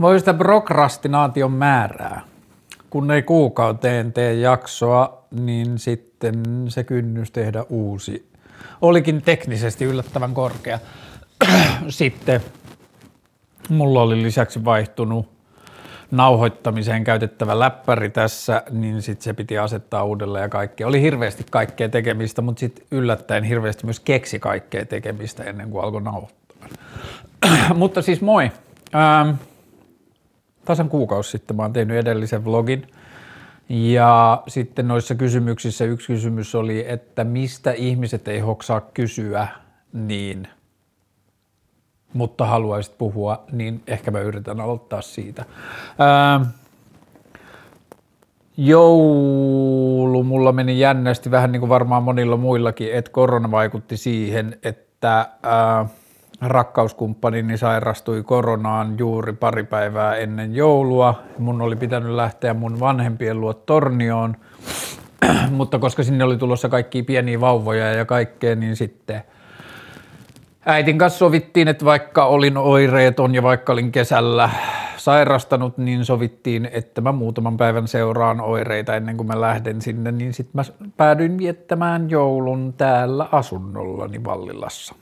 Voi sitä prokrastinaation määrää. Kun ei kuukauteen tee jaksoa, niin sitten se kynnys tehdä uusi olikin teknisesti yllättävän korkea. sitten mulla oli lisäksi vaihtunut nauhoittamiseen käytettävä läppäri tässä, niin sitten se piti asettaa uudelleen ja kaikkea. Oli hirveästi kaikkea tekemistä, mutta sitten yllättäen hirveästi myös keksi kaikkea tekemistä ennen kuin alkoi nauhoittaa. mutta siis moi. Ähm, tasan kuukausi sitten mä oon tehnyt edellisen vlogin. Ja sitten noissa kysymyksissä yksi kysymys oli, että mistä ihmiset ei hoksaa kysyä niin, mutta haluaisit puhua, niin ehkä mä yritän aloittaa siitä. Ää, joulu mulla meni jännästi, vähän niin kuin varmaan monilla muillakin, että korona vaikutti siihen, että ää, rakkauskumppanini sairastui koronaan juuri pari päivää ennen joulua. Mun oli pitänyt lähteä mun vanhempien luo Tornioon, mutta koska sinne oli tulossa kaikki pieniä vauvoja ja kaikkea, niin sitten äitin kanssa sovittiin, että vaikka olin oireeton ja vaikka olin kesällä sairastanut, niin sovittiin, että mä muutaman päivän seuraan oireita ennen kuin mä lähden sinne, niin sitten mä päädyin viettämään joulun täällä asunnollani Vallilassa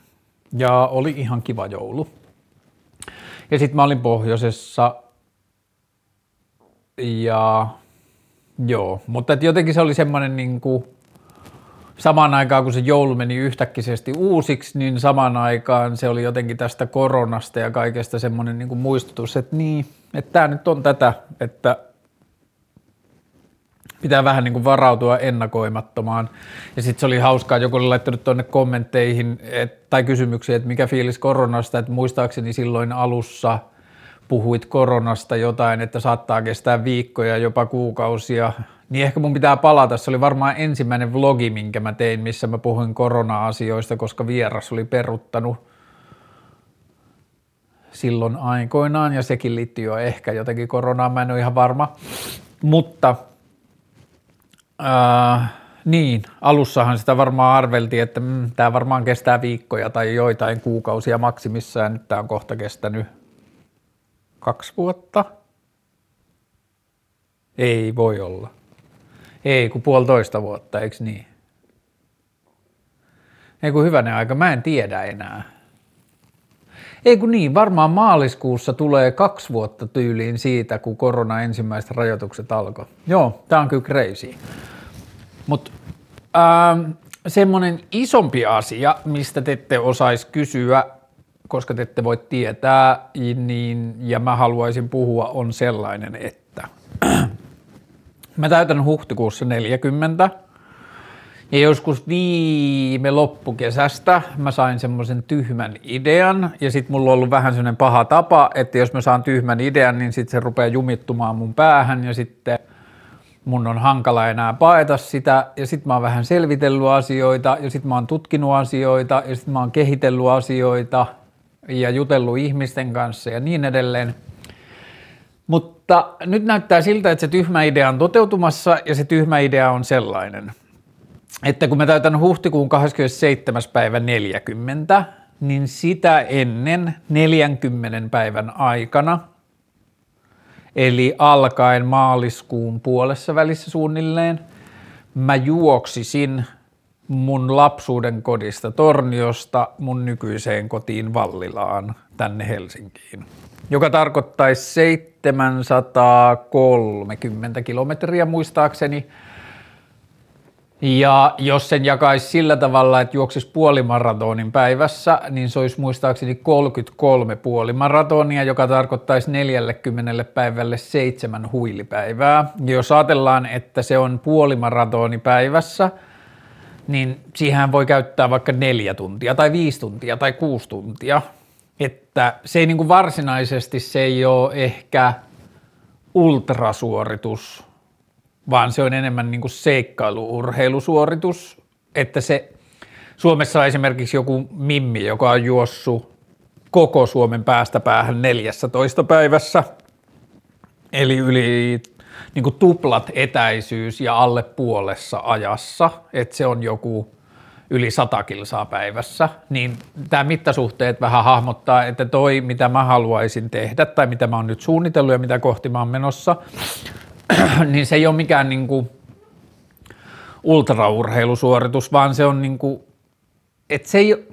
ja oli ihan kiva joulu. Ja sitten mä olin pohjoisessa ja joo, mutta et jotenkin se oli semmoinen niin kuin, samaan aikaan kun se joulu meni yhtäkkisesti uusiksi, niin samaan aikaan se oli jotenkin tästä koronasta ja kaikesta semmoinen niin kuin muistutus, että niin, että tämä nyt on tätä, että pitää vähän niin kuin varautua ennakoimattomaan. Ja sitten se oli hauskaa, joku oli laittanut tuonne kommentteihin et, tai kysymyksiä, että mikä fiilis koronasta, että muistaakseni silloin alussa puhuit koronasta jotain, että saattaa kestää viikkoja, jopa kuukausia, niin ehkä mun pitää palata. Se oli varmaan ensimmäinen vlogi, minkä mä tein, missä mä puhuin korona-asioista, koska vieras oli peruttanut silloin aikoinaan, ja sekin liittyy jo ehkä jotenkin koronaan, mä en ole ihan varma. Mutta Äh, niin, alussahan sitä varmaan arveltiin, että mm, tämä varmaan kestää viikkoja tai joitain kuukausia maksimissaan. Nyt tämä on kohta kestänyt kaksi vuotta. Ei voi olla. Ei, kun puolitoista vuotta, eikö niin? Ei kun hyvänen aika, mä en tiedä enää. Ei kun niin, varmaan maaliskuussa tulee kaksi vuotta tyyliin siitä, kun korona ensimmäiset rajoitukset alkoi. Joo, tää on kyllä crazy. Mutta ähm, semmoinen isompi asia, mistä te ette osaisi kysyä, koska te ette voi tietää, niin, ja mä haluaisin puhua, on sellainen, että mä täytän huhtikuussa 40, ja joskus viime loppukesästä mä sain semmoisen tyhmän idean, ja sitten mulla on ollut vähän semmoinen paha tapa, että jos mä saan tyhmän idean, niin sitten se rupeaa jumittumaan mun päähän, ja sitten – mun on hankala enää paeta sitä, ja sitten mä oon vähän selvitellyt asioita, ja sitten mä oon tutkinut asioita, ja sitten mä oon kehitellyt asioita, ja jutellut ihmisten kanssa ja niin edelleen. Mutta nyt näyttää siltä, että se tyhmä idea on toteutumassa, ja se tyhmä idea on sellainen, että kun mä täytän huhtikuun 27. päivä 40, niin sitä ennen 40 päivän aikana – eli alkaen maaliskuun puolessa välissä suunnilleen, mä juoksisin mun lapsuuden kodista Torniosta mun nykyiseen kotiin Vallilaan tänne Helsinkiin, joka tarkoittaisi 730 kilometriä muistaakseni – ja jos sen jakaisi sillä tavalla, että juoksisi puolimaratonin päivässä, niin se olisi muistaakseni 33 puolimaratonia, joka tarkoittaisi 40 päivälle seitsemän huilipäivää. Ja jos ajatellaan, että se on puolimaratoni päivässä, niin siihen voi käyttää vaikka neljä tuntia tai viisi tuntia tai kuusi tuntia. Että se ei niin kuin varsinaisesti se ei ole ehkä ultrasuoritus, vaan se on enemmän niin kuin seikkailuurheilusuoritus, että se Suomessa on esimerkiksi joku Mimmi, joka on juossut koko Suomen päästä päähän 14 päivässä, eli yli niin kuin tuplat etäisyys ja alle puolessa ajassa, että se on joku yli 100 kilsaa päivässä, niin tämä mittasuhteet vähän hahmottaa, että toi, mitä mä haluaisin tehdä tai mitä mä oon nyt suunnitellut ja mitä kohti mä oon menossa, niin se ei ole mikään niin kuin ultraurheilusuoritus, vaan se on niin kuin, että se ei,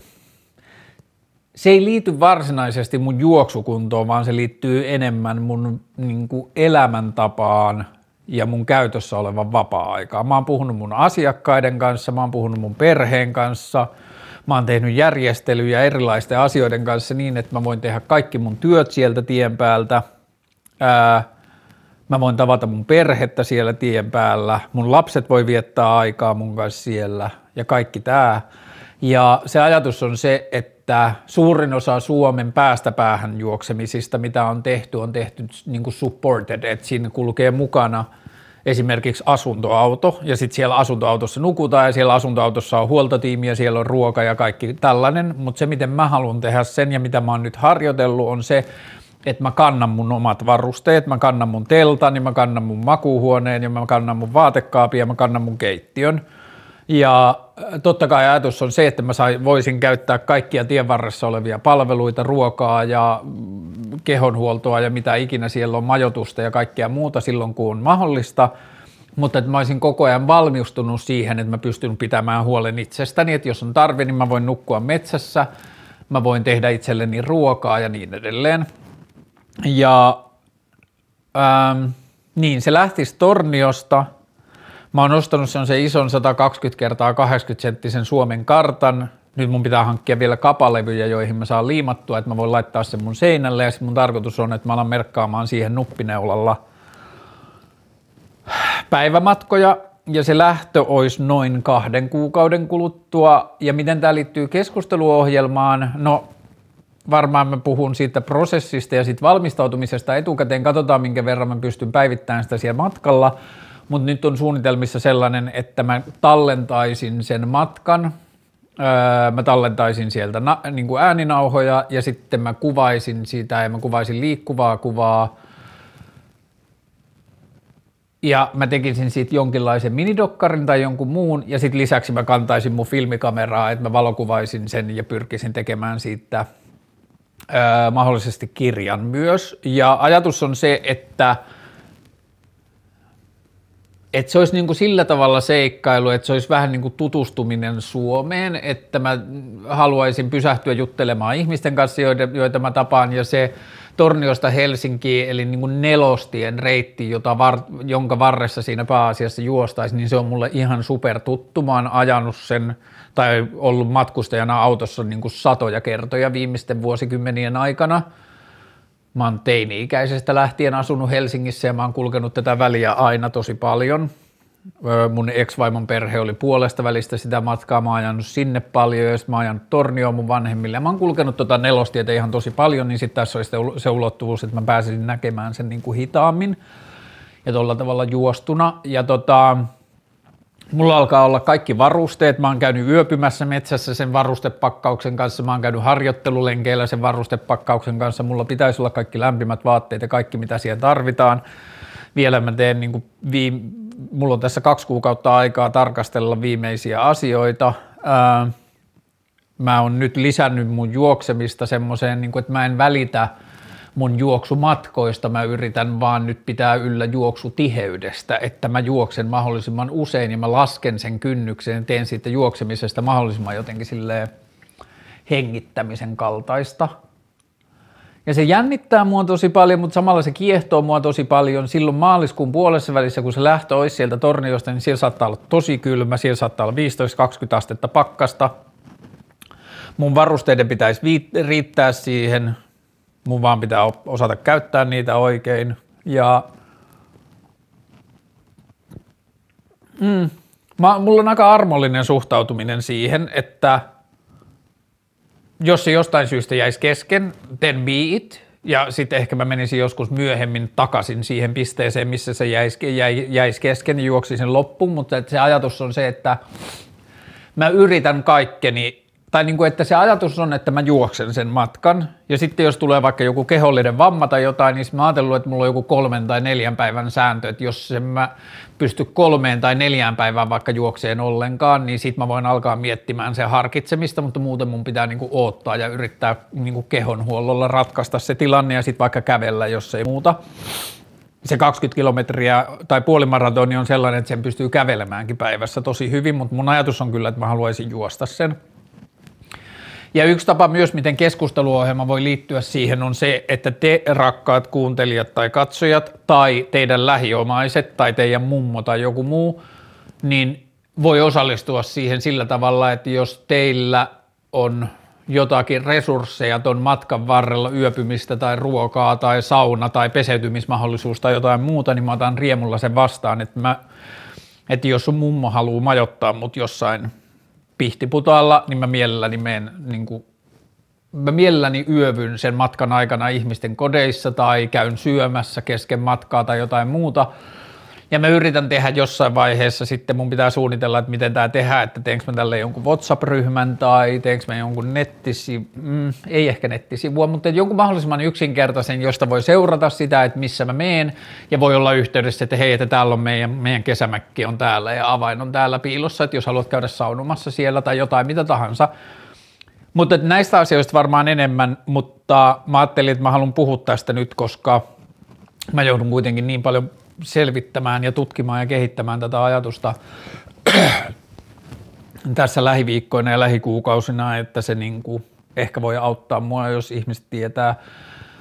se ei liity varsinaisesti mun juoksukuntoon, vaan se liittyy enemmän mun niin kuin elämäntapaan ja mun käytössä olevan vapaa-aikaan. Mä oon puhunut mun asiakkaiden kanssa, mä oon puhunut mun perheen kanssa, mä oon tehnyt järjestelyjä erilaisten asioiden kanssa niin, että mä voin tehdä kaikki mun työt sieltä tien päältä. Ää, mä voin tavata mun perhettä siellä tien päällä, mun lapset voi viettää aikaa mun kanssa siellä ja kaikki tämä. Ja se ajatus on se, että suurin osa Suomen päästä päähän juoksemisista, mitä on tehty, on tehty niin kuin supported, että siinä kulkee mukana esimerkiksi asuntoauto, ja sitten siellä asuntoautossa nukutaan, ja siellä asuntoautossa on huoltotiimi, ja siellä on ruoka ja kaikki tällainen, mutta se, miten mä haluan tehdä sen, ja mitä mä oon nyt harjoitellut, on se, että mä kannan mun omat varusteet, mä kannan mun teltan, ja mä kannan mun makuuhuoneen, ja mä kannan mun vaatekaapin, ja mä kannan mun keittiön, ja äh, totta kai ajatus on se, että mä sai, voisin käyttää kaikkia tien varressa olevia palveluita, ruokaa ja mm, kehonhuoltoa ja mitä ikinä siellä on, majoitusta ja kaikkea muuta silloin, kun on mahdollista, mutta että mä olisin koko ajan valmiustunut siihen, että mä pystyn pitämään huolen itsestäni, että jos on tarve, niin mä voin nukkua metsässä, mä voin tehdä itselleni ruokaa ja niin edelleen. Ja ähm, niin, se lähtisi Torniosta – Mä oon ostanut sen, se ison 120 kertaa 80 senttisen Suomen kartan. Nyt mun pitää hankkia vielä kapalevyjä, joihin mä saan liimattua, että mä voin laittaa sen mun seinälle. Ja mun tarkoitus on, että mä alan merkkaamaan siihen nuppineulalla päivämatkoja. Ja se lähtö olisi noin kahden kuukauden kuluttua. Ja miten tämä liittyy keskusteluohjelmaan? No varmaan mä puhun siitä prosessista ja siitä valmistautumisesta etukäteen. Katsotaan, minkä verran mä pystyn päivittämään sitä siellä matkalla. Mutta nyt on suunnitelmissa sellainen, että mä tallentaisin sen matkan, öö, mä tallentaisin sieltä na, niin kuin ääninauhoja ja sitten mä kuvaisin sitä ja mä kuvaisin liikkuvaa kuvaa. Ja mä tekisin siitä jonkinlaisen minidokkarin tai jonkun muun ja sitten lisäksi mä kantaisin mun filmikameraa, että mä valokuvaisin sen ja pyrkisin tekemään siitä mahdollisesti kirjan myös. Ja ajatus on se, että – että se olisi niin kuin sillä tavalla seikkailu, että se olisi vähän niin kuin tutustuminen Suomeen, että mä haluaisin pysähtyä juttelemaan ihmisten kanssa, joita, joita mä tapaan, ja se Torniosta Helsinkiin, eli niin kuin nelostien reitti, jota var, jonka varressa siinä pääasiassa juostaisi, niin se on mulle ihan super tuttu. Mä oon ajanut sen tai ollut matkustajana autossa niin kuin satoja kertoja viimeisten vuosikymmenien aikana – Mä oon teini-ikäisestä lähtien asunut Helsingissä ja mä oon kulkenut tätä väliä aina tosi paljon. Mun ex-vaimon perhe oli puolesta välistä sitä matkaa, mä oon ajanut sinne paljon ja mä oon ajanut Tornioon mun vanhemmille. Mä oon kulkenut tota nelostietä ihan tosi paljon, niin sitten tässä oli se ulottuvuus, että mä pääsin näkemään sen niin kuin hitaammin ja tuolla tavalla juostuna. Ja tota, Mulla alkaa olla kaikki varusteet. Mä oon käynyt yöpymässä metsässä sen varustepakkauksen kanssa. Mä oon käynyt harjoittelulenkeillä sen varustepakkauksen kanssa. Mulla pitäisi olla kaikki lämpimät vaatteet ja kaikki mitä siihen tarvitaan. Vielä mä teen niin kuin viime, mulla on tässä kaksi kuukautta aikaa tarkastella viimeisiä asioita. Mä oon nyt lisännyt mun juoksemista semmoiseen, niin kuin, että mä en välitä – mun juoksumatkoista mä yritän vaan nyt pitää yllä juoksutiheydestä, että mä juoksen mahdollisimman usein ja mä lasken sen kynnyksen ja teen siitä juoksemisesta mahdollisimman jotenkin silleen hengittämisen kaltaista. Ja se jännittää mua tosi paljon, mutta samalla se kiehtoo mua tosi paljon. Silloin maaliskuun puolessa välissä, kun se lähtö olisi sieltä torniosta, niin siellä saattaa olla tosi kylmä, siellä saattaa olla 15-20 astetta pakkasta. Mun varusteiden pitäisi riittää siihen, mun vaan pitää osata käyttää niitä oikein. Ja mm, mä, mulla on aika armollinen suhtautuminen siihen, että jos se jostain syystä jäisi kesken, then be it, ja sitten ehkä mä menisin joskus myöhemmin takaisin siihen pisteeseen, missä se jäisi, jäi, jäisi kesken ja juoksi sen loppuun, mutta se ajatus on se, että mä yritän kaikkeni tai niin kuin, että se ajatus on, että mä juoksen sen matkan, ja sitten jos tulee vaikka joku kehollinen vamma tai jotain, niin mä ajatellut, että mulla on joku kolmen tai neljän päivän sääntö, että jos en mä pysty kolmeen tai neljään päivään vaikka juokseen ollenkaan, niin sitten mä voin alkaa miettimään sen harkitsemista, mutta muuten mun pitää niin kuin odottaa ja yrittää niin kuin kehonhuollolla ratkaista se tilanne ja sitten vaikka kävellä, jos ei muuta se 20 kilometriä tai puolimaratoni on sellainen, että sen pystyy kävelemäänkin päivässä tosi hyvin, mutta mun ajatus on kyllä, että mä haluaisin juosta sen. Ja yksi tapa myös, miten keskusteluohjelma voi liittyä siihen, on se, että te rakkaat kuuntelijat tai katsojat tai teidän lähiomaiset tai teidän mummo tai joku muu, niin voi osallistua siihen sillä tavalla, että jos teillä on jotakin resursseja tuon matkan varrella, yöpymistä tai ruokaa tai sauna tai peseytymismahdollisuus tai jotain muuta, niin mä otan riemulla sen vastaan, että, mä, että jos sun mummo haluaa majottaa mut jossain pihtiputaalla, niin mä mielelläni menen niin kuin, mä mielelläni yövyn sen matkan aikana ihmisten kodeissa tai käyn syömässä kesken matkaa tai jotain muuta, ja mä yritän tehdä jossain vaiheessa sitten, mun pitää suunnitella, että miten tämä tehdään, että teenkö mä tälle jonkun WhatsApp-ryhmän tai teenkö mä jonkun nettisivu, mm, ei ehkä nettisivua, mutta jonkun mahdollisimman yksinkertaisen, josta voi seurata sitä, että missä mä meen. Ja voi olla yhteydessä, että hei, että täällä on meidän, meidän kesämäkki on täällä ja avain on täällä piilossa, että jos haluat käydä saunumassa siellä tai jotain, mitä tahansa, mutta näistä asioista varmaan enemmän, mutta mä ajattelin, että mä haluan puhua tästä nyt, koska mä joudun kuitenkin niin paljon selvittämään ja tutkimaan ja kehittämään tätä ajatusta tässä lähiviikkoina ja lähikuukausina, että se niin kuin ehkä voi auttaa mua, jos ihmiset tietää.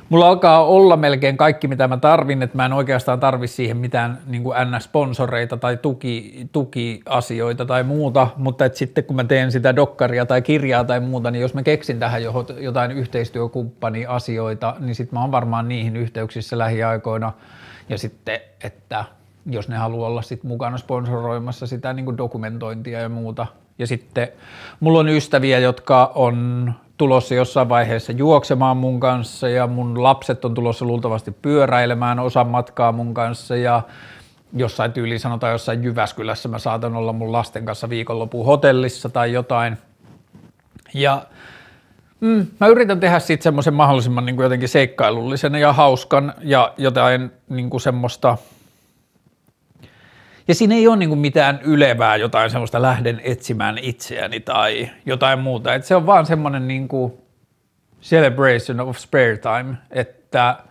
Mulla alkaa olla melkein kaikki, mitä mä tarvin, että mä en oikeastaan tarvi siihen mitään niin NS-sponsoreita tai tuki, tukiasioita tai muuta, mutta että sitten kun mä teen sitä dokkaria tai kirjaa tai muuta, niin jos mä keksin tähän jotain yhteistyökumppani-asioita, niin sitten mä oon varmaan niihin yhteyksissä lähiaikoina – ja sitten, että jos ne haluaa olla sit mukana sponsoroimassa sitä niin dokumentointia ja muuta. Ja sitten mulla on ystäviä, jotka on tulossa jossain vaiheessa juoksemaan mun kanssa ja mun lapset on tulossa luultavasti pyöräilemään osan matkaa mun kanssa ja jossain tyyliin sanotaan jossain Jyväskylässä mä saatan olla mun lasten kanssa viikonlopun hotellissa tai jotain. Ja Mm, mä yritän tehdä siitä semmoisen mahdollisimman niin kuin jotenkin seikkailullisen ja hauskan ja jotain niin kuin semmoista, ja siinä ei ole niin kuin mitään ylevää, jotain semmoista lähden etsimään itseäni tai jotain muuta. Et se on vaan semmoinen niin kuin celebration of spare time, että –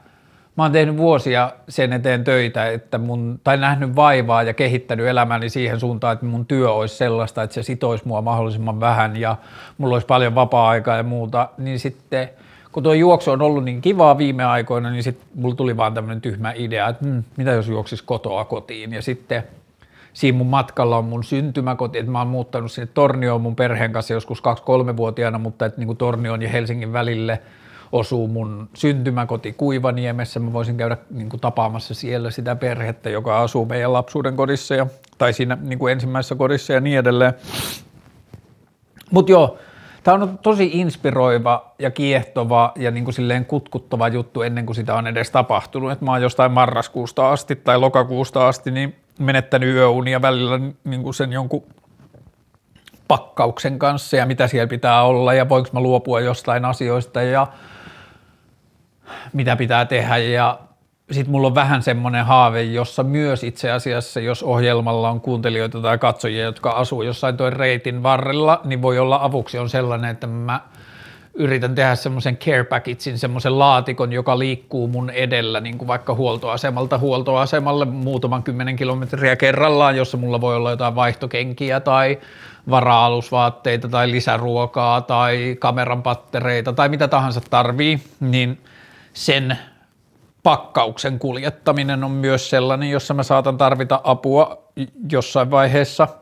mä oon tehnyt vuosia sen eteen töitä, että mun, tai nähnyt vaivaa ja kehittänyt elämäni siihen suuntaan, että mun työ olisi sellaista, että se sitoisi mua mahdollisimman vähän ja mulla olisi paljon vapaa-aikaa ja muuta, niin sitten kun tuo juoksu on ollut niin kivaa viime aikoina, niin sitten mulla tuli vaan tämmöinen tyhmä idea, että hmm, mitä jos juoksis kotoa kotiin? Ja sitten siinä mun matkalla on mun syntymäkoti, että mä oon muuttanut sinne Tornioon mun perheen kanssa joskus 2-3-vuotiaana, mutta että niin kuin Tornion ja Helsingin välille – osuu mun syntymäkoti Kuivaniemessä. Mä voisin käydä niin kuin tapaamassa siellä sitä perhettä, joka asuu meidän lapsuuden kodissa ja, tai siinä niin kuin ensimmäisessä kodissa ja niin edelleen. Mutta joo, tämä on tosi inspiroiva ja kiehtova ja niin kuin silleen kutkuttava juttu ennen kuin sitä on edes tapahtunut. Et mä oon jostain marraskuusta asti tai lokakuusta asti niin menettänyt yöunia välillä niin kuin sen jonkun pakkauksen kanssa ja mitä siellä pitää olla ja voinko mä luopua jostain asioista ja mitä pitää tehdä. Ja sitten mulla on vähän semmoinen haave, jossa myös itse asiassa, jos ohjelmalla on kuuntelijoita tai katsojia, jotka asuu jossain tuon reitin varrella, niin voi olla avuksi on sellainen, että mä yritän tehdä semmoisen care packagein, semmoisen laatikon, joka liikkuu mun edellä, niin kuin vaikka huoltoasemalta huoltoasemalle muutaman kymmenen kilometriä kerrallaan, jossa mulla voi olla jotain vaihtokenkiä tai vara-alusvaatteita tai lisäruokaa tai kameran pattereita tai mitä tahansa tarvii, niin – sen pakkauksen kuljettaminen on myös sellainen, jossa mä saatan tarvita apua jossain vaiheessa –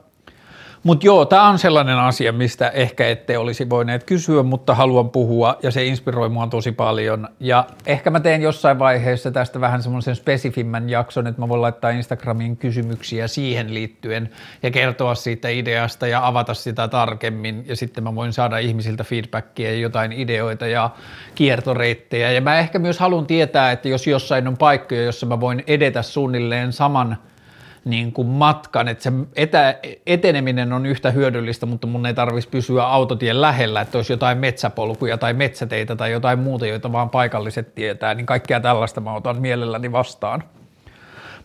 mutta joo, tämä on sellainen asia, mistä ehkä ette olisi voineet kysyä, mutta haluan puhua ja se inspiroi mua tosi paljon. Ja ehkä mä teen jossain vaiheessa tästä vähän semmoisen spesifimmän jakson, että mä voin laittaa Instagramiin kysymyksiä siihen liittyen ja kertoa siitä ideasta ja avata sitä tarkemmin. Ja sitten mä voin saada ihmisiltä feedbackia ja jotain ideoita ja kiertoreittejä. Ja mä ehkä myös haluan tietää, että jos jossain on paikkoja, jossa mä voin edetä suunnilleen saman – niin kuin matkan, että se etä, eteneminen on yhtä hyödyllistä, mutta mun ei tarvitsisi pysyä autotien lähellä, että olisi jotain metsäpolkuja tai metsäteitä tai jotain muuta, joita vaan paikalliset tietää, niin kaikkea tällaista mä otan mielelläni vastaan.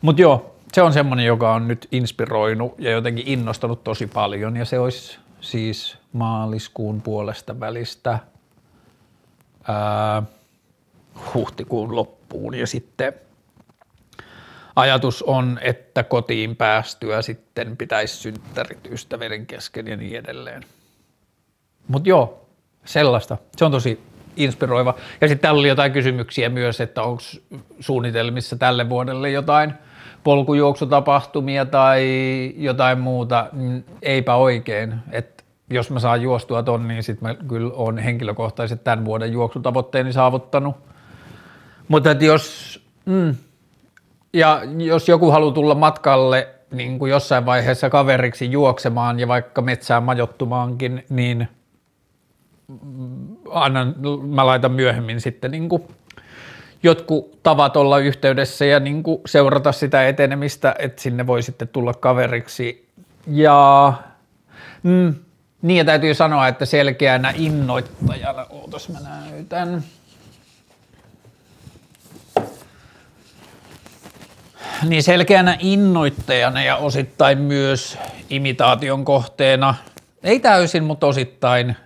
Mutta joo, se on semmoinen, joka on nyt inspiroinut ja jotenkin innostanut tosi paljon ja se olisi siis maaliskuun puolesta välistä ää, huhtikuun loppuun ja sitten ajatus on, että kotiin päästyä sitten pitäisi synttärit ystävien kesken ja niin edelleen. Mutta joo, sellaista. Se on tosi inspiroiva. Ja sitten täällä oli jotain kysymyksiä myös, että onko suunnitelmissa tälle vuodelle jotain polkujuoksutapahtumia tai jotain muuta. Eipä oikein. Et jos mä saan juostua ton, niin sitten mä kyllä on henkilökohtaiset tämän vuoden juoksutavoitteeni saavuttanut. Mutta jos, mm, ja jos joku haluaa tulla matkalle niin kuin jossain vaiheessa kaveriksi juoksemaan ja vaikka metsään majottumaankin, niin annan, mä laitan myöhemmin sitten niin kuin jotkut tavat olla yhteydessä ja niin kuin seurata sitä etenemistä, että sinne voi sitten tulla kaveriksi. Ja mm, niin ja täytyy sanoa, että selkeänä innoittajana, ootas mä näytän, niin selkeänä innoittajana ja osittain myös imitaation kohteena, ei täysin, mutta osittain,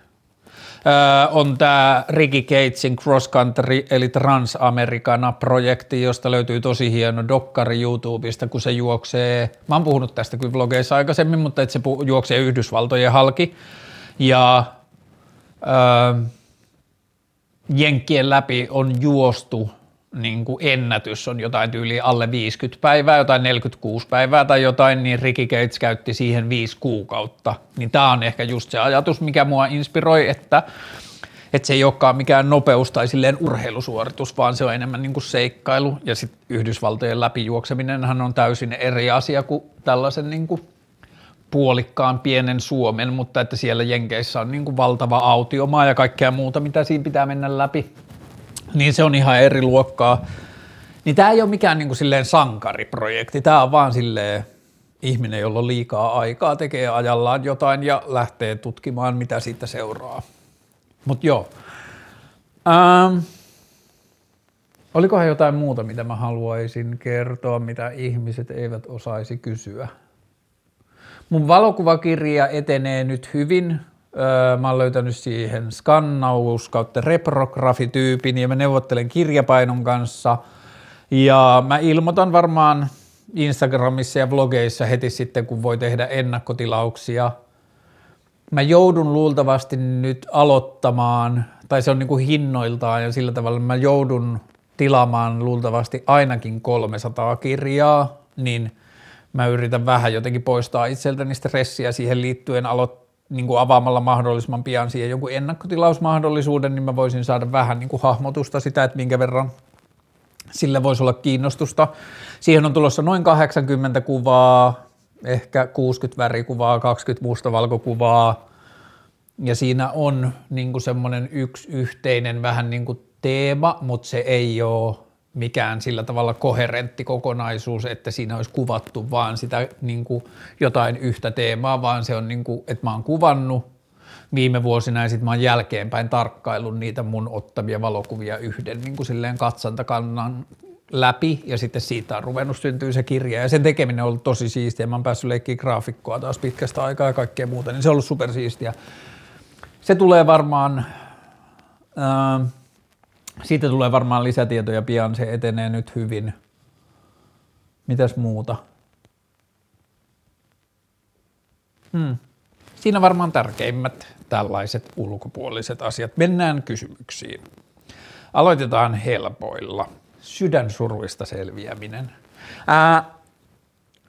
on tämä Ricky Gatesin Cross Country eli Transamericana-projekti, josta löytyy tosi hieno dokkari YouTubesta, kun se juoksee, mä oon puhunut tästä kyllä vlogeissa aikaisemmin, mutta että se juoksee Yhdysvaltojen halki. Ja ää, Jenkkien läpi on juostu niin kuin ennätys on jotain tyyliä alle 50 päivää, jotain 46 päivää tai jotain, niin Ricky Gates käytti siihen viisi kuukautta. Niin tämä on ehkä just se ajatus, mikä mua inspiroi, että, että se ei olekaan mikään nopeus tai silleen urheilusuoritus, vaan se on enemmän niin kuin seikkailu. Ja sitten Yhdysvaltojen läpijuokseminenhan on täysin eri asia kuin tällaisen niin kuin puolikkaan pienen Suomen, mutta että siellä Jenkeissä on niin kuin valtava autiomaa ja kaikkea muuta, mitä siinä pitää mennä läpi niin se on ihan eri luokkaa. Niin tämä ei ole mikään niin kuin silleen sankariprojekti, tämä on vaan silleen ihminen, jolla on liikaa aikaa, tekee ajallaan jotain ja lähtee tutkimaan, mitä siitä seuraa. Mutta joo. Ähm, olikohan jotain muuta, mitä mä haluaisin kertoa, mitä ihmiset eivät osaisi kysyä? Mun valokuvakirja etenee nyt hyvin. Mä oon löytänyt siihen skannaus kautta reprografityypin ja mä neuvottelen kirjapainon kanssa. Ja mä ilmoitan varmaan Instagramissa ja vlogeissa heti sitten, kun voi tehdä ennakkotilauksia. Mä joudun luultavasti nyt aloittamaan, tai se on niin kuin hinnoiltaan ja sillä tavalla mä joudun tilaamaan luultavasti ainakin 300 kirjaa, niin mä yritän vähän jotenkin poistaa itseltäni stressiä siihen liittyen aloittaa niin kuin avaamalla mahdollisimman pian siihen jonkun ennakkotilausmahdollisuuden, niin mä voisin saada vähän niin kuin hahmotusta sitä, että minkä verran sille voisi olla kiinnostusta. Siihen on tulossa noin 80 kuvaa, ehkä 60 värikuvaa, 20 mustavalkokuvaa, ja siinä on niin semmoinen yksi yhteinen vähän niin kuin teema, mutta se ei ole mikään sillä tavalla koherentti kokonaisuus, että siinä olisi kuvattu vaan sitä niin kuin jotain yhtä teemaa, vaan se on niin kuin, että mä oon kuvannut viime vuosina ja sitten mä oon jälkeenpäin tarkkaillut niitä mun ottamia valokuvia yhden niin kuin silleen katsantakannan läpi ja sitten siitä on ruvennut syntyä se kirja ja sen tekeminen on ollut tosi siistiä. Mä oon päässyt leikkiä graafikkoa taas pitkästä aikaa ja kaikkea muuta, niin se on ollut supersiistiä. Se tulee varmaan, äh, siitä tulee varmaan lisätietoja pian, se etenee nyt hyvin. Mitäs muuta? Hmm. Siinä varmaan tärkeimmät tällaiset ulkopuoliset asiat. Mennään kysymyksiin. Aloitetaan helpoilla. Sydänsuruista selviäminen. Ää,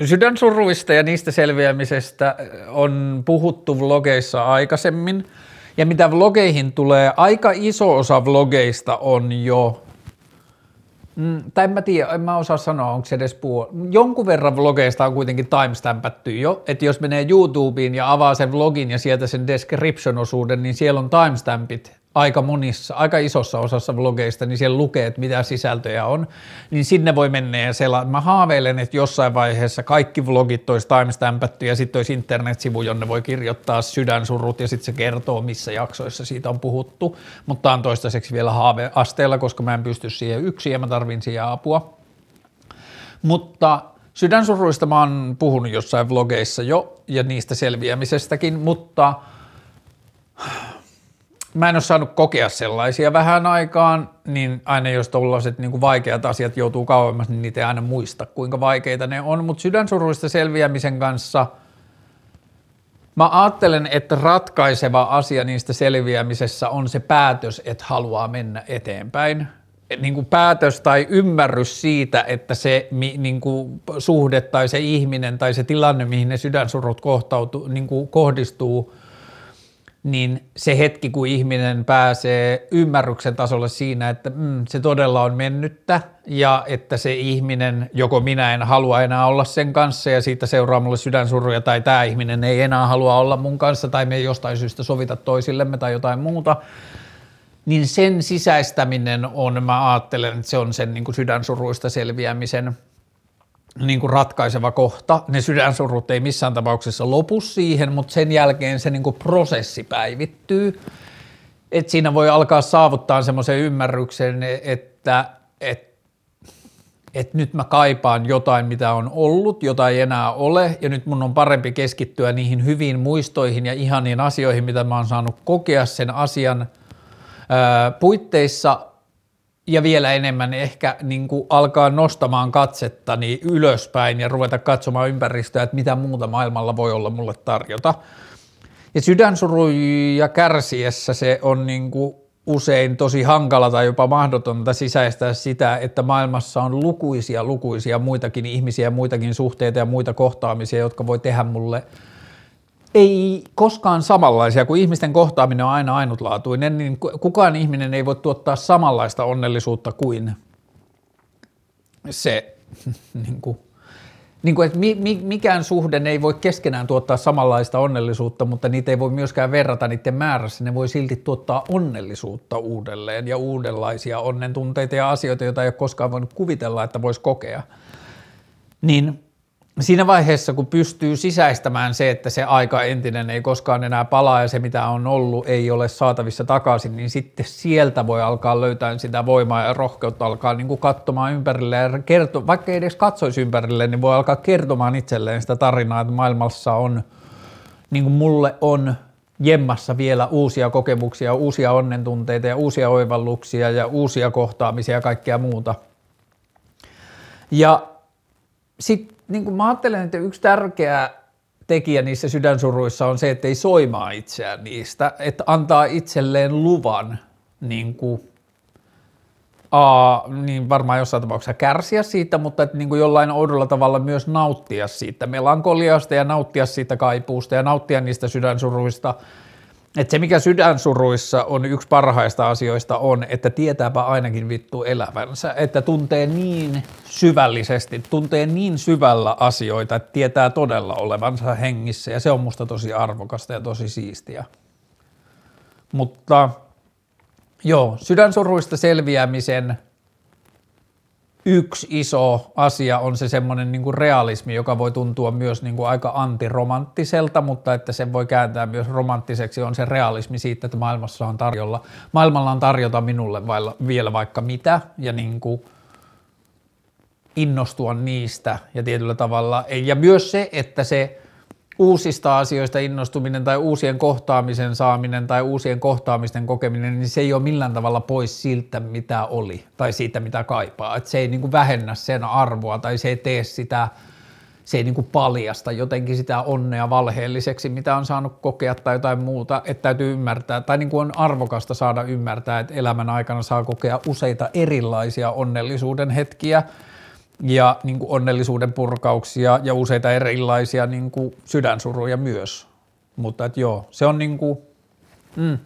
sydänsuruista ja niistä selviämisestä on puhuttu vlogeissa aikaisemmin – ja mitä vlogeihin tulee, aika iso osa vlogeista on jo, mm, tai en mä tiedä, en mä osaa sanoa, onko se edes puol... Jonkun verran vlogeista on kuitenkin timestampattu jo, että jos menee YouTubeen ja avaa sen vlogin ja sieltä sen description-osuuden, niin siellä on timestampit aika monissa, aika isossa osassa vlogeista, niin siellä lukee, että mitä sisältöjä on, niin sinne voi mennä ja selaa. Mä haaveilen, että jossain vaiheessa kaikki vlogit olisi timestampattu ja sitten olisi internetsivu, jonne voi kirjoittaa sydänsurut ja sitten se kertoo, missä jaksoissa siitä on puhuttu, mutta on toistaiseksi vielä haaveasteella, koska mä en pysty siihen yksin ja mä tarvin siihen apua. Mutta sydänsuruista mä oon puhunut jossain vlogeissa jo ja niistä selviämisestäkin, mutta mä en ole saanut kokea sellaisia vähän aikaan, niin aina jos tuollaiset niin vaikeat asiat joutuu kauemmas, niin niitä ei aina muista, kuinka vaikeita ne on. Mutta sydänsuruista selviämisen kanssa mä ajattelen, että ratkaiseva asia niistä selviämisessä on se päätös, että haluaa mennä eteenpäin. Et niin kuin päätös tai ymmärrys siitä, että se niin kuin suhde tai se ihminen tai se tilanne, mihin ne sydänsurut kohtautuu, niin kuin kohdistuu – niin se hetki, kun ihminen pääsee ymmärryksen tasolle siinä, että mm, se todella on mennyttä ja että se ihminen, joko minä en halua enää olla sen kanssa ja siitä seuraa mulle sydänsurruja tai tämä ihminen ei enää halua olla mun kanssa tai me ei jostain syystä sovita toisillemme tai jotain muuta, niin sen sisäistäminen on, mä ajattelen, että se on sen niin kuin sydänsuruista selviämisen – niin kuin ratkaiseva kohta. Ne sydänsurut ei missään tapauksessa lopu siihen, mutta sen jälkeen se niin kuin prosessi päivittyy. Et siinä voi alkaa saavuttaa semmoisen ymmärryksen, että et, et nyt mä kaipaan jotain, mitä on ollut, jota ei enää ole, ja nyt mun on parempi keskittyä niihin hyviin muistoihin ja ihaniin asioihin, mitä mä oon saanut kokea sen asian ää, puitteissa, ja vielä enemmän ehkä niin kuin alkaa nostamaan katsettani ylöspäin ja ruveta katsomaan ympäristöä, että mitä muuta maailmalla voi olla mulle tarjota. Ja sydänsuruja kärsiessä se on niin kuin usein tosi hankala tai jopa mahdotonta sisäistää sitä, että maailmassa on lukuisia, lukuisia muitakin ihmisiä, muitakin suhteita ja muita kohtaamisia, jotka voi tehdä mulle – ei koskaan samanlaisia, kun ihmisten kohtaaminen on aina ainutlaatuinen, niin kukaan ihminen ei voi tuottaa samanlaista onnellisuutta kuin se, niin kuin, niin kuin, että mi, mi, mikään suhde ei voi keskenään tuottaa samanlaista onnellisuutta, mutta niitä ei voi myöskään verrata niiden määrässä. Ne voi silti tuottaa onnellisuutta uudelleen ja uudenlaisia onnentunteita ja asioita, joita ei ole koskaan voinut kuvitella, että voisi kokea. Niin siinä vaiheessa, kun pystyy sisäistämään se, että se aika entinen ei koskaan enää palaa ja se mitä on ollut ei ole saatavissa takaisin, niin sitten sieltä voi alkaa löytää sitä voimaa ja rohkeutta alkaa niin kuin katsomaan ympärille ja kerto, vaikka ei edes katsoisi ympärille, niin voi alkaa kertomaan itselleen sitä tarinaa, että maailmassa on, niin kuin mulle on jemmassa vielä uusia kokemuksia, uusia onnentunteita ja uusia oivalluksia ja uusia kohtaamisia ja kaikkea muuta. Ja sitten niin kuin mä ajattelen, että yksi tärkeä tekijä niissä sydänsuruissa on se, että ei soimaa itseään niistä, että antaa itselleen luvan niin kuin, a, niin varmaan jossain tapauksessa kärsiä siitä, mutta että niin kuin jollain oudolla tavalla myös nauttia siitä melankoliasta ja nauttia siitä kaipuusta ja nauttia niistä sydänsuruista – että se, mikä sydänsuruissa on yksi parhaista asioista on, että tietääpä ainakin vittu elävänsä, että tuntee niin syvällisesti, tuntee niin syvällä asioita, että tietää todella olevansa hengissä ja se on musta tosi arvokasta ja tosi siistiä. Mutta joo, sydänsuruista selviämisen – yksi iso asia on se semmoinen niin realismi, joka voi tuntua myös niin kuin aika antiromanttiselta, mutta että sen voi kääntää myös romanttiseksi, on se realismi siitä, että maailmassa on tarjolla, maailmalla on tarjota minulle vielä vaikka mitä ja niin kuin innostua niistä ja tietyllä tavalla, ja myös se, että se uusista asioista innostuminen tai uusien kohtaamisen saaminen tai uusien kohtaamisten kokeminen, niin se ei ole millään tavalla pois siltä, mitä oli tai siitä, mitä kaipaa. Et se ei niin kuin vähennä sen arvoa tai se ei tee sitä, se ei niin kuin paljasta jotenkin sitä onnea valheelliseksi, mitä on saanut kokea tai jotain muuta, että täytyy ymmärtää, tai niin kuin on arvokasta saada ymmärtää, että elämän aikana saa kokea useita erilaisia onnellisuuden hetkiä, ja niin kuin onnellisuuden purkauksia ja useita erilaisia niin kuin sydänsuruja myös. Mutta et joo, se on niin kuin, mm,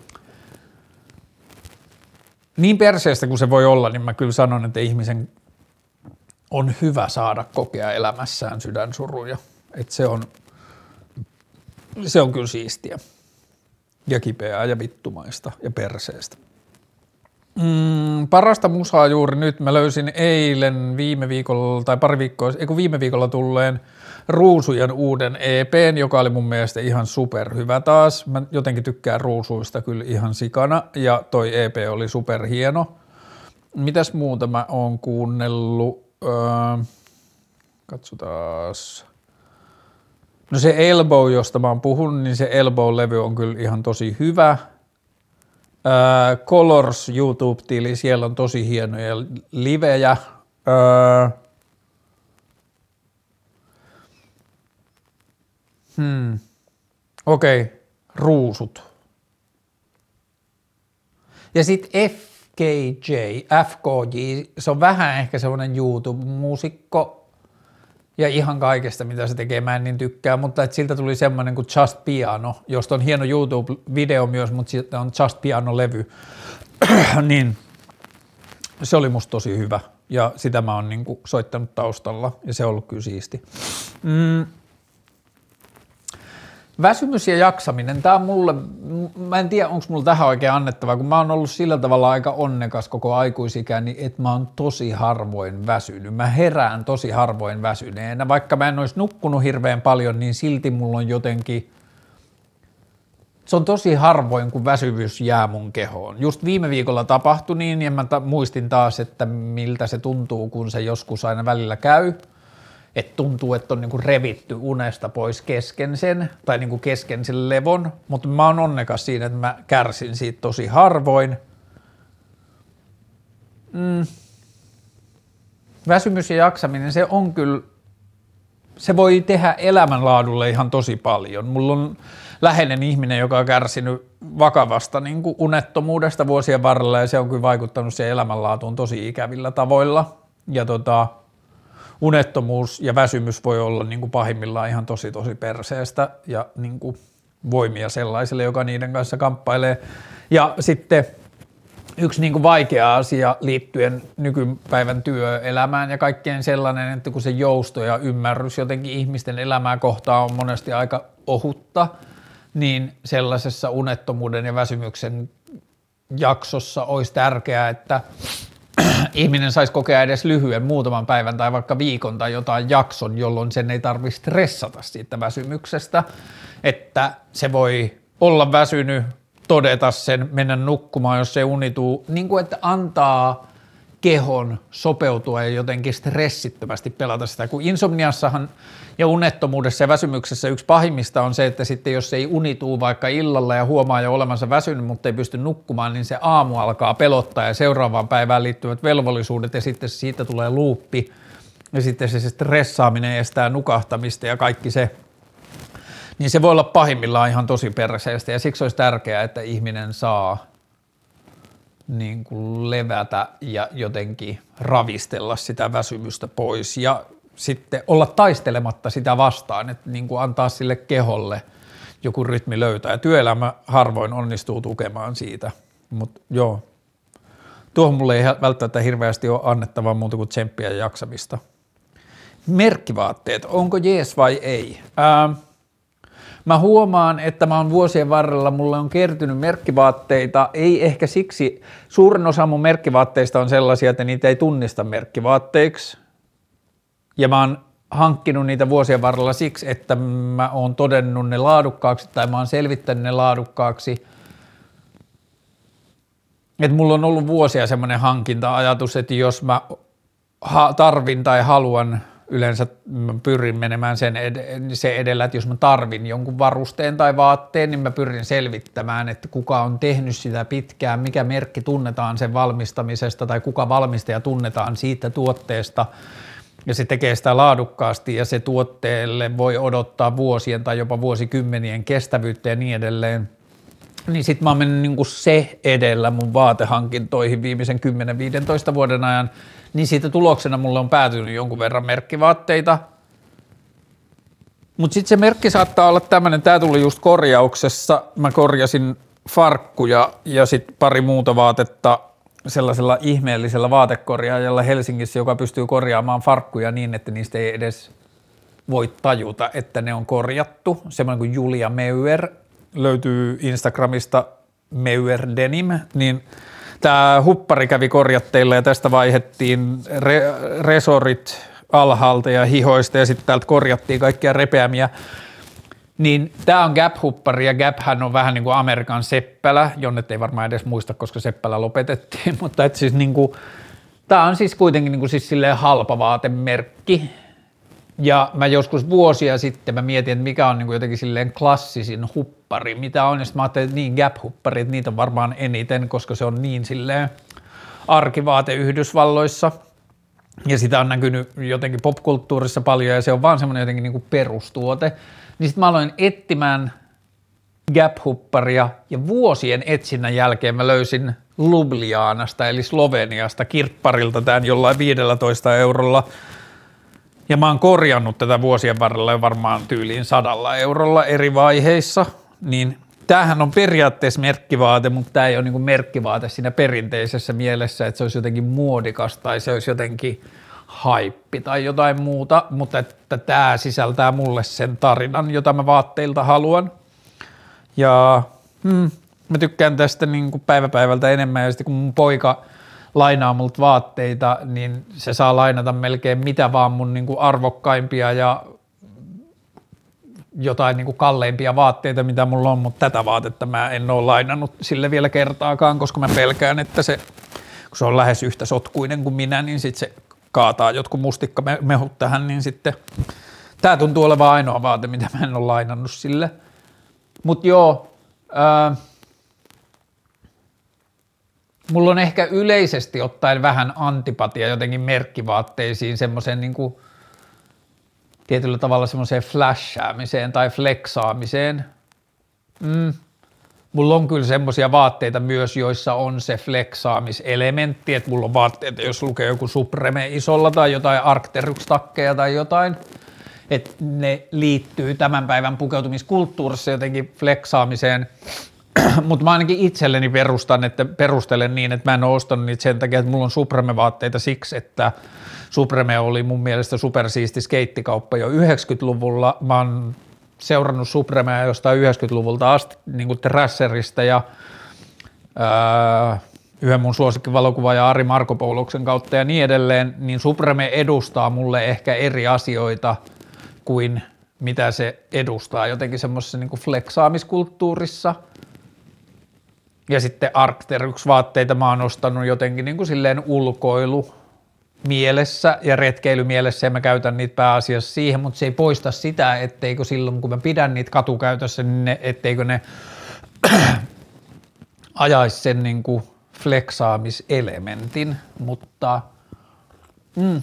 niin perseestä kuin se voi olla, niin mä kyllä sanon, että ihmisen on hyvä saada kokea elämässään sydänsuruja. Että se on, se on kyllä siistiä. ja kipeää ja vittumaista ja perseestä. Mm, parasta musaa juuri nyt. Mä löysin eilen viime viikolla tai pari viikkoa, eikö viime viikolla tulleen Ruusujen uuden EPn, joka oli mun mielestä ihan superhyvä taas. Mä jotenkin tykkään Ruusuista kyllä ihan sikana ja toi EP oli superhieno. Mitäs muuta mä oon kuunnellut? Öö, katsotaan. No se Elbow, josta mä oon puhunut, niin se Elbow-levy on kyllä ihan tosi hyvä. Öö, Colors YouTube-tili, siellä on tosi hienoja livejä. Öö, hmm. Okei, okay. ruusut. Ja sitten FKJ, FKJ, se on vähän ehkä semmoinen YouTube-muusikko, ja ihan kaikesta, mitä se tekee, mä en niin tykkää, mutta että siltä tuli semmoinen kuin Just Piano, josta on hieno YouTube-video myös, mutta sitten on Just Piano-levy, niin se oli musta tosi hyvä. Ja sitä mä oon niin soittanut taustalla ja se on ollut kyllä siisti. Mm, Väsymys ja jaksaminen, tämä on mulle, mä en tiedä onko mulla tähän oikein annettavaa, kun mä oon ollut sillä tavalla aika onnekas koko aikuisikäni, että mä oon tosi harvoin väsynyt. Mä herään tosi harvoin väsyneenä, vaikka mä en olisi nukkunut hirveän paljon, niin silti mulla on jotenkin, se on tosi harvoin, kun väsyvyys jää mun kehoon. Just viime viikolla tapahtui niin, ja mä ta- muistin taas, että miltä se tuntuu, kun se joskus aina välillä käy – että tuntuu, että on niinku revitty unesta pois kesken sen, tai niinku kesken sen levon, mutta mä oon onnekas siinä, että mä kärsin siitä tosi harvoin. Mm. Väsymys ja jaksaminen, se on kyllä, se voi tehdä elämänlaadulle ihan tosi paljon. Mulla on läheinen ihminen, joka on kärsinyt vakavasta niin kuin unettomuudesta vuosien varrella, ja se on kyllä vaikuttanut siihen elämänlaatuun tosi ikävillä tavoilla. Ja tota, unettomuus ja väsymys voi olla niin kuin pahimmillaan ihan tosi tosi perseestä ja niin kuin voimia sellaiselle, joka niiden kanssa kamppailee. Ja sitten yksi niin kuin vaikea asia liittyen nykypäivän työelämään ja kaikkeen sellainen, että kun se jousto ja ymmärrys jotenkin ihmisten elämää kohtaa on monesti aika ohutta, niin sellaisessa unettomuuden ja väsymyksen jaksossa olisi tärkeää, että ihminen saisi kokea edes lyhyen muutaman päivän tai vaikka viikon tai jotain jakson, jolloin sen ei tarvitse stressata siitä väsymyksestä, että se voi olla väsynyt, todeta sen, mennä nukkumaan, jos se unituu, niin kuin että antaa kehon sopeutua ja jotenkin stressittömästi pelata sitä, kun insomniassahan ja unettomuudessa ja väsymyksessä yksi pahimmista on se, että sitten jos ei unituu vaikka illalla ja huomaa jo olemansa väsynyt, mutta ei pysty nukkumaan, niin se aamu alkaa pelottaa ja seuraavaan päivään liittyvät velvollisuudet ja sitten siitä tulee luuppi ja sitten se stressaaminen estää nukahtamista ja kaikki se, niin se voi olla pahimmillaan ihan tosi perseestä ja siksi olisi tärkeää, että ihminen saa niin kuin levätä ja jotenkin ravistella sitä väsymystä pois ja sitten olla taistelematta sitä vastaan, että niin kuin antaa sille keholle joku rytmi löytää. Ja työelämä harvoin onnistuu tukemaan siitä, mutta joo, tuohon mulle ei välttämättä hirveästi ole annettavaa muuta kuin tsemppiä ja jaksamista. Merkkivaatteet, onko jees vai ei? Ää, Mä huomaan, että mä oon vuosien varrella, mulle on kertynyt merkkivaatteita, ei ehkä siksi, suurin osa mun merkkivaatteista on sellaisia, että niitä ei tunnista merkkivaatteiksi, ja mä oon hankkinut niitä vuosien varrella siksi, että mä oon todennut ne laadukkaaksi tai mä oon selvittänyt ne laadukkaaksi. Että mulla on ollut vuosia semmoinen hankinta-ajatus, että jos mä tarvin tai haluan yleensä mä pyrin menemään sen ed- se edellä, että jos mä tarvin jonkun varusteen tai vaatteen, niin mä pyrin selvittämään, että kuka on tehnyt sitä pitkään, mikä merkki tunnetaan sen valmistamisesta tai kuka valmistaja tunnetaan siitä tuotteesta ja se tekee sitä laadukkaasti ja se tuotteelle voi odottaa vuosien tai jopa vuosikymmenien kestävyyttä ja niin edelleen. Niin sit mä oon mennyt niin se edellä mun vaatehankintoihin viimeisen 10-15 vuoden ajan – niin siitä tuloksena mulle on päätynyt jonkun verran merkkivaatteita. Mutta sitten se merkki saattaa olla tämmöinen, tämä tuli just korjauksessa, mä korjasin farkkuja ja sitten pari muuta vaatetta sellaisella ihmeellisellä vaatekorjaajalla Helsingissä, joka pystyy korjaamaan farkkuja niin, että niistä ei edes voi tajuta, että ne on korjattu. Semmoinen kuin Julia Meuer, löytyy Instagramista Meuer Denim, niin tämä huppari kävi korjatteilla ja tästä vaihettiin re, resorit alhaalta ja hihoista ja sitten täältä korjattiin kaikkia repeämiä. Niin tämä on Gap-huppari ja Gaphän on vähän niin kuin Amerikan seppälä, jonne ei varmaan edes muista, koska seppälä lopetettiin, mutta et siis niin kuin, tämä on siis kuitenkin niin kuin siis halpa vaatemerkki, ja mä joskus vuosia sitten mä mietin, että mikä on niin kuin jotenkin silleen klassisin huppari, mitä on, ja sitten mä ajattelin, että niin Gap-huppari, niitä on varmaan eniten, koska se on niin silleen arkivaate Yhdysvalloissa, ja sitä on näkynyt jotenkin popkulttuurissa paljon, ja se on vaan semmoinen jotenkin niin kuin perustuote, niin sitten mä aloin etsimään Gap-hupparia, ja vuosien etsinnän jälkeen mä löysin Ljubljanasta, eli Sloveniasta, kirpparilta tämän jollain 15 eurolla, ja mä oon korjannut tätä vuosien varrella varmaan tyyliin sadalla eurolla eri vaiheissa, niin tämähän on periaatteessa merkkivaate, mutta tämä ei ole niin merkkivaate siinä perinteisessä mielessä, että se olisi jotenkin muodikas tai se olisi jotenkin haippi tai jotain muuta, mutta että tämä sisältää mulle sen tarinan, jota mä vaatteilta haluan. Ja hmm, mä tykkään tästä niin kuin päivä päivältä enemmän. Ja sitten kun mun poika – lainaa multa vaatteita, niin se saa lainata melkein mitä vaan mun niin kuin arvokkaimpia ja jotain niin kuin kalleimpia vaatteita, mitä mulla on, mutta tätä vaatetta mä en ole lainannut sille vielä kertaakaan, koska mä pelkään, että se, kun se on lähes yhtä sotkuinen kuin minä, niin sitten se kaataa jotkut mustikkamehut tähän, niin sitten tämä tuntuu olevan ainoa vaate, mitä mä en ole lainannut sille. Mutta joo, ää, mulla on ehkä yleisesti ottaen vähän antipatia jotenkin merkkivaatteisiin, semmoiseen niin kuin tietyllä tavalla semmoiseen flashaamiseen tai flexaamiseen. Mm. Mulla on kyllä semmoisia vaatteita myös, joissa on se flexaamiselementti, että mulla on vaatteita, jos lukee joku Supreme isolla tai jotain Arcteryx-takkeja tai jotain, että ne liittyy tämän päivän pukeutumiskulttuurissa jotenkin flexaamiseen – mutta mä ainakin itselleni perustan, että perustelen niin, että mä en ole ostanut niitä sen takia, että mulla on Supreme-vaatteita siksi, että Supreme oli mun mielestä supersiisti skeittikauppa jo 90-luvulla. Mä oon seurannut Supremea jostain 90-luvulta asti niin kuin Trasserista ja ää, yhden mun suosikkivalokuva Ari Marko Pouluksen kautta ja niin edelleen, niin Supreme edustaa mulle ehkä eri asioita kuin mitä se edustaa. Jotenkin semmoisessa niin fleksaamiskulttuurissa – ja sitten Arcteryx-vaatteita mä oon ostanut jotenkin niin kuin silleen ulkoilu mielessä ja retkeilymielessä ja mä käytän niitä pääasiassa siihen, mutta se ei poista sitä, etteikö silloin kun mä pidän niitä katukäytössä, niin ne, etteikö ne ajaisi sen niin kuin fleksaamiselementin, mutta mm,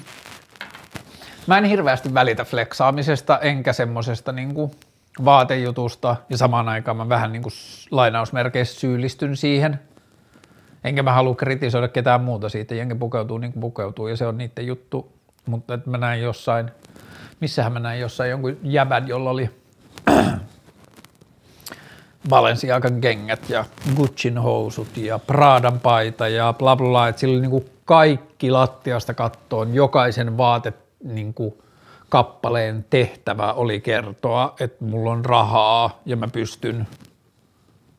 mä en hirveästi välitä fleksaamisesta enkä semmosesta niin kuin – vaatejutusta ja samaan aikaan mä vähän niin kuin lainausmerkeissä syyllistyn siihen. Enkä mä halua kritisoida ketään muuta siitä, jengi pukeutuu niin kuin pukeutuu ja se on niiden juttu, mutta että mä näin jossain, missähän mä näin jossain jonkun jäbän, jolla oli Balenciagan kengät ja Gucciin housut ja Pradan paita ja bla bla bla, että sillä oli niin kuin kaikki lattiasta kattoon, jokaisen vaate niin kuin – kappaleen tehtävä oli kertoa, että mulla on rahaa ja mä pystyn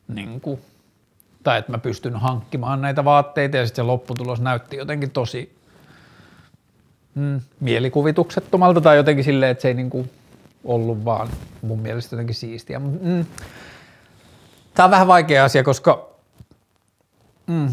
niin kuin, tai että mä pystyn hankkimaan näitä vaatteita ja sitten se lopputulos näytti jotenkin tosi mm, mielikuvituksettomalta tai jotenkin silleen, että se ei niin kuin ollut vaan mun mielestä jotenkin siistiä. Mm. Tämä on vähän vaikea asia, koska mm,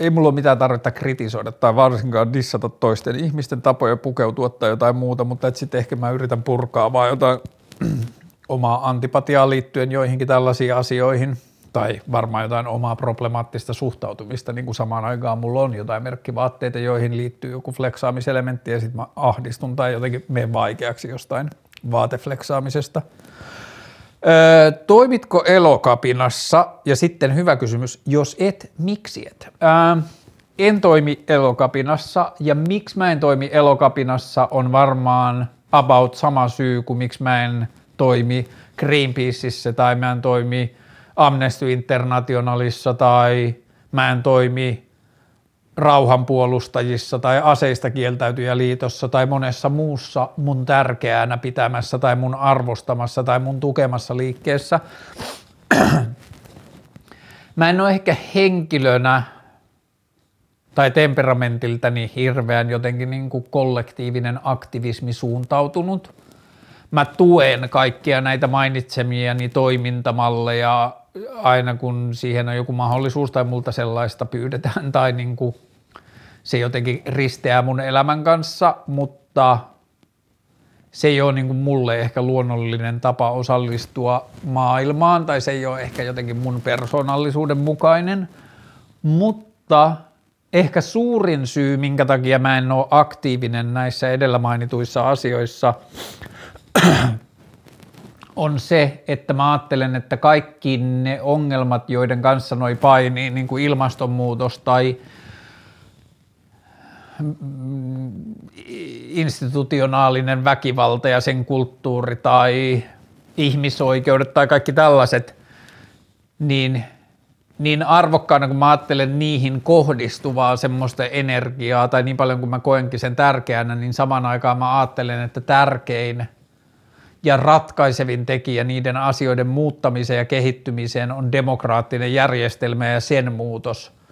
ei mulla ole mitään tarvetta kritisoida tai varsinkaan dissata toisten ihmisten tapoja pukeutua tai jotain muuta, mutta sitten ehkä mä yritän purkaa vaan jotain omaa antipatiaa liittyen joihinkin tällaisiin asioihin tai varmaan jotain omaa problemaattista suhtautumista, niin kuin samaan aikaan mulla on jotain merkkivaatteita, joihin liittyy joku fleksaamiselementti ja sitten mä ahdistun tai jotenkin menen vaikeaksi jostain vaatefleksaamisesta – Öö, toimitko elokapinassa? Ja sitten hyvä kysymys, jos et, miksi et? Öö, en toimi elokapinassa ja miksi mä en toimi elokapinassa on varmaan about sama syy kuin miksi mä en toimi Greenpeaceissa tai mä en toimi Amnesty Internationalissa tai mä en toimi rauhanpuolustajissa tai aseista kieltäytyjäliitossa tai monessa muussa mun tärkeänä pitämässä tai mun arvostamassa tai mun tukemassa liikkeessä, Mä en ole ehkä henkilönä tai temperamentiltäni hirveän jotenkin niin kuin kollektiivinen aktivismi suuntautunut. Mä tuen kaikkia näitä mainitsemiani toimintamalleja aina kun siihen on joku mahdollisuus tai multa sellaista pyydetään tai niin kuin se jotenkin risteää mun elämän kanssa, mutta se ei ole niin kuin mulle ehkä luonnollinen tapa osallistua maailmaan tai se ei ole ehkä jotenkin mun persoonallisuuden mukainen, mutta ehkä suurin syy, minkä takia mä en ole aktiivinen näissä edellä mainituissa asioissa, on se, että mä ajattelen, että kaikki ne ongelmat, joiden kanssa noi painii, niin kuin ilmastonmuutos tai institutionaalinen väkivalta ja sen kulttuuri tai ihmisoikeudet tai kaikki tällaiset, niin, niin arvokkaana kun mä ajattelen niihin kohdistuvaa semmoista energiaa tai niin paljon kuin mä koenkin sen tärkeänä, niin samaan aikaan mä ajattelen, että tärkein ja ratkaisevin tekijä niiden asioiden muuttamiseen ja kehittymiseen on demokraattinen järjestelmä ja sen muutos –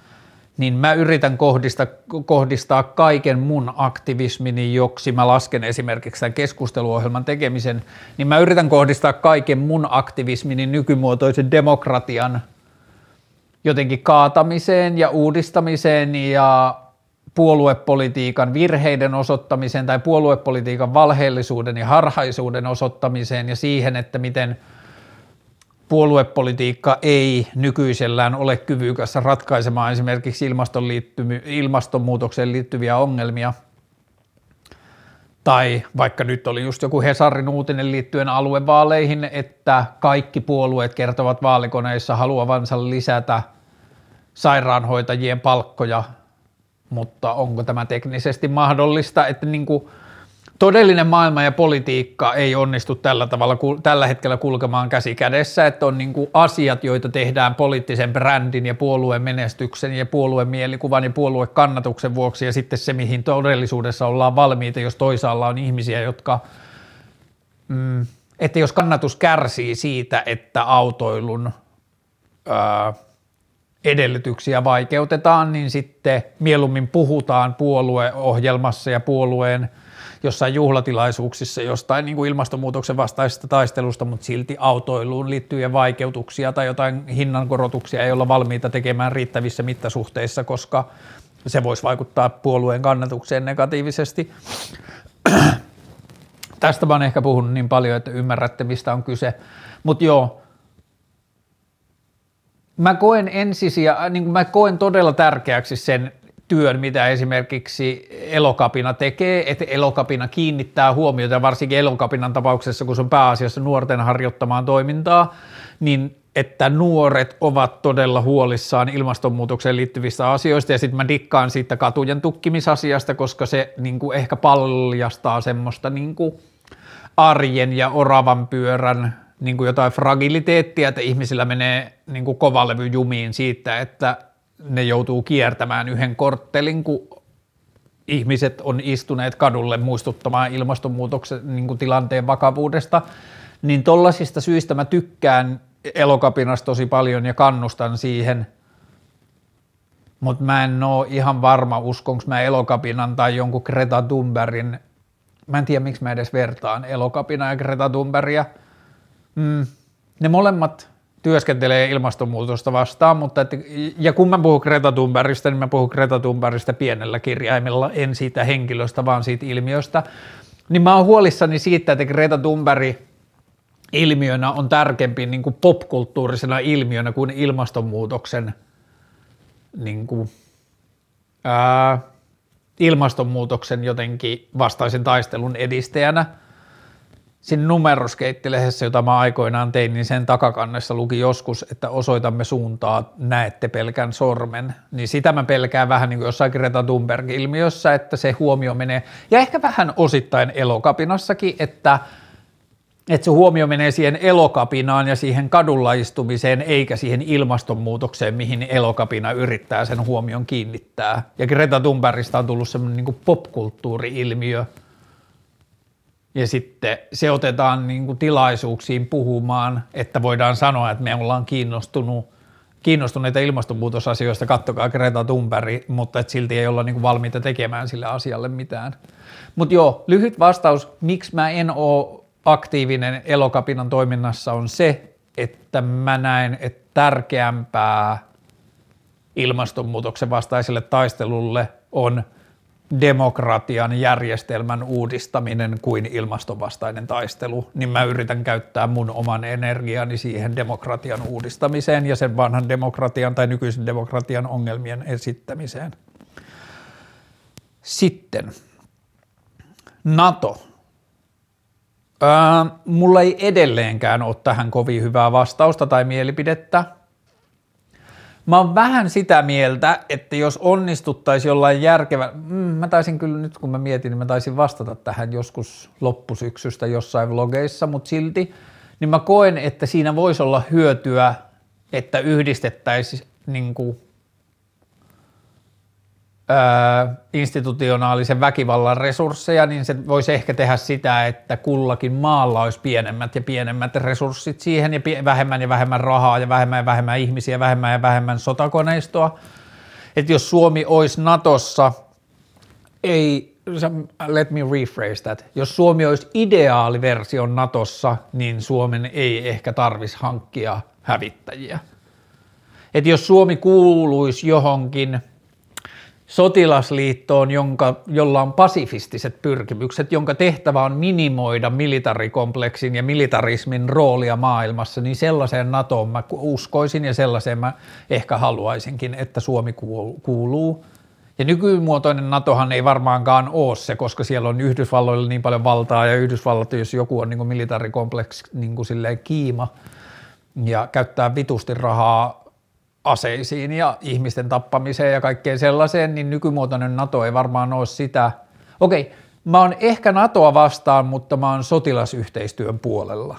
niin mä yritän kohdistaa, kohdistaa kaiken mun aktivismini, joksi. Mä lasken esimerkiksi tämän keskusteluohjelman tekemisen, niin mä yritän kohdistaa kaiken mun aktivismini nykymuotoisen demokratian jotenkin kaatamiseen ja uudistamiseen ja puoluepolitiikan virheiden osoittamiseen tai puoluepolitiikan valheellisuuden ja harhaisuuden osoittamiseen ja siihen, että miten – puoluepolitiikka ei nykyisellään ole kyvykäs ratkaisemaan esimerkiksi ilmastonmuutokseen liittyviä ongelmia. Tai vaikka nyt oli just joku Hesarin uutinen liittyen aluevaaleihin, että kaikki puolueet kertovat vaalikoneissa haluavansa lisätä sairaanhoitajien palkkoja, mutta onko tämä teknisesti mahdollista, että niin kuin – todellinen maailma ja politiikka ei onnistu tällä tavalla tällä hetkellä kulkemaan käsi kädessä, että on niin kuin asiat, joita tehdään poliittisen brändin ja puolueen menestyksen ja puolueen mielikuvan ja puoluekannatuksen vuoksi ja sitten se, mihin todellisuudessa ollaan valmiita, jos toisaalla on ihmisiä, jotka, mm, että jos kannatus kärsii siitä, että autoilun ää, edellytyksiä vaikeutetaan, niin sitten mieluummin puhutaan puolueohjelmassa ja puolueen – jossain juhlatilaisuuksissa jostain niin kuin ilmastonmuutoksen vastaisesta taistelusta, mutta silti autoiluun liittyviä vaikeutuksia tai jotain hinnankorotuksia ei olla valmiita tekemään riittävissä mittasuhteissa, koska se voisi vaikuttaa puolueen kannatukseen negatiivisesti. Tästä mä oon ehkä puhunut niin paljon, että ymmärrätte, mistä on kyse. Mutta joo, mä koen ensisia, niin mä koen todella tärkeäksi sen työn, mitä esimerkiksi elokapina tekee, että elokapina kiinnittää huomiota, varsinkin elokapinan tapauksessa, kun se on pääasiassa nuorten harjoittamaan toimintaa, niin että nuoret ovat todella huolissaan ilmastonmuutokseen liittyvistä asioista. Ja sitten mä dikkaan siitä katujen tukkimisasiasta, koska se niin kuin ehkä paljastaa semmoista niin kuin arjen ja oravan pyörän niin kuin jotain fragiliteettia, että ihmisillä menee niin kovalevy jumiin siitä, että ne joutuu kiertämään yhden korttelin, kun ihmiset on istuneet kadulle muistuttamaan ilmastonmuutoksen niin kuin tilanteen vakavuudesta, niin tollaisista syistä mä tykkään elokapinasta tosi paljon ja kannustan siihen, mutta mä en oo ihan varma, uskonko mä elokapinan tai jonkun Greta Thunbergin, mä en tiedä miksi mä edes vertaan elokapina ja Greta Thunbergia, mm, ne molemmat työskentelee ilmastonmuutosta vastaan, mutta että, ja kun mä puhun Greta Thunbergista, niin mä puhun Greta Thunbergista pienellä kirjaimella, en siitä henkilöstä, vaan siitä ilmiöstä, niin mä oon huolissani siitä, että Greta Thunberg ilmiönä on tärkeämpi niin kuin popkulttuurisena ilmiönä kuin ilmastonmuutoksen niin kuin, ää, ilmastonmuutoksen jotenkin vastaisen taistelun edistäjänä – siinä numeroskeittilehdessä, jota mä aikoinaan tein, niin sen takakannessa luki joskus, että osoitamme suuntaa, näette pelkän sormen. Niin sitä mä pelkään vähän niin kuin jossain Greta Thunberg-ilmiössä, että se huomio menee, ja ehkä vähän osittain elokapinassakin, että että se huomio menee siihen elokapinaan ja siihen kadulla istumiseen, eikä siihen ilmastonmuutokseen, mihin elokapina yrittää sen huomion kiinnittää. Ja Greta Thunbergista on tullut semmoinen niin popkulttuuri-ilmiö, ja sitten se otetaan niin kuin tilaisuuksiin puhumaan, että voidaan sanoa, että me ollaan kiinnostunut kiinnostuneita ilmastonmuutosasioista, kattokaa Greta Thunberg, mutta et silti ei olla niin valmiita tekemään sille asialle mitään. Mutta joo, lyhyt vastaus, miksi mä en ole aktiivinen elokapinan toiminnassa on se, että mä näen, että tärkeämpää ilmastonmuutoksen vastaiselle taistelulle on demokratian järjestelmän uudistaminen kuin ilmastonvastainen taistelu, niin mä yritän käyttää mun oman energiani siihen demokratian uudistamiseen ja sen vanhan demokratian tai nykyisen demokratian ongelmien esittämiseen. Sitten NATO. Öö, mulla ei edelleenkään ole tähän kovin hyvää vastausta tai mielipidettä. Mä oon vähän sitä mieltä, että jos onnistuttaisiin jollain järkevä, mm, mä taisin kyllä nyt kun mä mietin, niin mä taisin vastata tähän joskus loppusyksystä jossain vlogeissa, mutta silti, niin mä koen, että siinä voisi olla hyötyä, että yhdistettäisiin niin institutionaalisen väkivallan resursseja, niin se voisi ehkä tehdä sitä, että kullakin maalla olisi pienemmät ja pienemmät resurssit siihen ja vähemmän ja vähemmän rahaa ja vähemmän ja vähemmän ihmisiä, vähemmän ja vähemmän sotakoneistoa. Että jos Suomi olisi Natossa, ei, let me rephrase that, jos Suomi olisi ideaaliversio Natossa, niin Suomen ei ehkä tarvitsisi hankkia hävittäjiä. Että jos Suomi kuuluisi johonkin – sotilasliittoon, jonka, jolla on pasifistiset pyrkimykset, jonka tehtävä on minimoida militarikompleksin ja militarismin roolia maailmassa, niin sellaiseen NATOon mä uskoisin ja sellaiseen mä ehkä haluaisinkin, että Suomi kuuluu. Ja nykymuotoinen NATOhan ei varmaankaan ole se, koska siellä on Yhdysvalloilla niin paljon valtaa ja Yhdysvallat, jos joku on niin militarikompleks niin kuin kiima ja käyttää vitusti rahaa aseisiin ja ihmisten tappamiseen ja kaikkeen sellaiseen, niin nykymuotoinen NATO ei varmaan ole sitä. Okei, mä oon ehkä NATOa vastaan, mutta mä oon sotilasyhteistyön puolella.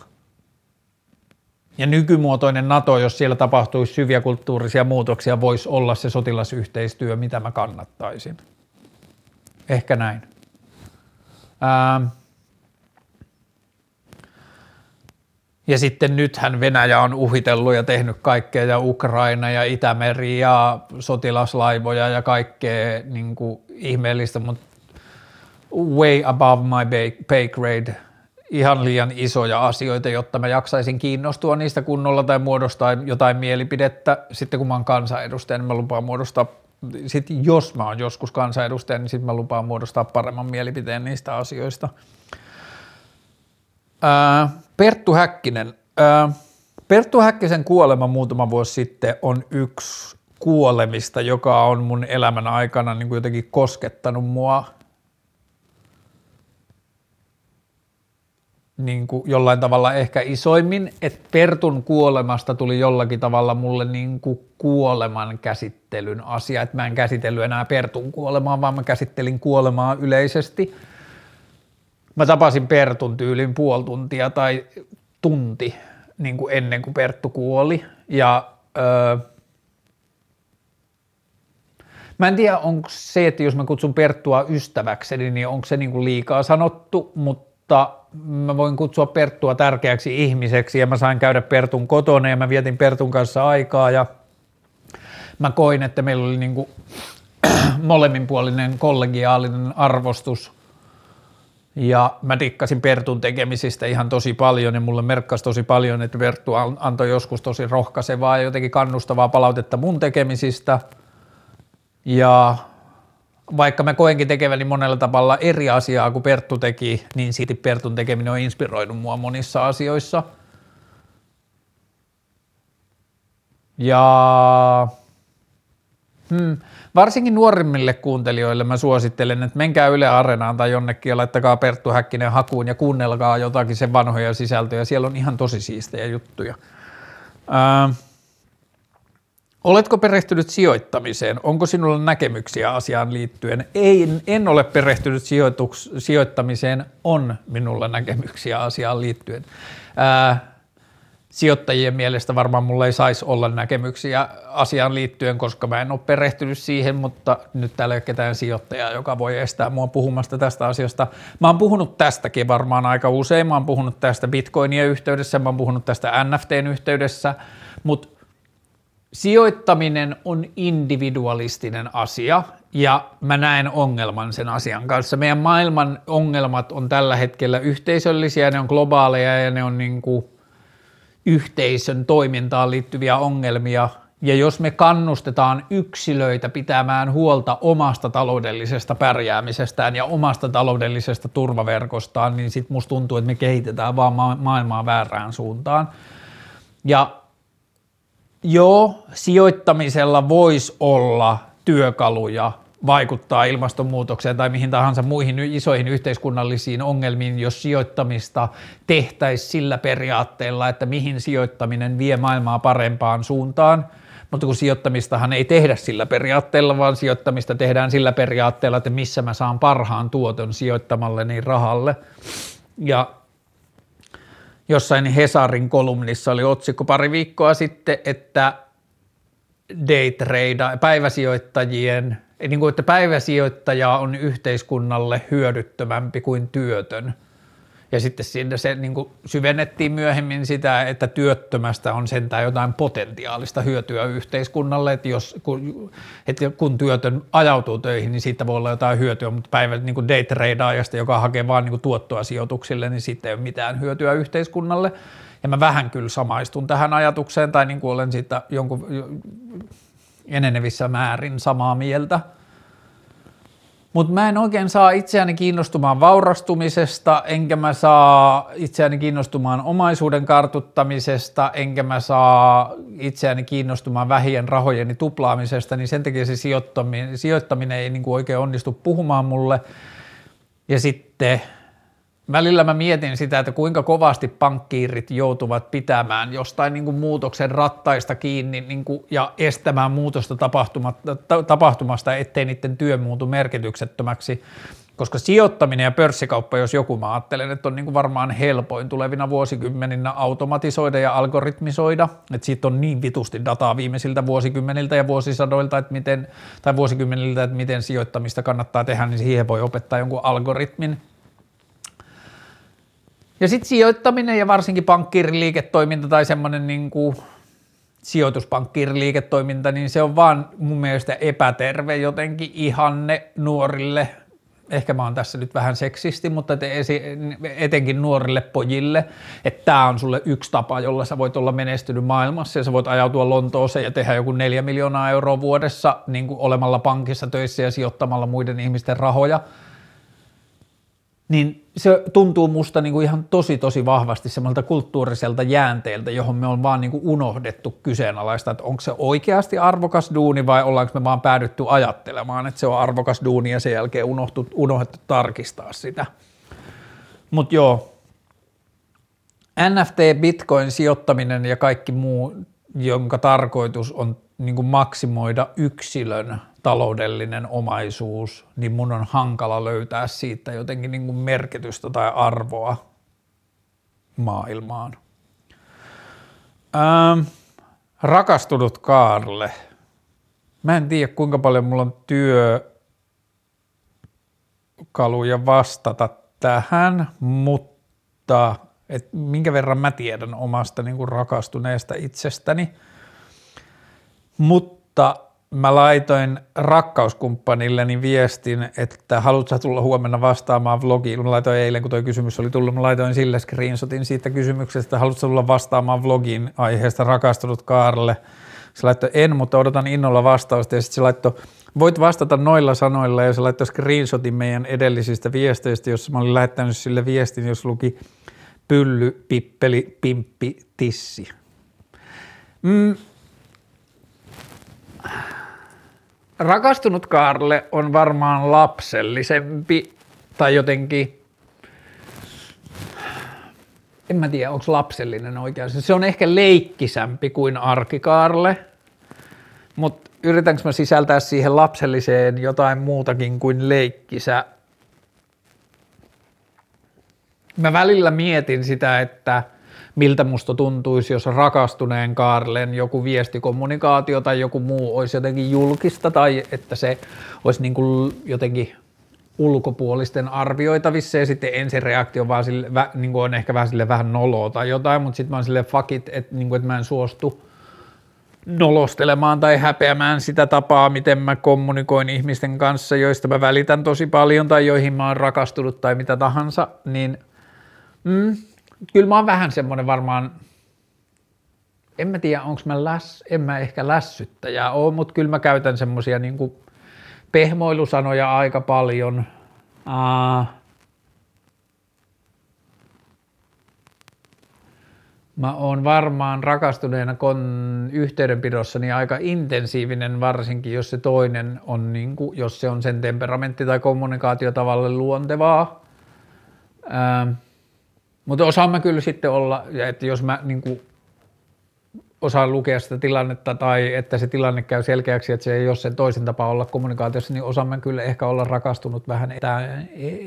Ja nykymuotoinen NATO, jos siellä tapahtuisi syviä kulttuurisia muutoksia, voisi olla se sotilasyhteistyö, mitä mä kannattaisin. Ehkä näin. Ää, Ja sitten nythän Venäjä on uhitellut ja tehnyt kaikkea ja Ukraina ja Itämeri ja sotilaslaivoja ja kaikkea niin kuin ihmeellistä, mutta way above my pay grade, ihan liian isoja asioita, jotta mä jaksaisin kiinnostua niistä kunnolla tai muodostaa jotain mielipidettä. Sitten kun mä oon kansanedustaja, niin mä lupaan muodostaa, sitten jos mä oon joskus kansanedustaja, niin sitten mä lupaan muodostaa paremman mielipiteen niistä asioista. Ää, Perttu Häkkinen. Perttu Häkkisen kuolema muutama vuosi sitten on yksi kuolemista, joka on mun elämän aikana niin kuin jotenkin koskettanut mua niin kuin jollain tavalla ehkä isoimmin, että Pertun kuolemasta tuli jollakin tavalla mulle niin kuin kuoleman käsittelyn asia, että mä en käsitellyt enää Pertun kuolemaa, vaan mä käsittelin kuolemaa yleisesti – Mä tapasin Pertun tyylin puoli tuntia tai tunti niin kuin ennen kuin Perttu kuoli. Ja öö, mä en tiedä, onko se, että jos mä kutsun Perttua ystäväkseni, niin onko se niin kuin liikaa sanottu, mutta mä voin kutsua Perttua tärkeäksi ihmiseksi ja mä sain käydä Pertun kotona ja mä vietin Pertun kanssa aikaa ja mä koin, että meillä oli niin kuin molemminpuolinen kollegiaalinen arvostus – ja mä dikkasin Pertun tekemisistä ihan tosi paljon ja mulle merkkasi tosi paljon, että Perttu antoi joskus tosi rohkaisevaa ja jotenkin kannustavaa palautetta mun tekemisistä. Ja vaikka mä koenkin tekeväni monella tavalla eri asiaa kuin Perttu teki, niin silti Pertun tekeminen on inspiroinut mua monissa asioissa. Ja hmm, Varsinkin nuorimmille kuuntelijoille mä suosittelen, että menkää Yle Areenaan tai jonnekin ja laittakaa Perttu Häkkinen hakuun ja kuunnelkaa jotakin sen vanhoja sisältöjä. Siellä on ihan tosi siistejä juttuja. Ää, Oletko perehtynyt sijoittamiseen? Onko sinulla näkemyksiä asiaan liittyen? Ei, en ole perehtynyt sijoittamiseen, on minulla näkemyksiä asiaan liittyen. Ää, sijoittajien mielestä varmaan mulla ei saisi olla näkemyksiä asiaan liittyen, koska mä en ole perehtynyt siihen, mutta nyt täällä ei ole ketään sijoittajaa, joka voi estää mua puhumasta tästä asiasta. Mä oon puhunut tästäkin varmaan aika usein, mä oon puhunut tästä bitcoinien yhteydessä, mä oon puhunut tästä NFTn yhteydessä, mutta sijoittaminen on individualistinen asia ja mä näen ongelman sen asian kanssa. Meidän maailman ongelmat on tällä hetkellä yhteisöllisiä, ne on globaaleja ja ne on niin kuin yhteisön toimintaan liittyviä ongelmia. Ja jos me kannustetaan yksilöitä pitämään huolta omasta taloudellisesta pärjäämisestään ja omasta taloudellisesta turvaverkostaan, niin sitten musta tuntuu, että me kehitetään vaan ma- maailmaa väärään suuntaan. Ja joo, sijoittamisella voisi olla työkaluja vaikuttaa ilmastonmuutokseen tai mihin tahansa muihin isoihin yhteiskunnallisiin ongelmiin, jos sijoittamista tehtäisiin sillä periaatteella, että mihin sijoittaminen vie maailmaa parempaan suuntaan. Mutta kun sijoittamistahan ei tehdä sillä periaatteella, vaan sijoittamista tehdään sillä periaatteella, että missä mä saan parhaan tuoton sijoittamalleni rahalle. Ja jossain Hesarin kolumnissa oli otsikko pari viikkoa sitten, että daytrade, päiväsijoittajien, niin kuin, että päiväsijoittaja on yhteiskunnalle hyödyttömämpi kuin työtön. Ja sitten siinä se niin kuin syvennettiin myöhemmin sitä, että työttömästä on sentään jotain potentiaalista hyötyä yhteiskunnalle, että, jos, kun, että kun työtön ajautuu töihin, niin siitä voi olla jotain hyötyä, mutta päivä niin kuin daytradeajasta, joka hakee vain niin tuottoa sijoituksille, niin sitten ei ole mitään hyötyä yhteiskunnalle. Ja mä vähän kyllä samaistun tähän ajatukseen, tai niin kuin olen siitä jonkun enenevissä määrin samaa mieltä – mutta mä en oikein saa itseäni kiinnostumaan vaurastumisesta, enkä mä saa itseäni kiinnostumaan omaisuuden kartuttamisesta, enkä mä saa itseäni kiinnostumaan vähien rahojeni tuplaamisesta, niin sen takia se sijoittaminen, sijoittaminen ei niin kuin oikein onnistu puhumaan mulle. Ja sitten Välillä mä mietin sitä, että kuinka kovasti pankkiirit joutuvat pitämään jostain niin kuin muutoksen rattaista kiinni niin kuin, ja estämään muutosta tapahtumasta, ettei niiden työ muutu merkityksettömäksi. Koska sijoittaminen ja pörssikauppa, jos joku mä ajattelen, että on niin kuin varmaan helpoin tulevina vuosikymmeninä automatisoida ja algoritmisoida, että siitä on niin vitusti dataa viimeisiltä vuosikymmeniltä ja vuosisadoilta, että miten, tai vuosikymmeniltä, että miten sijoittamista kannattaa tehdä, niin siihen voi opettaa jonkun algoritmin – ja sitten sijoittaminen ja varsinkin pankkiiriliiketoiminta tai semmoinen niin sijoituspankkiiriliiketoiminta, niin se on vaan mun mielestä epäterve jotenkin ihanne nuorille. Ehkä mä oon tässä nyt vähän seksisti, mutta etenkin nuorille pojille, että tämä on sulle yksi tapa, jolla sä voit olla menestynyt maailmassa ja sä voit ajautua Lontooseen ja tehdä joku neljä miljoonaa euroa vuodessa niin kuin olemalla pankissa töissä ja sijoittamalla muiden ihmisten rahoja – niin se tuntuu musta niin kuin ihan tosi tosi vahvasti semmoilta kulttuuriselta jäänteeltä, johon me on vaan niin kuin unohdettu kyseenalaista, että onko se oikeasti arvokas duuni vai ollaanko me vaan päädytty ajattelemaan, että se on arvokas duuni ja sen jälkeen unohtu, unohdettu tarkistaa sitä. Mutta joo, NFT, Bitcoin, sijoittaminen ja kaikki muu, jonka tarkoitus on niin kuin maksimoida yksilön taloudellinen omaisuus, niin mun on hankala löytää siitä jotenkin niin kuin merkitystä tai arvoa maailmaan. Ähm, rakastunut Kaarle. Mä en tiedä kuinka paljon mulla on työkaluja vastata tähän, mutta et minkä verran mä tiedän omasta niin kuin rakastuneesta itsestäni. Mutta mä laitoin rakkauskumppanilleni viestin, että haluatko tulla huomenna vastaamaan vlogiin. Mä laitoin eilen, kun tuo kysymys oli tullut, mä laitoin sille screenshotin siitä kysymyksestä, että haluatko tulla vastaamaan vlogiin aiheesta rakastunut Kaarle. Se laittoi en, mutta odotan innolla vastausta ja sitten se laittoi, voit vastata noilla sanoilla ja se laittoi screenshotin meidän edellisistä viesteistä, jossa mä olin lähettänyt sille viestin, jos luki pylly, pippeli, pimppi, tissi. Mm, rakastunut Karle on varmaan lapsellisempi tai jotenkin, en mä tiedä onko lapsellinen oikein. Se on ehkä leikkisämpi kuin arkikaarle, mutta yritänkö mä sisältää siihen lapselliseen jotain muutakin kuin leikkisä. Mä välillä mietin sitä, että – miltä musta tuntuisi, jos rakastuneen Kaarlen joku viestikommunikaatio tai joku muu olisi jotenkin julkista tai että se olisi niin kuin jotenkin ulkopuolisten arvioitavissa ja sitten ensin reaktio vaan sille, niin kuin on ehkä vähän sille vähän noloa tai jotain, mutta sitten mä oon silleen fuck it, että, niin kuin, mä en suostu nolostelemaan tai häpeämään sitä tapaa, miten mä kommunikoin ihmisten kanssa, joista mä välitän tosi paljon tai joihin mä oon rakastunut tai mitä tahansa, niin mm, kyllä mä oon vähän semmoinen varmaan, en mä tiedä onko mä läs, en mä ehkä lässyttäjä ole, mutta kyllä mä käytän semmoisia niin pehmoilusanoja aika paljon. Uh, Mä oon varmaan rakastuneena kon yhteydenpidossa niin aika intensiivinen, varsinkin jos se toinen on, niin kuin, jos se on sen temperamentti tai kommunikaatiotavalle luontevaa. Ähm, mutta osaan mä kyllä sitten olla, että jos mä niin kuin, osaan lukea sitä tilannetta tai että se tilanne käy selkeäksi, että se ei ole sen toisen tapa olla kommunikaatiossa, niin osaan mä kyllä ehkä olla rakastunut vähän etä,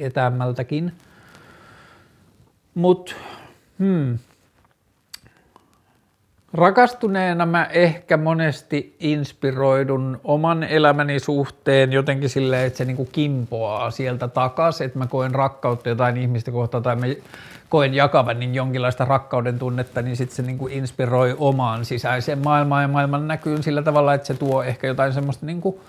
etäämmältäkin. Mutta hmm, Rakastuneena mä ehkä monesti inspiroidun oman elämäni suhteen jotenkin silleen, että se niinku kimpoaa sieltä takaisin, että mä koen rakkautta jotain ihmistä kohtaan tai mä koen jakavan niin jonkinlaista rakkauden tunnetta, niin sitten se niinku inspiroi omaan sisäiseen maailmaan ja maailman näkyyn sillä tavalla, että se tuo ehkä jotain semmoista niinku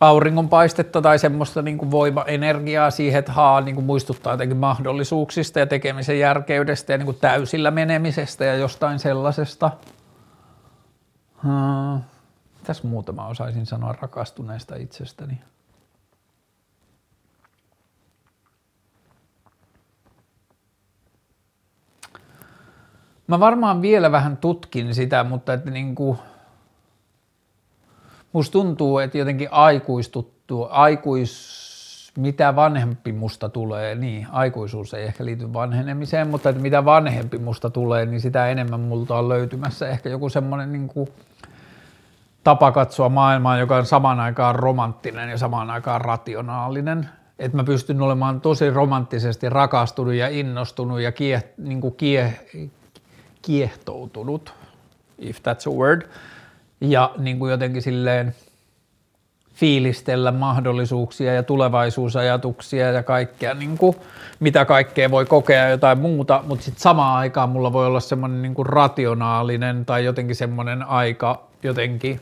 auringonpaistetta tai semmoista niin kuin voimaenergiaa siihen, että haa niin kuin muistuttaa jotenkin mahdollisuuksista ja tekemisen järkeydestä ja niin kuin täysillä menemisestä ja jostain sellaisesta. Hmm. Tässä muutama osaisin sanoa rakastuneesta itsestäni. Mä varmaan vielä vähän tutkin sitä, mutta että niin kuin – musta tuntuu, että jotenkin aikuistuttu, aikuis, mitä vanhempi musta tulee, niin aikuisuus ei ehkä liity vanhenemiseen, mutta että mitä vanhempi musta tulee, niin sitä enemmän multa on löytymässä ehkä joku semmoinen niin kuin tapa katsoa maailmaa, joka on samaan aikaan romanttinen ja samaan aikaan rationaalinen. Että mä pystyn olemaan tosi romanttisesti rakastunut ja innostunut ja kie, niin kuin kie, kiehtoutunut, if that's a word – ja niin kuin jotenkin silleen fiilistellä mahdollisuuksia ja tulevaisuusajatuksia ja kaikkea, niin kuin, mitä kaikkea voi kokea jotain muuta, mutta sitten samaan aikaan mulla voi olla semmoinen niin rationaalinen tai jotenkin semmoinen aika jotenkin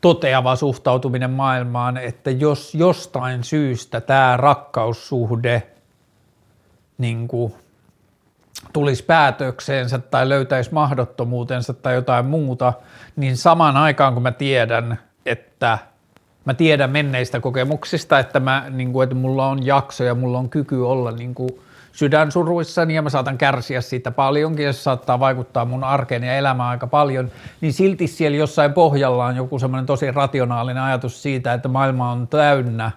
toteava suhtautuminen maailmaan, että jos jostain syystä tämä rakkaussuhde niin kuin tulisi päätökseensä tai löytäisi mahdottomuutensa tai jotain muuta, niin samaan aikaan kun mä tiedän, että mä tiedän menneistä kokemuksista, että, mä, niin kuin, että mulla on jakso ja mulla on kyky olla niin kuin sydänsuruissani ja mä saatan kärsiä siitä paljonkin ja se saattaa vaikuttaa mun arkeen ja elämään aika paljon, niin silti siellä jossain pohjalla on joku semmoinen tosi rationaalinen ajatus siitä, että maailma on täynnä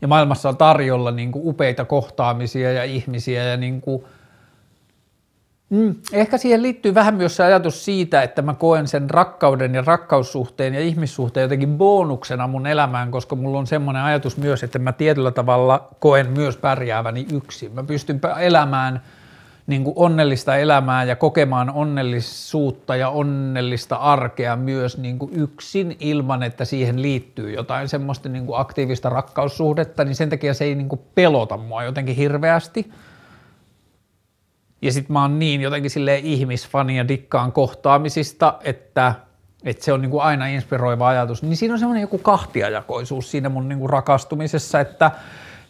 ja maailmassa on tarjolla niin kuin upeita kohtaamisia ja ihmisiä ja niin kuin Mm, ehkä siihen liittyy vähän myös se ajatus siitä, että mä koen sen rakkauden ja rakkaussuhteen ja ihmissuhteen jotenkin bonuksena mun elämään, koska mulla on semmoinen ajatus myös, että mä tietyllä tavalla koen myös pärjääväni yksin. Mä pystyn elämään niin kuin onnellista elämää ja kokemaan onnellisuutta ja onnellista arkea myös niin kuin yksin ilman, että siihen liittyy jotain semmoista niin kuin aktiivista rakkaussuhdetta, niin sen takia se ei niin kuin pelota mua jotenkin hirveästi – ja sitten mä oon niin jotenkin silleen ihmisfani ja dikkaan kohtaamisista, että, että se on niin kuin aina inspiroiva ajatus. Niin siinä on semmoinen joku kahtiajakoisuus siinä mun niin kuin rakastumisessa, että,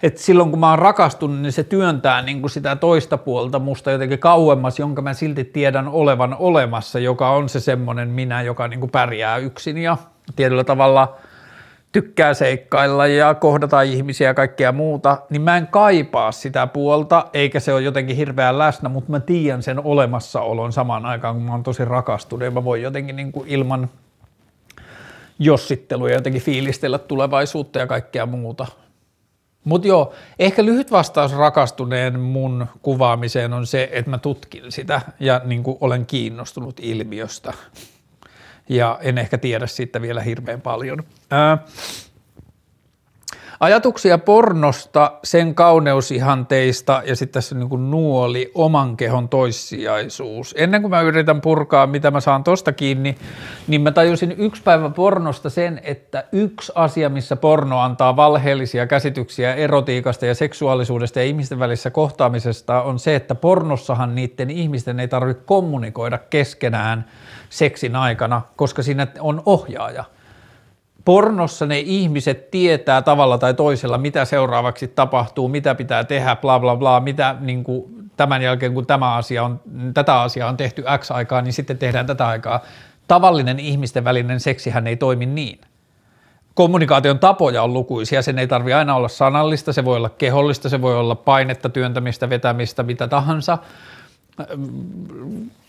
että silloin kun mä oon rakastunut, niin se työntää niin kuin sitä toista puolta musta jotenkin kauemmas, jonka mä silti tiedän olevan olemassa, joka on se semmoinen minä, joka niin kuin pärjää yksin ja tietyllä tavalla – tykkää seikkailla ja kohdata ihmisiä ja kaikkea muuta, niin mä en kaipaa sitä puolta, eikä se ole jotenkin hirveän läsnä, mutta mä tiedän sen olemassaolon samaan aikaan, kun mä oon tosi rakastunut ja mä voin jotenkin niin kuin ilman jossittelua jotenkin fiilistellä tulevaisuutta ja kaikkea muuta. Mutta joo, ehkä lyhyt vastaus rakastuneen mun kuvaamiseen on se, että mä tutkin sitä ja niin kuin olen kiinnostunut ilmiöstä ja en ehkä tiedä siitä vielä hirveän paljon. Ää, Ajatuksia pornosta, sen kauneusihanteista ja sitten tässä niin kuin nuoli oman kehon toissijaisuus. Ennen kuin mä yritän purkaa, mitä mä saan tosta kiinni, niin mä tajusin yksi päivä pornosta sen, että yksi asia, missä porno antaa valheellisia käsityksiä erotiikasta ja seksuaalisuudesta ja ihmisten välissä kohtaamisesta, on se, että pornossahan niiden ihmisten ei tarvitse kommunikoida keskenään seksin aikana, koska siinä on ohjaaja – pornossa ne ihmiset tietää tavalla tai toisella, mitä seuraavaksi tapahtuu, mitä pitää tehdä, bla bla bla, mitä niin kuin, tämän jälkeen kun tämä asia on, tätä asiaa on tehty X aikaa, niin sitten tehdään tätä aikaa. Tavallinen ihmisten välinen seksihän ei toimi niin. Kommunikaation tapoja on lukuisia, sen ei tarvi aina olla sanallista, se voi olla kehollista, se voi olla painetta, työntämistä, vetämistä, mitä tahansa,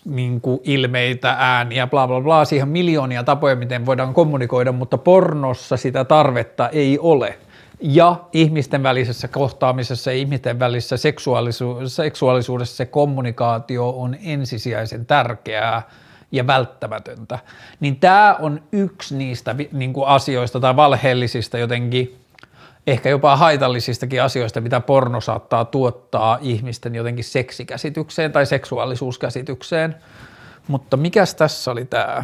niin kuin ilmeitä, ääniä, bla bla bla, siihen miljoonia tapoja, miten voidaan kommunikoida, mutta pornossa sitä tarvetta ei ole. Ja ihmisten välisessä kohtaamisessa ja ihmisten välisessä seksuaalisuudessa, seksuaalisuudessa se kommunikaatio on ensisijaisen tärkeää ja välttämätöntä. Niin tämä on yksi niistä niin kuin asioista tai valheellisista jotenkin – ehkä jopa haitallisistakin asioista, mitä porno saattaa tuottaa ihmisten jotenkin seksikäsitykseen tai seksuaalisuuskäsitykseen. Mutta mikäs tässä oli tämä?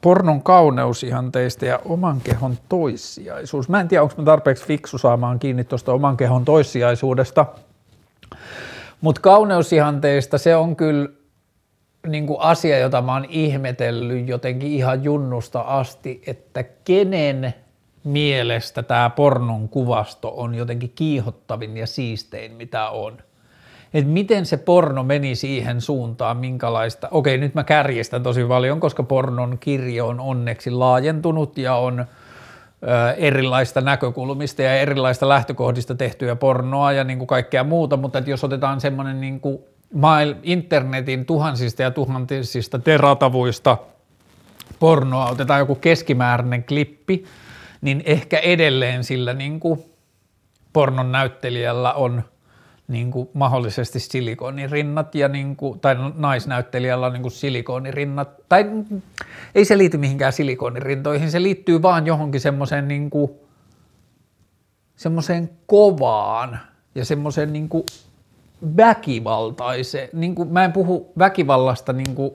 Pornon kauneusihanteista ja oman kehon toissijaisuus. Mä en tiedä, onko mä tarpeeksi fiksu saamaan kiinni tuosta oman kehon toissijaisuudesta. Mutta kauneusihanteista se on kyllä niin kuin asia, jota mä oon ihmetellyt jotenkin ihan junnusta asti, että kenen mielestä tämä pornon kuvasto on jotenkin kiihottavin ja siistein, mitä on. Et miten se porno meni siihen suuntaan, minkälaista, okei nyt mä kärjestän tosi paljon, koska pornon kirjo on onneksi laajentunut ja on erilaista näkökulmista ja erilaista lähtökohdista tehtyä pornoa ja niin kuin kaikkea muuta, mutta että jos otetaan semmoinen niin kuin internetin tuhansista ja tuhansista teratavuista pornoa, otetaan joku keskimääräinen klippi, niin ehkä edelleen sillä niin kuin pornon näyttelijällä on niin kuin mahdollisesti silikonirinnat ja niin kuin, tai naisnäyttelijällä on niin kuin silikonirinnat, tai ei se liity mihinkään silikonirintoihin, se liittyy vaan johonkin semmoiseen niin semmoiseen kovaan ja semmoiseen niin väkivaltaiseen, niin kuin, mä en puhu väkivallasta niin kuin,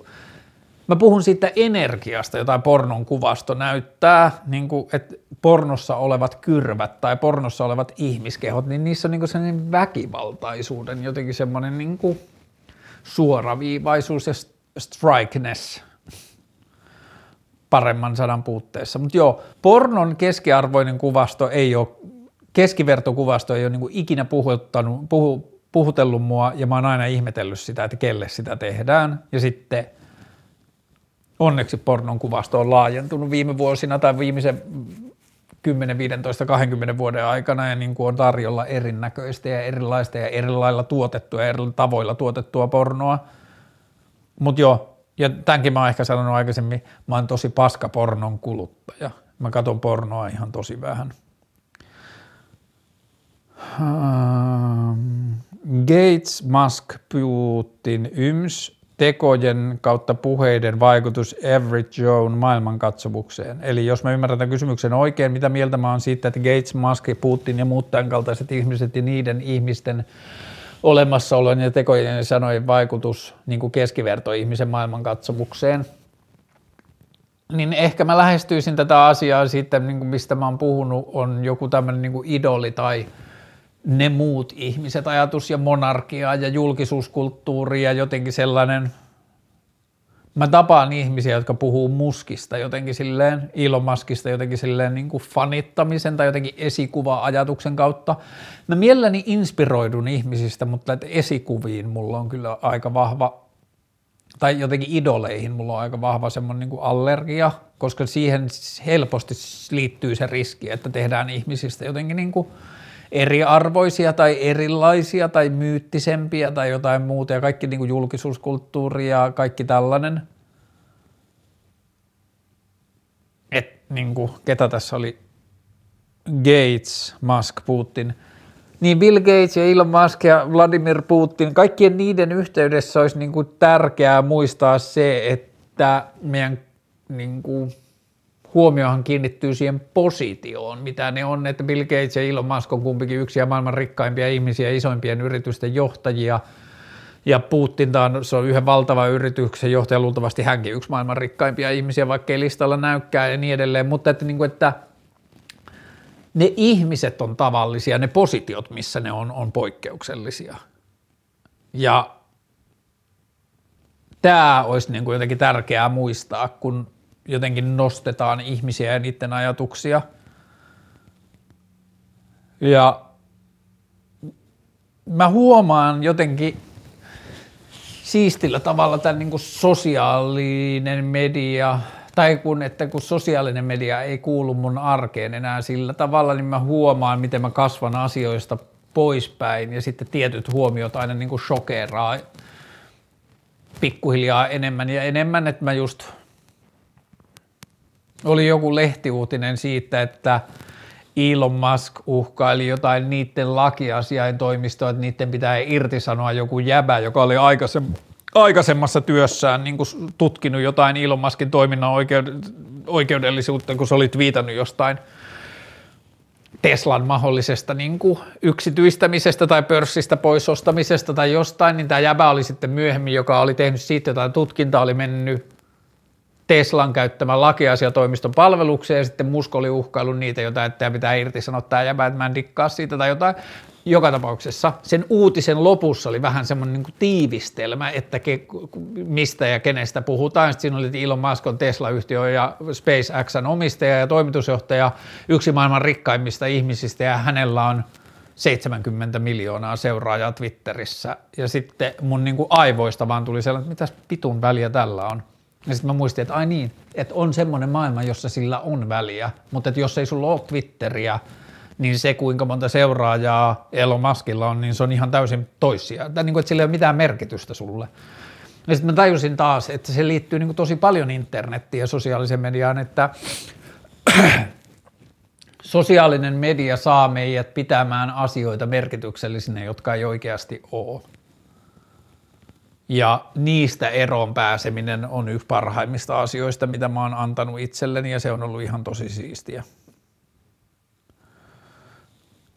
Mä puhun siitä energiasta, jota pornon kuvasto näyttää, niin kuin, että pornossa olevat kyrvät tai pornossa olevat ihmiskehot, niin niissä on niin kuin sellainen väkivaltaisuuden jotenkin semmoinen niin kuin suoraviivaisuus ja strikeness paremman sanan puutteessa. Mutta joo, pornon keskiarvoinen kuvasto ei ole, keskivertokuvasto ei ole niin ikinä puhuttanut, puhu, puhutellut mua ja mä oon aina ihmetellyt sitä, että kelle sitä tehdään. Ja sitten – onneksi pornon kuvasto on laajentunut viime vuosina tai viimeisen 10, 15, 20 vuoden aikana ja niin kuin on tarjolla erinäköistä ja erilaista ja erilailla tuotettua ja eri tavoilla tuotettua pornoa. Mutta joo, ja tämänkin mä oon ehkä sanonut aikaisemmin, mä oon tosi paska pornon kuluttaja. Mä katson pornoa ihan tosi vähän. Um, Gates, Musk, Putin, Yms, tekojen kautta puheiden vaikutus average Joan maailmankatsomukseen. Eli jos mä ymmärrän tämän kysymyksen oikein, mitä mieltä mä oon siitä, että Gates, Musk, Putin ja muut tämän kaltaiset ihmiset ja niiden ihmisten olemassaolon ja tekojen ja sanojen vaikutus niin kuin keskiverto-ihmisen maailmankatsomukseen, niin ehkä mä lähestyisin tätä asiaa sitten, niin kuin mistä mä oon puhunut, on joku tämmöinen niin idoli tai – ne muut ihmiset, ajatus ja monarkia ja julkisuuskulttuuri ja jotenkin sellainen, mä tapaan ihmisiä, jotka puhuu muskista jotenkin silleen, ilmaskista jotenkin silleen niin kuin fanittamisen tai jotenkin esikuva-ajatuksen kautta. Mä mielelläni inspiroidun ihmisistä, mutta että esikuviin mulla on kyllä aika vahva, tai jotenkin idoleihin mulla on aika vahva semmoinen niin kuin allergia, koska siihen helposti liittyy se riski, että tehdään ihmisistä jotenkin niin kuin – eriarvoisia tai erilaisia tai myyttisempiä tai jotain muuta ja kaikki niin kuin julkisuuskulttuuri ja kaikki tällainen. Et niin kuin, ketä tässä oli? Gates, Musk, Putin. Niin Bill Gates ja Elon Musk ja Vladimir Putin, kaikkien niiden yhteydessä olisi niin kuin tärkeää muistaa se, että meidän niin kuin huomiohan kiinnittyy siihen positioon, mitä ne on, että Bill Gates ja Elon Musk on kumpikin yksi ja maailman rikkaimpia ihmisiä, isoimpien yritysten johtajia, ja Putin on, se on yhden valtavan yrityksen johtaja, luultavasti hänkin yksi maailman rikkaimpia ihmisiä, vaikka ei listalla näykkää ja niin edelleen, mutta että, niin kuin, että ne ihmiset on tavallisia, ne positiot, missä ne on, on poikkeuksellisia. Ja tämä olisi niin kuin jotenkin tärkeää muistaa, kun jotenkin nostetaan ihmisiä ja niiden ajatuksia. Ja mä huomaan jotenkin siistillä tavalla tämän niin kuin sosiaalinen media, tai kun, että kun sosiaalinen media ei kuulu mun arkeen enää sillä tavalla, niin mä huomaan, miten mä kasvan asioista poispäin ja sitten tietyt huomiot aina niin kuin shokeraa pikkuhiljaa enemmän ja enemmän, että mä just oli joku lehtiuutinen siitä, että Elon Musk uhkaili jotain niiden lakiasiaintoimistoa, että niiden pitää irtisanoa joku jäbä, joka oli aikaisemmassa työssään niin kuin tutkinut jotain Elon Muskin toiminnan oikeudellisuutta, kun se oli viitannut jostain Teslan mahdollisesta niin kuin yksityistämisestä tai pörssistä poisostamisesta tai jostain, niin tämä jäbä oli sitten myöhemmin, joka oli tehnyt siitä jotain tutkintaa, oli mennyt Teslan käyttämän lakiasiatoimiston palvelukseen ja sitten Musk oli uhkailu niitä jotain, että pitää irtisanoa tämä mä en dikkaa siitä tai jotain. Joka tapauksessa sen uutisen lopussa oli vähän semmoinen niin tiivistelmä, että ke, mistä ja kenestä puhutaan. Sitten siinä oli, Elon Musk on Tesla-yhtiö ja SpaceXn omistaja ja toimitusjohtaja, yksi maailman rikkaimmista ihmisistä ja hänellä on 70 miljoonaa seuraajaa Twitterissä. Ja sitten mun niin kuin aivoista vaan tuli sellainen, että mitäs pitun väliä tällä on. Ja sitten mä muistin, että ai niin, että on semmoinen maailma, jossa sillä on väliä, mutta että jos ei sulla ole Twitteriä, niin se kuinka monta seuraajaa Elon Muskilla on, niin se on ihan täysin toisia. Tai niin kuin, että sillä ei ole mitään merkitystä sulle. Ja sitten mä tajusin taas, että se liittyy niin kuin tosi paljon internettiin ja sosiaaliseen mediaan, että sosiaalinen media saa meidät pitämään asioita merkityksellisinä, jotka ei oikeasti ole. Ja niistä eroon pääseminen on yksi parhaimmista asioista, mitä mä oon antanut itselleni ja se on ollut ihan tosi siistiä.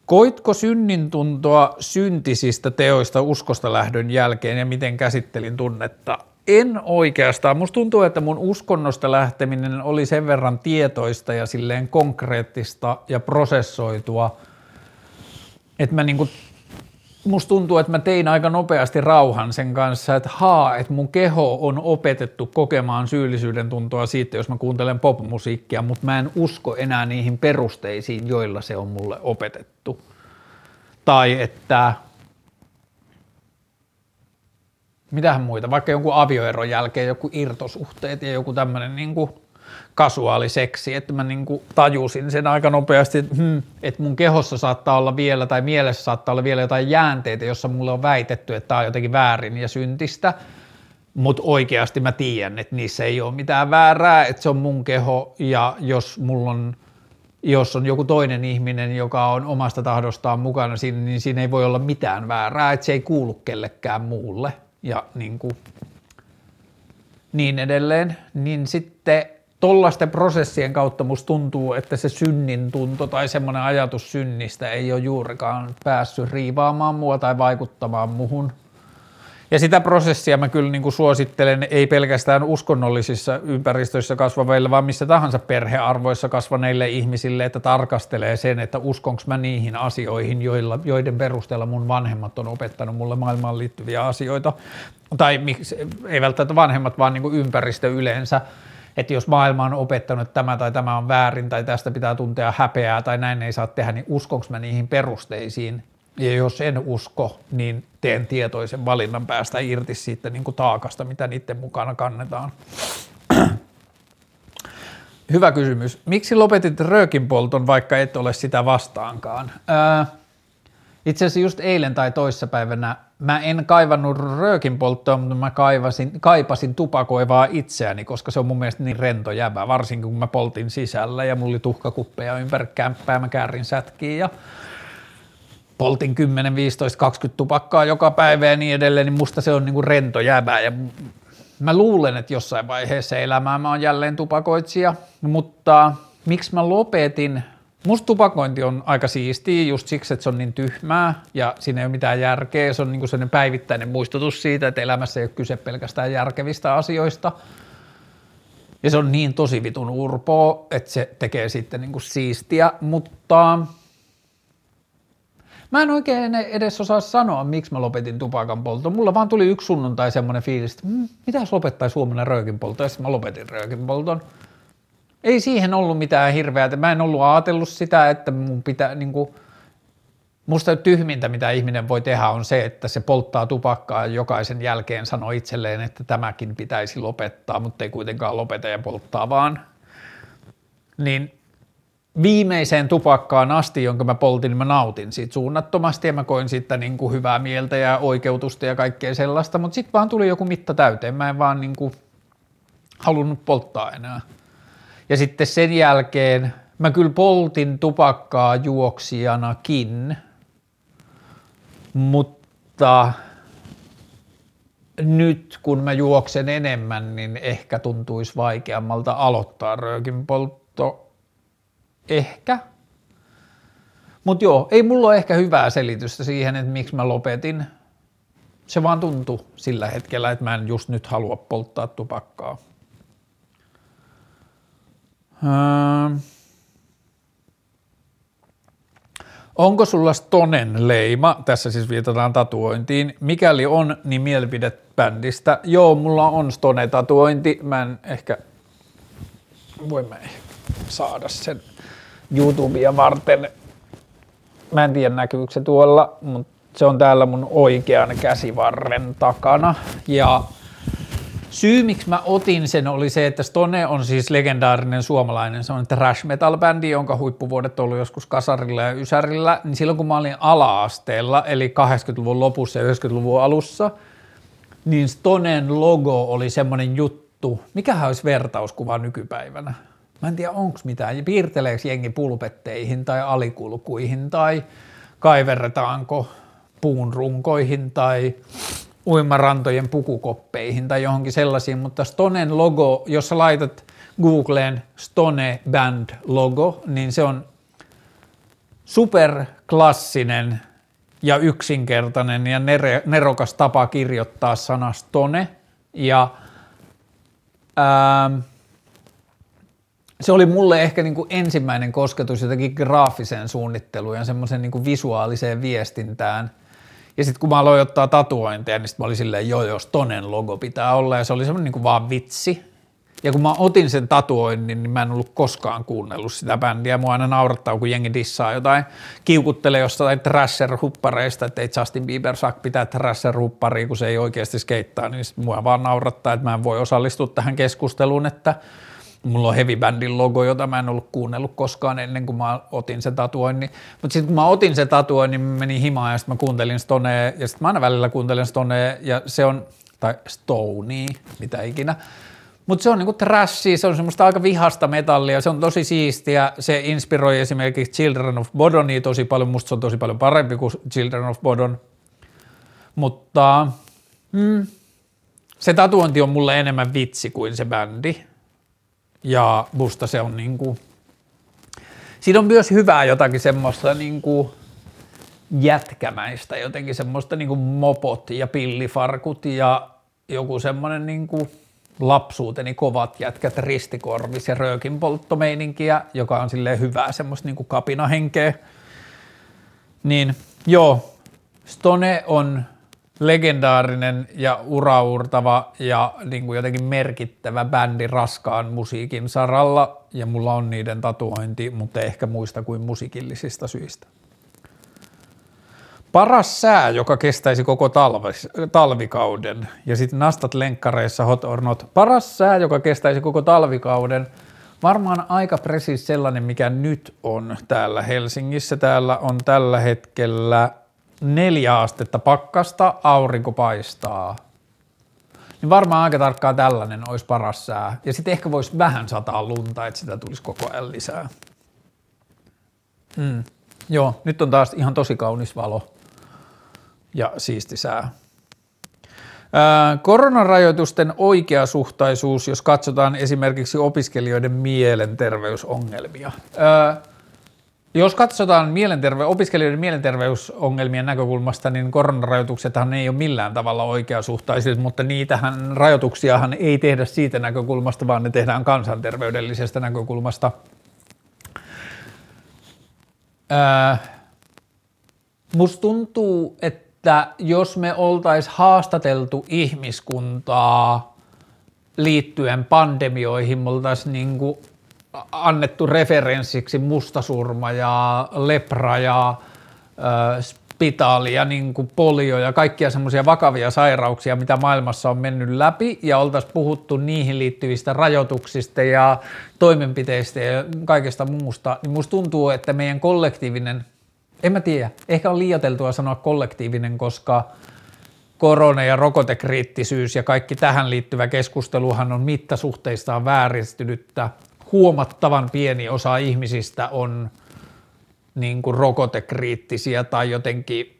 Koitko synnin tuntoa syntisistä teoista uskosta lähdön jälkeen ja miten käsittelin tunnetta? En oikeastaan. Musta tuntuu, että mun uskonnosta lähteminen oli sen verran tietoista ja silleen konkreettista ja prosessoitua, että mä niinku musta tuntuu, että mä tein aika nopeasti rauhan sen kanssa, että haa, että mun keho on opetettu kokemaan syyllisyyden tuntoa siitä, jos mä kuuntelen popmusiikkia, mutta mä en usko enää niihin perusteisiin, joilla se on mulle opetettu. Tai että mitähän muita, vaikka jonkun avioeron jälkeen joku irtosuhteet ja joku tämmöinen niin kuin kasuaaliseksi, että mä niin tajusin sen aika nopeasti, että, hmm, että mun kehossa saattaa olla vielä tai mielessä saattaa olla vielä jotain jäänteitä, jossa mulle on väitetty, että tämä on jotenkin väärin ja syntistä, mutta oikeasti mä tiedän, että niissä ei ole mitään väärää, että se on mun keho ja jos mulla on jos on joku toinen ihminen, joka on omasta tahdostaan mukana siinä, niin siinä ei voi olla mitään väärää, että se ei kuulu kellekään muulle. Ja niin, kuin, niin edelleen, niin sitten tollaisten prosessien kautta musta tuntuu, että se synnin tunto tai semmoinen ajatus synnistä ei ole juurikaan päässyt riivaamaan mua tai vaikuttamaan muhun. Ja sitä prosessia mä kyllä niin kuin suosittelen ei pelkästään uskonnollisissa ympäristöissä kasvaveille, vaan missä tahansa perhearvoissa kasvaneille ihmisille, että tarkastelee sen, että uskonko mä niihin asioihin, joilla, joiden perusteella mun vanhemmat on opettanut mulle maailmaan liittyviä asioita. Tai ei välttämättä vanhemmat, vaan niin kuin ympäristö yleensä että jos maailma on opettanut, että tämä tai tämä on väärin tai tästä pitää tuntea häpeää tai näin ei saa tehdä, niin uskonko mä niihin perusteisiin? Ja jos en usko, niin teen tietoisen valinnan päästä irti siitä niin kuin taakasta, mitä niiden mukana kannetaan. Hyvä kysymys. Miksi lopetit röökin polton, vaikka et ole sitä vastaankaan? Ää, itse asiassa just eilen tai toissapäivänä mä en kaivannut röökin polttoa, mutta mä kaivasin, kaipasin tupakoivaa itseäni, koska se on mun mielestä niin rento jäbä, varsinkin kun mä poltin sisällä ja mulla oli tuhkakuppeja ympäri kämppää, mä käärin sätkiin ja poltin 10, 15, 20 tupakkaa joka päivä ja niin edelleen, niin musta se on niinku rento jäbä ja mä luulen, että jossain vaiheessa elämää mä oon jälleen tupakoitsija, mutta miksi mä lopetin? Musta tupakointi on aika siistiä just siksi, että se on niin tyhmää ja siinä ei ole mitään järkeä. Se on niin sellainen päivittäinen muistutus siitä, että elämässä ei ole kyse pelkästään järkevistä asioista. Ja se on niin tosi vitun urpoa, että se tekee sitten niin kuin siistiä, mutta Mä en oikein edes osaa sanoa, miksi mä lopetin tupakan polton. Mulla vaan tuli yksi sunnuntai semmoinen fiilis, että mm, mitä jos lopettaisi huomenna röökin polton, ja sitten mä lopetin röökin polton. Ei siihen ollut mitään hirveää, mä en ollut ajatellut sitä, että mun pitää niin kuin, Musta tyhmintä, mitä ihminen voi tehdä, on se, että se polttaa tupakkaa ja jokaisen jälkeen sanoo itselleen, että tämäkin pitäisi lopettaa, mutta ei kuitenkaan lopeta ja polttaa vaan. Niin viimeiseen tupakkaan asti, jonka mä poltin, niin mä nautin siitä suunnattomasti ja mä koin siitä niin kuin hyvää mieltä ja oikeutusta ja kaikkea sellaista, mutta sitten vaan tuli joku mitta täyteen, mä en vaan niin kuin halunnut polttaa enää. Ja sitten sen jälkeen mä kyllä poltin tupakkaa juoksijanakin, mutta nyt kun mä juoksen enemmän, niin ehkä tuntuisi vaikeammalta aloittaa röökin poltto Ehkä. Mutta joo, ei mulla ole ehkä hyvää selitystä siihen, että miksi mä lopetin. Se vaan tuntui sillä hetkellä, että mä en just nyt halua polttaa tupakkaa. Öö. Onko sulla Stonen leima? Tässä siis viitataan tatuointiin. Mikäli on, niin mielipide bändistä. Joo, mulla on Stone-tatuointi. Mä en ehkä, voimme saada sen YouTubea varten. Mä en tiedä näkyykö se tuolla, mutta se on täällä mun oikean käsivarren takana. Ja syy, miksi mä otin sen, oli se, että Stone on siis legendaarinen suomalainen, se on trash metal bändi, jonka huippuvuodet on ollut joskus Kasarilla ja Ysärillä, niin silloin kun mä olin ala-asteella, eli 80-luvun lopussa ja 90-luvun alussa, niin Stonen logo oli semmoinen juttu, mikähän olisi vertauskuva nykypäivänä? Mä en tiedä, onko mitään. Piirteleekö jengi pulpetteihin tai alikulkuihin tai kaiverretaanko puun runkoihin tai uimarantojen pukukoppeihin tai johonkin sellaisiin, mutta Stonen logo, jos sä laitat Googleen Stone Band logo, niin se on superklassinen ja yksinkertainen ja nerokas tapa kirjoittaa sana Stone ja ää, se oli mulle ehkä niin kuin ensimmäinen kosketus jotenkin graafiseen suunnitteluun ja semmoisen niin visuaaliseen viestintään. Ja sitten kun mä aloin ottaa tatuointeja, niin sitten mä olin silleen, joo, jos tonen logo pitää olla, ja se oli semmoinen niin vaan vitsi. Ja kun mä otin sen tatuoinnin, niin mä en ollut koskaan kuunnellut sitä bändiä. Mua aina naurattaa, kun jengi dissaa jotain, kiukuttelee jostain Thrasher-huppareista, että ei Justin Bieber saa pitää Thrasher-hupparia, kun se ei oikeasti skeittaa, niin mua vaan naurattaa, että mä en voi osallistua tähän keskusteluun, että – Mulla on heavy bandin logo, jota mä en ollut kuunnellut koskaan ennen kuin mä otin sen tatuoinnin. Mutta sitten kun mä otin sen tatuoinnin, niin menin himaan ja sitten mä kuuntelin Stonea ja sitten mä aina välillä kuuntelen Stonea ja se on, tai Stoney, mitä ikinä. Mutta se on niinku trashi, se on semmoista aika vihasta metallia, se on tosi siistiä, se inspiroi esimerkiksi Children of Bodonia tosi paljon, musta se on tosi paljon parempi kuin Children of Bodon. Mutta mm, se tatuointi on mulle enemmän vitsi kuin se bändi ja musta se on niin kuin, siinä on myös hyvää jotakin semmoista niin kuin jätkämäistä, jotenkin semmoista niin kuin mopot ja pillifarkut ja joku semmoinen niin kuin lapsuuteni kovat jätkät ristikorvis ja röökin polttomeininkiä, joka on silleen hyvää semmoista niin kuin kapinahenkeä. Niin joo, Stone on legendaarinen ja uraurtava ja niin kuin jotenkin merkittävä bändi raskaan musiikin saralla ja mulla on niiden tatuointi, mutta ehkä muista kuin musiikillisista syistä. Paras sää, joka kestäisi koko talvis, talvikauden ja sitten nastat lenkkareissa hot or not. Paras sää, joka kestäisi koko talvikauden. Varmaan aika presis sellainen, mikä nyt on täällä Helsingissä. Täällä on tällä hetkellä neljä astetta pakkasta, aurinko paistaa. Niin varmaan aika tarkkaan tällainen olisi paras sää. Ja sitten ehkä voisi vähän sataa lunta, että sitä tulisi koko ajan lisää. Mm. Joo, nyt on taas ihan tosi kaunis valo ja siisti sää. Koronarajoitusten oikeasuhtaisuus, jos katsotaan esimerkiksi opiskelijoiden mielenterveysongelmia. Jos katsotaan mielenterve- opiskelijoiden mielenterveysongelmien näkökulmasta, niin koronarajoituksethan ei ole millään tavalla oikeasuhtaisia, mutta niitähän rajoituksiahan ei tehdä siitä näkökulmasta, vaan ne tehdään kansanterveydellisestä näkökulmasta. Ää, musta tuntuu, että jos me oltais haastateltu ihmiskuntaa liittyen pandemioihin, me oltaisiin niin annettu referenssiksi mustasurma ja lepra ja äh, spitaali ja niin kuin polio ja kaikkia semmoisia vakavia sairauksia, mitä maailmassa on mennyt läpi ja oltaisiin puhuttu niihin liittyvistä rajoituksista ja toimenpiteistä ja kaikesta muusta, niin musta tuntuu, että meidän kollektiivinen, en mä tiedä, ehkä on liioteltua sanoa kollektiivinen, koska korona- ja rokotekriittisyys ja kaikki tähän liittyvä keskusteluhan on mittasuhteistaan vääristynyttä huomattavan pieni osa ihmisistä on niin kuin rokotekriittisiä tai jotenkin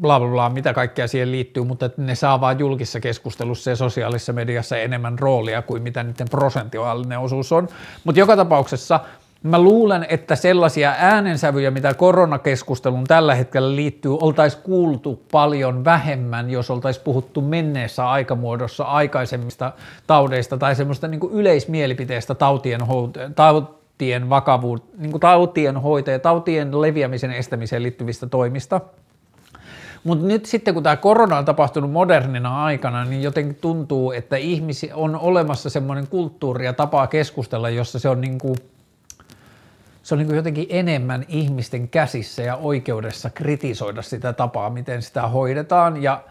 bla bla bla, mitä kaikkea siihen liittyy, mutta ne saa vaan julkisessa keskustelussa ja sosiaalisessa mediassa enemmän roolia kuin mitä niiden prosentuaalinen osuus on. Mutta joka tapauksessa Mä luulen, että sellaisia äänensävyjä, mitä koronakeskustelun tällä hetkellä liittyy, oltaisiin kuultu paljon vähemmän, jos oltaisiin puhuttu menneessä aikamuodossa aikaisemmista taudeista tai semmoista niin yleismielipiteestä tautien, tautien vakavuut, niin tautien hoito ja tautien leviämisen estämiseen liittyvistä toimista. Mutta nyt sitten kun tämä korona on tapahtunut modernina aikana, niin jotenkin tuntuu, että ihmisi on olemassa semmoinen kulttuuri ja tapa keskustella, jossa se on niin kuin – se on niin jotenkin enemmän ihmisten käsissä ja oikeudessa kritisoida sitä tapaa, miten sitä hoidetaan ja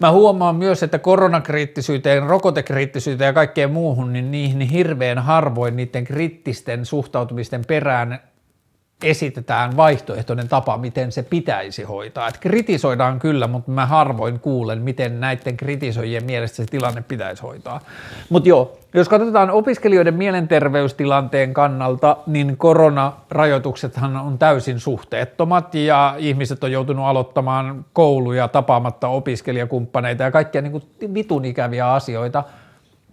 Mä huomaan myös, että koronakriittisyyteen, rokotekriittisyyteen ja kaikkeen muuhun, niin niihin hirveän harvoin niiden kriittisten suhtautumisten perään esitetään vaihtoehtoinen tapa, miten se pitäisi hoitaa. Et kritisoidaan kyllä, mutta mä harvoin kuulen, miten näiden kritisoijien mielestä se tilanne pitäisi hoitaa. Mutta joo, jos katsotaan opiskelijoiden mielenterveystilanteen kannalta, niin koronarajoituksethan on täysin suhteettomat ja ihmiset on joutunut aloittamaan kouluja tapaamatta opiskelijakumppaneita ja kaikkia niin kuin vitun ikäviä asioita –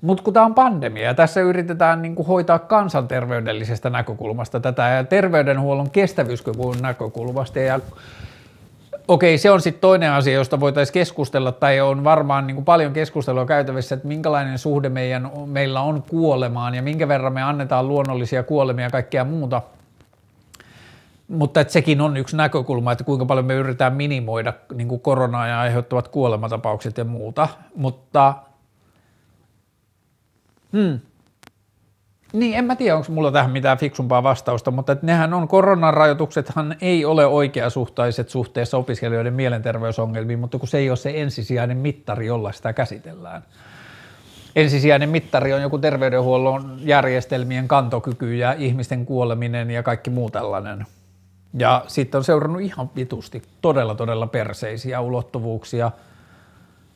mutta kun tämä on pandemia ja tässä yritetään niin kuin hoitaa kansanterveydellisestä näkökulmasta tätä ja terveydenhuollon kestävyyskyvyn näkökulmasta ja Okei, se on sitten toinen asia, josta voitaisiin keskustella, tai on varmaan niin kuin paljon keskustelua käytävissä, että minkälainen suhde meidän, meillä on kuolemaan ja minkä verran me annetaan luonnollisia kuolemia ja kaikkea muuta. Mutta että sekin on yksi näkökulma, että kuinka paljon me yritetään minimoida niin kuin koronaa ja aiheuttavat kuolematapaukset ja muuta. Mutta Hmm. Niin, en mä tiedä, onko mulla tähän mitään fiksumpaa vastausta, mutta että nehän on, koronarajoituksethan ei ole oikeasuhtaiset suhteessa opiskelijoiden mielenterveysongelmiin, mutta kun se ei ole se ensisijainen mittari, jolla sitä käsitellään. Ensisijainen mittari on joku terveydenhuollon järjestelmien kantokyky ja ihmisten kuoleminen ja kaikki muu tällainen. Ja sitten on seurannut ihan vitusti todella todella perseisiä ulottuvuuksia.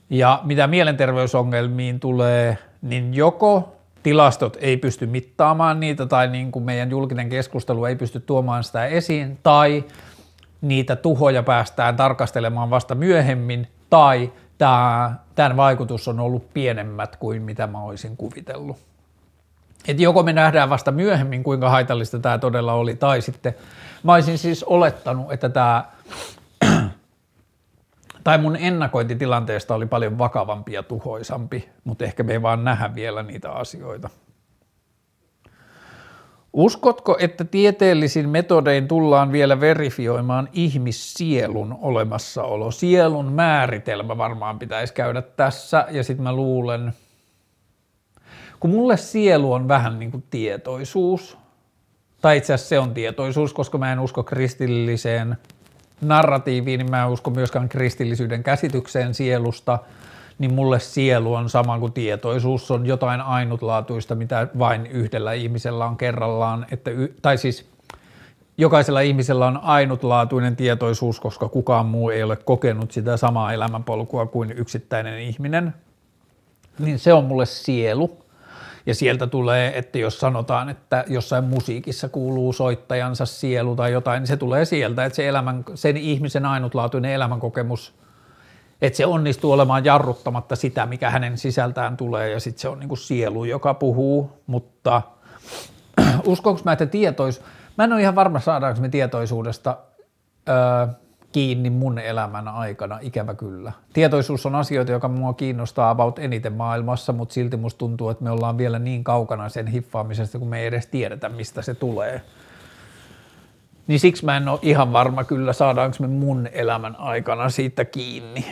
Ja mitä mielenterveysongelmiin tulee – niin joko tilastot ei pysty mittaamaan niitä tai niin kuin meidän julkinen keskustelu ei pysty tuomaan sitä esiin tai niitä tuhoja päästään tarkastelemaan vasta myöhemmin tai tämä, tämän vaikutus on ollut pienemmät kuin mitä mä olisin kuvitellut. Et joko me nähdään vasta myöhemmin, kuinka haitallista tämä todella oli, tai sitten mä olisin siis olettanut, että tämä tai mun ennakointitilanteesta oli paljon vakavampi ja tuhoisampi, mutta ehkä me ei vaan nähdä vielä niitä asioita. Uskotko, että tieteellisin metodein tullaan vielä verifioimaan ihmissielun olemassaolo? Sielun määritelmä varmaan pitäisi käydä tässä ja sitten mä luulen, kun mulle sielu on vähän niin kuin tietoisuus, tai itse asiassa se on tietoisuus, koska mä en usko kristilliseen narratiiviin, niin mä en usko myöskään kristillisyyden käsitykseen sielusta, niin mulle sielu on sama kuin tietoisuus, on jotain ainutlaatuista, mitä vain yhdellä ihmisellä on kerrallaan, että, tai siis jokaisella ihmisellä on ainutlaatuinen tietoisuus, koska kukaan muu ei ole kokenut sitä samaa elämänpolkua kuin yksittäinen ihminen, niin se on mulle sielu. Ja sieltä tulee, että jos sanotaan, että jossain musiikissa kuuluu soittajansa sielu tai jotain, niin se tulee sieltä, että se elämän, sen ihmisen ainutlaatuinen elämänkokemus että se onnistuu olemaan jarruttamatta sitä, mikä hänen sisältään tulee, ja sitten se on niin kuin sielu, joka puhuu, mutta uskonko mä, että tietois, mä en ole ihan varma saadaanko me tietoisuudesta öö, kiinni mun elämän aikana, ikävä kyllä. Tietoisuus on asioita, joka mua kiinnostaa about eniten maailmassa, mutta silti musta tuntuu, että me ollaan vielä niin kaukana sen hiffaamisesta, kun me ei edes tiedetä, mistä se tulee. Niin siksi mä en ole ihan varma kyllä, saadaanko me mun elämän aikana siitä kiinni.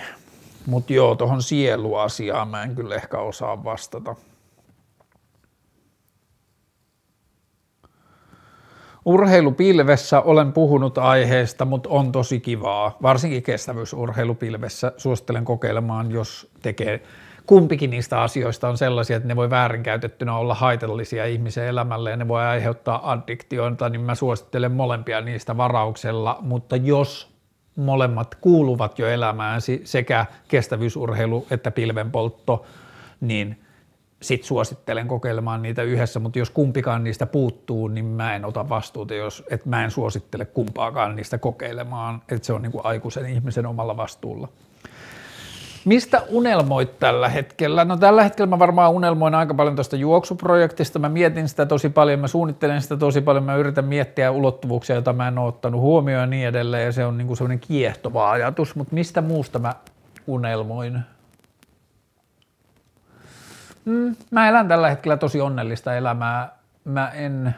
Mutta joo, tuohon sieluasiaan mä en kyllä ehkä osaa vastata. Urheilupilvessä olen puhunut aiheesta, mutta on tosi kivaa, varsinkin kestävyysurheilupilvessä. Suosittelen kokeilemaan, jos tekee kumpikin niistä asioista on sellaisia, että ne voi väärinkäytettynä olla haitallisia ihmisen elämälle ja ne voi aiheuttaa addiktioita, niin mä suosittelen molempia niistä varauksella, mutta jos molemmat kuuluvat jo elämään sekä kestävyysurheilu että pilvenpoltto, niin sit suosittelen kokeilemaan niitä yhdessä, mutta jos kumpikaan niistä puuttuu, niin mä en ota vastuuta, jos, että mä en suosittele kumpaakaan niistä kokeilemaan, että se on niin kuin aikuisen ihmisen omalla vastuulla. Mistä unelmoit tällä hetkellä? No tällä hetkellä mä varmaan unelmoin aika paljon tuosta juoksuprojektista. Mä mietin sitä tosi paljon, mä suunnittelen sitä tosi paljon, mä yritän miettiä ulottuvuuksia, joita mä en ole ottanut huomioon ja niin edelleen, ja se on niinku semmoinen kiehtova ajatus, mutta mistä muusta mä unelmoin? Mm, mä elän tällä hetkellä tosi onnellista elämää. Mä en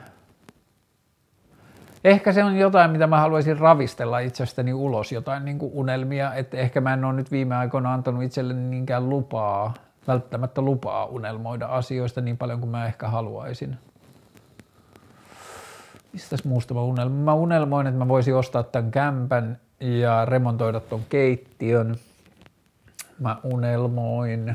Ehkä se on jotain, mitä mä haluaisin ravistella itsestäni ulos, jotain niin kuin unelmia, että ehkä mä en ole nyt viime aikoina antanut itselleni niinkään lupaa, välttämättä lupaa unelmoida asioista niin paljon kuin mä ehkä haluaisin. Mistä muusta mä unelmoin? Mä unelmoin, että mä voisin ostaa tämän kämpän ja remontoida ton keittiön. Mä unelmoin.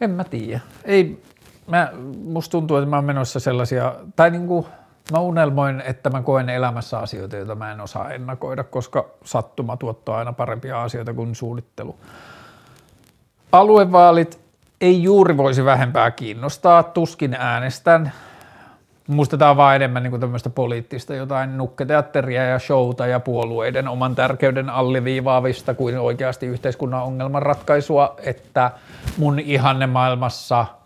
En mä tiedä. Ei, mä, musta tuntuu, että mä oon menossa sellaisia, tai niin kuin, mä unelmoin, että mä koen elämässä asioita, joita mä en osaa ennakoida, koska sattuma tuottaa aina parempia asioita kuin suunnittelu. Aluevaalit ei juuri voisi vähempää kiinnostaa, tuskin äänestän. On vaan enemmän niin tämmöistä poliittista jotain nukketeatteria ja showta ja puolueiden oman tärkeyden alliviivaavista kuin oikeasti yhteiskunnan ongelman ratkaisua, että mun ihanne maailmassa –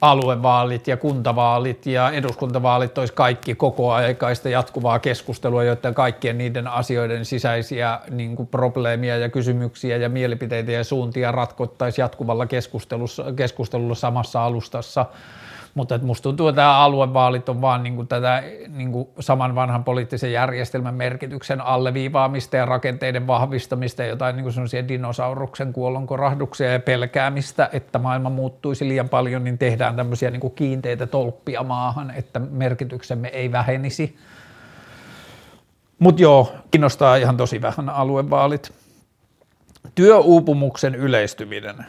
aluevaalit ja kuntavaalit ja eduskuntavaalit olisi kaikki koko aikaista jatkuvaa keskustelua, joiden kaikkien niiden asioiden sisäisiä niin kuin probleemia ja kysymyksiä ja mielipiteitä ja suuntia ratkottaisiin jatkuvalla keskustelussa, keskustelulla samassa alustassa – mutta musta tuntuu, että tämä aluevaalit on vaan niin kuin tätä niin kuin saman vanhan poliittisen järjestelmän merkityksen alleviivaamista ja rakenteiden vahvistamista ja jotain niin kuin dinosauruksen kuollonkorahduksia ja pelkäämistä, että maailma muuttuisi liian paljon, niin tehdään tämmöisiä niin kuin kiinteitä tolppia maahan, että merkityksemme ei vähenisi. Mutta joo, kiinnostaa ihan tosi vähän aluevaalit. Työuupumuksen yleistyminen.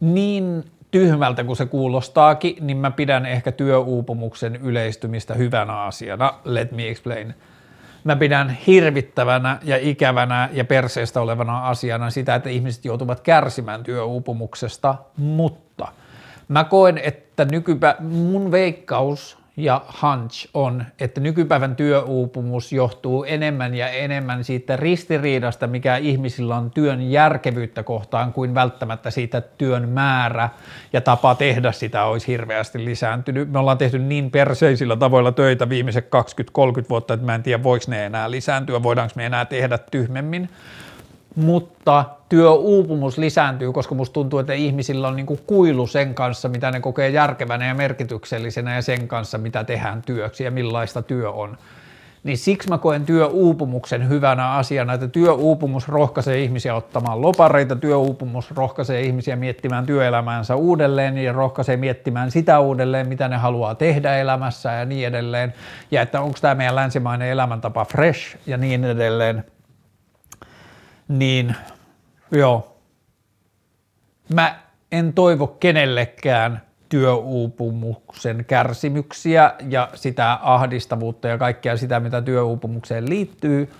Niin tyhmältä kuin se kuulostaakin, niin mä pidän ehkä työuupumuksen yleistymistä hyvänä asiana. Let me explain. Mä pidän hirvittävänä ja ikävänä ja perseestä olevana asiana sitä, että ihmiset joutuvat kärsimään työuupumuksesta, mutta mä koen, että nykypä mun veikkaus ja hunch on, että nykypäivän työuupumus johtuu enemmän ja enemmän siitä ristiriidasta, mikä ihmisillä on työn järkevyyttä kohtaan, kuin välttämättä siitä työn määrä ja tapa tehdä sitä olisi hirveästi lisääntynyt. Me ollaan tehty niin perseisillä tavoilla töitä viimeiset 20-30 vuotta, että mä en tiedä, voiko ne enää lisääntyä, voidaanko me enää tehdä tyhmemmin mutta työuupumus lisääntyy, koska musta tuntuu, että ihmisillä on niin kuin kuilu sen kanssa, mitä ne kokee järkevänä ja merkityksellisenä ja sen kanssa, mitä tehdään työksi ja millaista työ on. Niin siksi mä koen työuupumuksen hyvänä asiana, että työuupumus rohkaisee ihmisiä ottamaan lopareita, työuupumus rohkaisee ihmisiä miettimään työelämäänsä uudelleen ja rohkaisee miettimään sitä uudelleen, mitä ne haluaa tehdä elämässä ja niin edelleen. Ja että onko tämä meidän länsimainen elämäntapa fresh ja niin edelleen – niin joo, mä en toivo kenellekään työuupumuksen kärsimyksiä ja sitä ahdistavuutta ja kaikkea sitä, mitä työuupumukseen liittyy,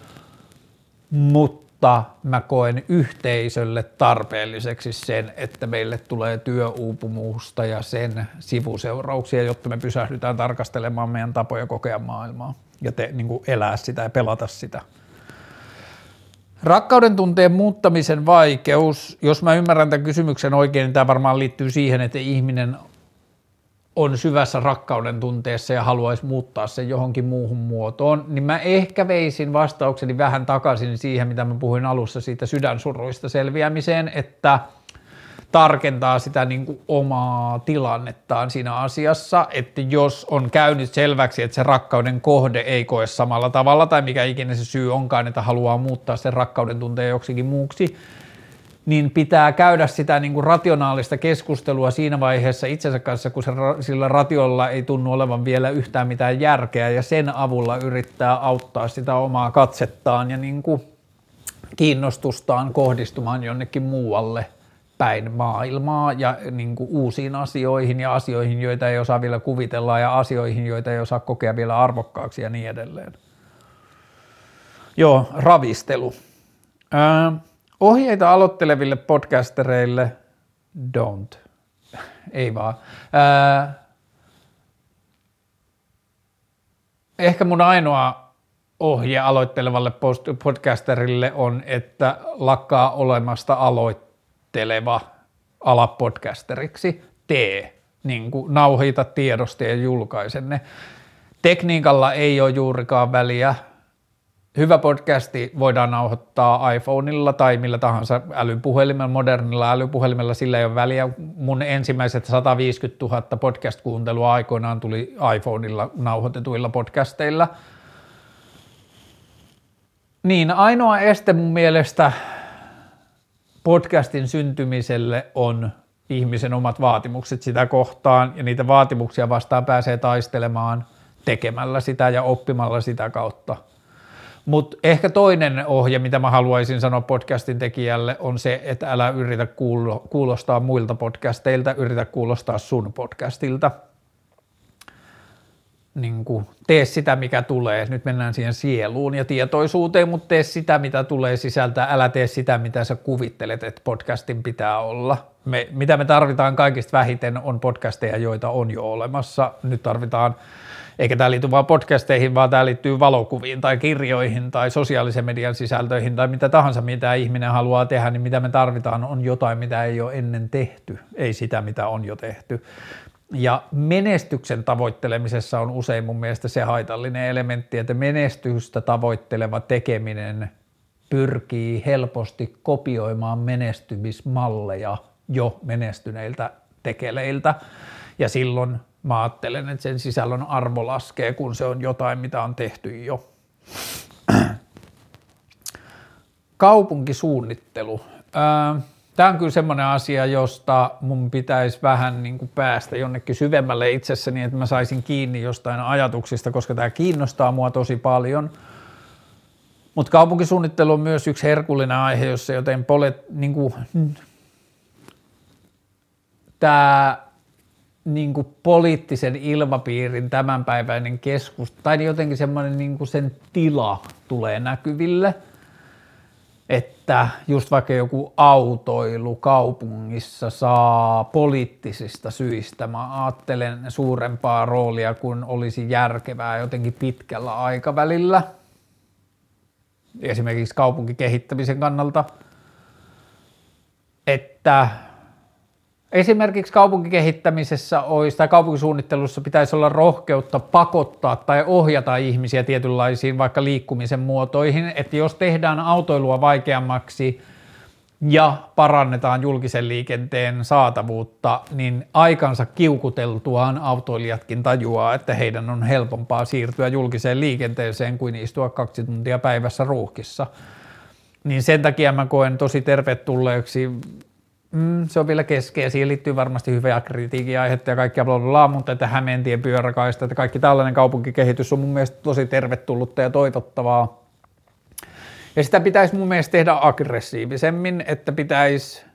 mutta mä koen yhteisölle tarpeelliseksi sen, että meille tulee työuupumusta ja sen sivuseurauksia, jotta me pysähdytään tarkastelemaan meidän tapoja kokea maailmaa. ja te, niin elää sitä ja pelata sitä. Rakkauden tunteen muuttamisen vaikeus, jos mä ymmärrän tämän kysymyksen oikein, niin tämä varmaan liittyy siihen, että ihminen on syvässä rakkauden tunteessa ja haluaisi muuttaa sen johonkin muuhun muotoon, niin mä ehkä veisin vastaukseni vähän takaisin siihen, mitä mä puhuin alussa siitä sydänsuruista selviämiseen, että tarkentaa sitä niin kuin omaa tilannettaan siinä asiassa, että jos on käynyt selväksi, että se rakkauden kohde ei koe samalla tavalla tai mikä ikinä se syy onkaan, että haluaa muuttaa sen rakkauden tunteen joksikin muuksi, niin pitää käydä sitä niin kuin rationaalista keskustelua siinä vaiheessa itsensä kanssa, kun se, sillä ratiolla ei tunnu olevan vielä yhtään mitään järkeä ja sen avulla yrittää auttaa sitä omaa katsettaan ja niin kuin kiinnostustaan kohdistumaan jonnekin muualle päin maailmaa ja niin kuin uusiin asioihin ja asioihin, joita ei osaa vielä kuvitella ja asioihin, joita ei osaa kokea vielä arvokkaaksi ja niin edelleen. Joo, ravistelu. Öö, Ohjeita aloitteleville podcastereille, don't. Ei vaan. Ää, ehkä mun ainoa ohje aloittelevalle podcasterille on, että lakkaa olemasta aloitteleva alapodcasteriksi. Tee. Niin kuin nauhita tiedosta ja julkaise ne. Tekniikalla ei ole juurikaan väliä hyvä podcasti voidaan nauhoittaa iPhoneilla tai millä tahansa älypuhelimella, modernilla älypuhelimella, sillä ei ole väliä. Mun ensimmäiset 150 000 podcast-kuuntelua aikoinaan tuli iPhoneilla nauhoitetuilla podcasteilla. Niin, ainoa este mun mielestä podcastin syntymiselle on ihmisen omat vaatimukset sitä kohtaan, ja niitä vaatimuksia vastaan pääsee taistelemaan tekemällä sitä ja oppimalla sitä kautta – mutta ehkä toinen ohje, mitä mä haluaisin sanoa podcastin tekijälle, on se, että älä yritä kuulostaa muilta podcasteilta, yritä kuulostaa sun podcastilta. Niin kuin, tee sitä, mikä tulee. Nyt mennään siihen sieluun ja tietoisuuteen, mutta tee sitä, mitä tulee sisältää. Älä tee sitä, mitä sä kuvittelet, että podcastin pitää olla. Me, mitä me tarvitaan kaikista vähiten on podcasteja, joita on jo olemassa. Nyt tarvitaan eikä tämä liity vain podcasteihin, vaan tämä liittyy valokuviin tai kirjoihin tai sosiaalisen median sisältöihin tai mitä tahansa, mitä ihminen haluaa tehdä, niin mitä me tarvitaan on jotain, mitä ei ole ennen tehty, ei sitä, mitä on jo tehty. Ja menestyksen tavoittelemisessa on usein mun mielestä se haitallinen elementti, että menestystä tavoitteleva tekeminen pyrkii helposti kopioimaan menestymismalleja jo menestyneiltä tekeleiltä. Ja silloin mä ajattelen, että sen sisällön arvo laskee, kun se on jotain, mitä on tehty jo. Kaupunkisuunnittelu. Tämä on kyllä semmoinen asia, josta mun pitäisi vähän niin kuin päästä jonnekin syvemmälle itsessäni, että mä saisin kiinni jostain ajatuksista, koska tämä kiinnostaa mua tosi paljon. Mutta kaupunkisuunnittelu on myös yksi herkullinen aihe, jossa joten polet, niin kuin, tämä niin kuin poliittisen ilmapiirin tämänpäiväinen keskustelu, tai jotenkin semmoinen niin kuin sen tila tulee näkyville, että just vaikka joku autoilu kaupungissa saa poliittisista syistä, mä ajattelen suurempaa roolia kuin olisi järkevää jotenkin pitkällä aikavälillä, esimerkiksi kaupunkikehittämisen kannalta, että Esimerkiksi kaupunkikehittämisessä olisi, tai kaupunkisuunnittelussa pitäisi olla rohkeutta pakottaa tai ohjata ihmisiä tietynlaisiin vaikka liikkumisen muotoihin, että jos tehdään autoilua vaikeammaksi ja parannetaan julkisen liikenteen saatavuutta, niin aikansa kiukuteltuaan autoilijatkin tajuaa, että heidän on helpompaa siirtyä julkiseen liikenteeseen kuin istua kaksi tuntia päivässä ruuhkissa. Niin sen takia mä koen tosi tervetulleeksi Mm, se on vielä keskeä siihen liittyy varmasti hyvää kritiikin aihetta ja kaikkia bla, bla mutta että Hämeentien pyöräkaista, että kaikki tällainen kaupunkikehitys on mun mielestä tosi tervetullutta ja toivottavaa. Ja sitä pitäisi mun mielestä tehdä aggressiivisemmin, että pitäisi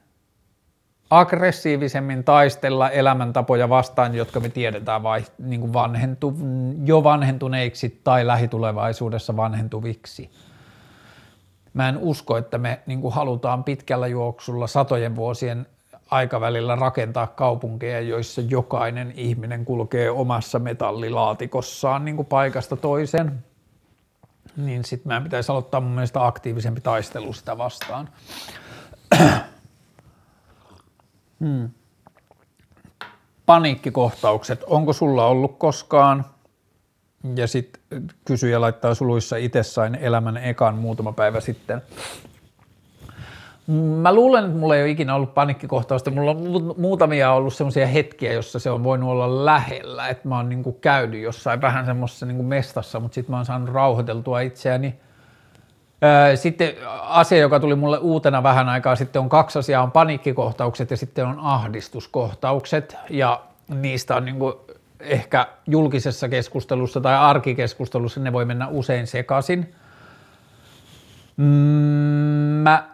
aggressiivisemmin taistella elämäntapoja vastaan, jotka me tiedetään vai, niin kuin vanhentu, jo vanhentuneiksi tai lähitulevaisuudessa vanhentuviksi mä en usko, että me niin kuin halutaan pitkällä juoksulla satojen vuosien aikavälillä rakentaa kaupunkeja, joissa jokainen ihminen kulkee omassa metallilaatikkossaan niin kuin paikasta toiseen. niin sitten meidän pitäisi aloittaa mun mielestä aktiivisempi taistelu sitä vastaan. hmm. Paniikkikohtaukset, onko sulla ollut koskaan? Ja sitten kysyjä laittaa suluissa itse sain elämän ekan muutama päivä sitten. Mä luulen, että mulla ei ole ikinä ollut panikkikohtausta. Mulla on muutamia ollut semmoisia hetkiä, jossa se on voinut olla lähellä. Että mä oon niinku käynyt jossain vähän semmoisessa niinku mestassa, mutta sitten mä oon saanut rauhoiteltua itseäni. Sitten asia, joka tuli mulle uutena vähän aikaa sitten on kaksi asiaa, on panikkikohtaukset ja sitten on ahdistuskohtaukset. Ja niistä on niinku ehkä julkisessa keskustelussa tai arkikeskustelussa ne voi mennä usein sekaisin. Mm, mä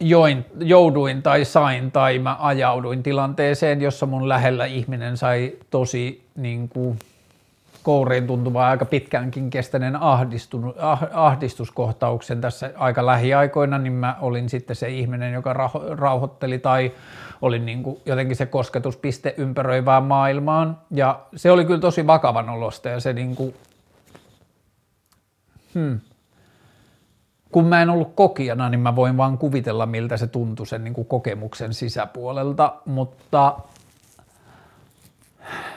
join, jouduin tai sain tai mä ajauduin tilanteeseen, jossa mun lähellä ihminen sai tosi niin kuin, kouriin tuntuvaa aika pitkäänkin kestäneen ah, ahdistuskohtauksen tässä aika lähiaikoina, niin mä olin sitten se ihminen, joka rauhoitteli tai olin niin kuin jotenkin se kosketuspiste ympäröivään maailmaan. Ja se oli kyllä tosi vakavan olosta ja se niin kuin, hmm, kun mä en ollut kokijana, niin mä voin vaan kuvitella, miltä se tuntui sen niin kuin kokemuksen sisäpuolelta, mutta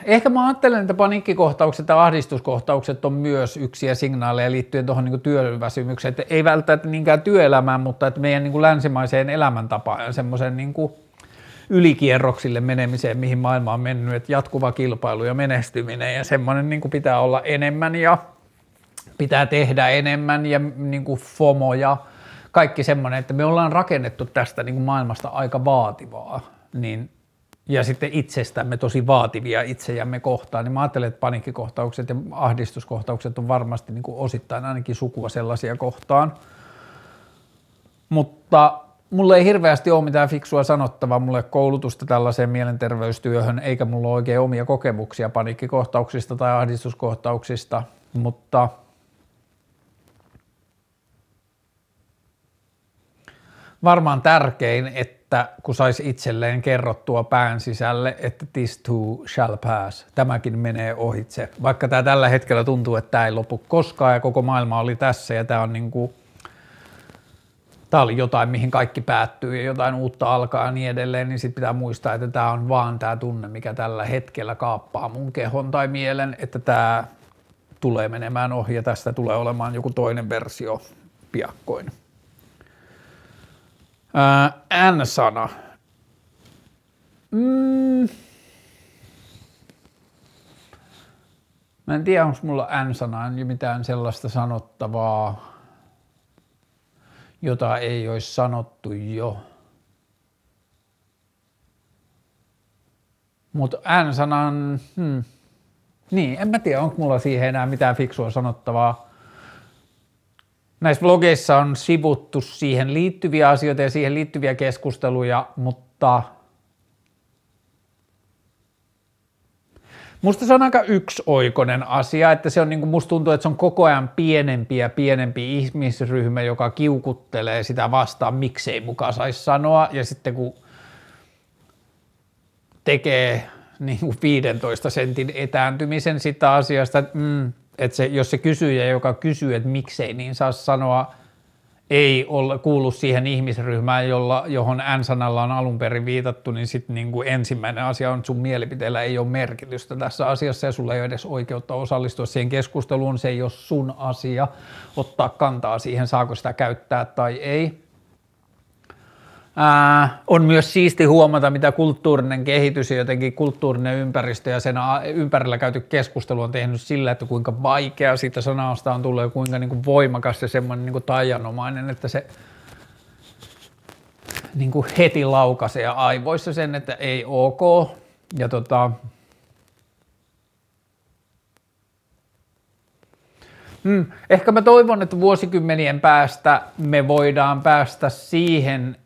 ehkä mä ajattelen, että paniikkikohtaukset ja ahdistuskohtaukset on myös yksiä signaaleja liittyen tuohon niin työväsymykseen, että ei välttämättä niinkään työelämään, mutta että meidän niin kuin länsimaiseen elämäntapaan ja semmoisen niin ylikierroksille menemiseen, mihin maailma on mennyt, että jatkuva kilpailu ja menestyminen ja semmoinen niin kuin pitää olla enemmän ja pitää tehdä enemmän ja niin kuin FOMO ja kaikki semmoinen, että me ollaan rakennettu tästä niin kuin maailmasta aika vaativaa, niin ja sitten itsestämme tosi vaativia itsejämme kohtaan, niin mä ajattelen, että paniikkikohtaukset ja ahdistuskohtaukset on varmasti niin kuin osittain ainakin sukua sellaisia kohtaan. Mutta mulla ei hirveästi ole mitään fiksua sanottavaa, ole koulutusta tällaiseen mielenterveystyöhön, eikä mulla ole oikein omia kokemuksia paniikkikohtauksista tai ahdistuskohtauksista, mutta – varmaan tärkein, että kun saisi itselleen kerrottua pään sisälle, että this too shall pass, tämäkin menee ohitse. Vaikka tämä tällä hetkellä tuntuu, että tämä ei lopu koskaan ja koko maailma oli tässä ja tämä on niin kuin, tämä oli jotain, mihin kaikki päättyy ja jotain uutta alkaa ja niin edelleen, niin sitten pitää muistaa, että tämä on vaan tämä tunne, mikä tällä hetkellä kaappaa mun kehon tai mielen, että tämä tulee menemään ohi ja tästä tulee olemaan joku toinen versio piakkoin. N-sana. Mm. Mä en tiedä, onko mulla N-sanaan mitään sellaista sanottavaa, jota ei olisi sanottu jo. Mutta N-sanan, hmm. niin, en mä tiedä, onko mulla siihen enää mitään fiksua sanottavaa näissä blogeissa on sivuttu siihen liittyviä asioita ja siihen liittyviä keskusteluja, mutta Musta se on aika yksioikoinen asia, että se on niin kuin, musta tuntuu, että se on koko ajan pienempi ja pienempi ihmisryhmä, joka kiukuttelee sitä vastaan, miksei mukaan saisi sanoa, ja sitten kun tekee niin kuin 15 sentin etääntymisen sitä asiasta, että mm, että se, jos se kysyjä, joka kysyy, että miksei, niin saa sanoa, ei ole, kuulu siihen ihmisryhmään, jolla, johon N-sanalla on alun perin viitattu, niin sitten niin kuin ensimmäinen asia on, että sun mielipiteellä ei ole merkitystä tässä asiassa ja sulla ei ole edes oikeutta osallistua siihen keskusteluun. Se ei ole sun asia ottaa kantaa siihen, saako sitä käyttää tai ei. Ää, on myös siisti huomata, mitä kulttuurinen kehitys ja jotenkin kulttuurinen ympäristö ja sen ympärillä käyty keskustelu on tehnyt sillä, että kuinka vaikea siitä sanasta on tullut ja kuinka niin kuin voimakas ja semmoinen niin kuin taianomainen, että se niin kuin heti laukaisee aivoissa sen, että ei ok. Ja tota, Hmm. Ehkä mä toivon, että vuosikymmenien päästä me voidaan päästä siihen,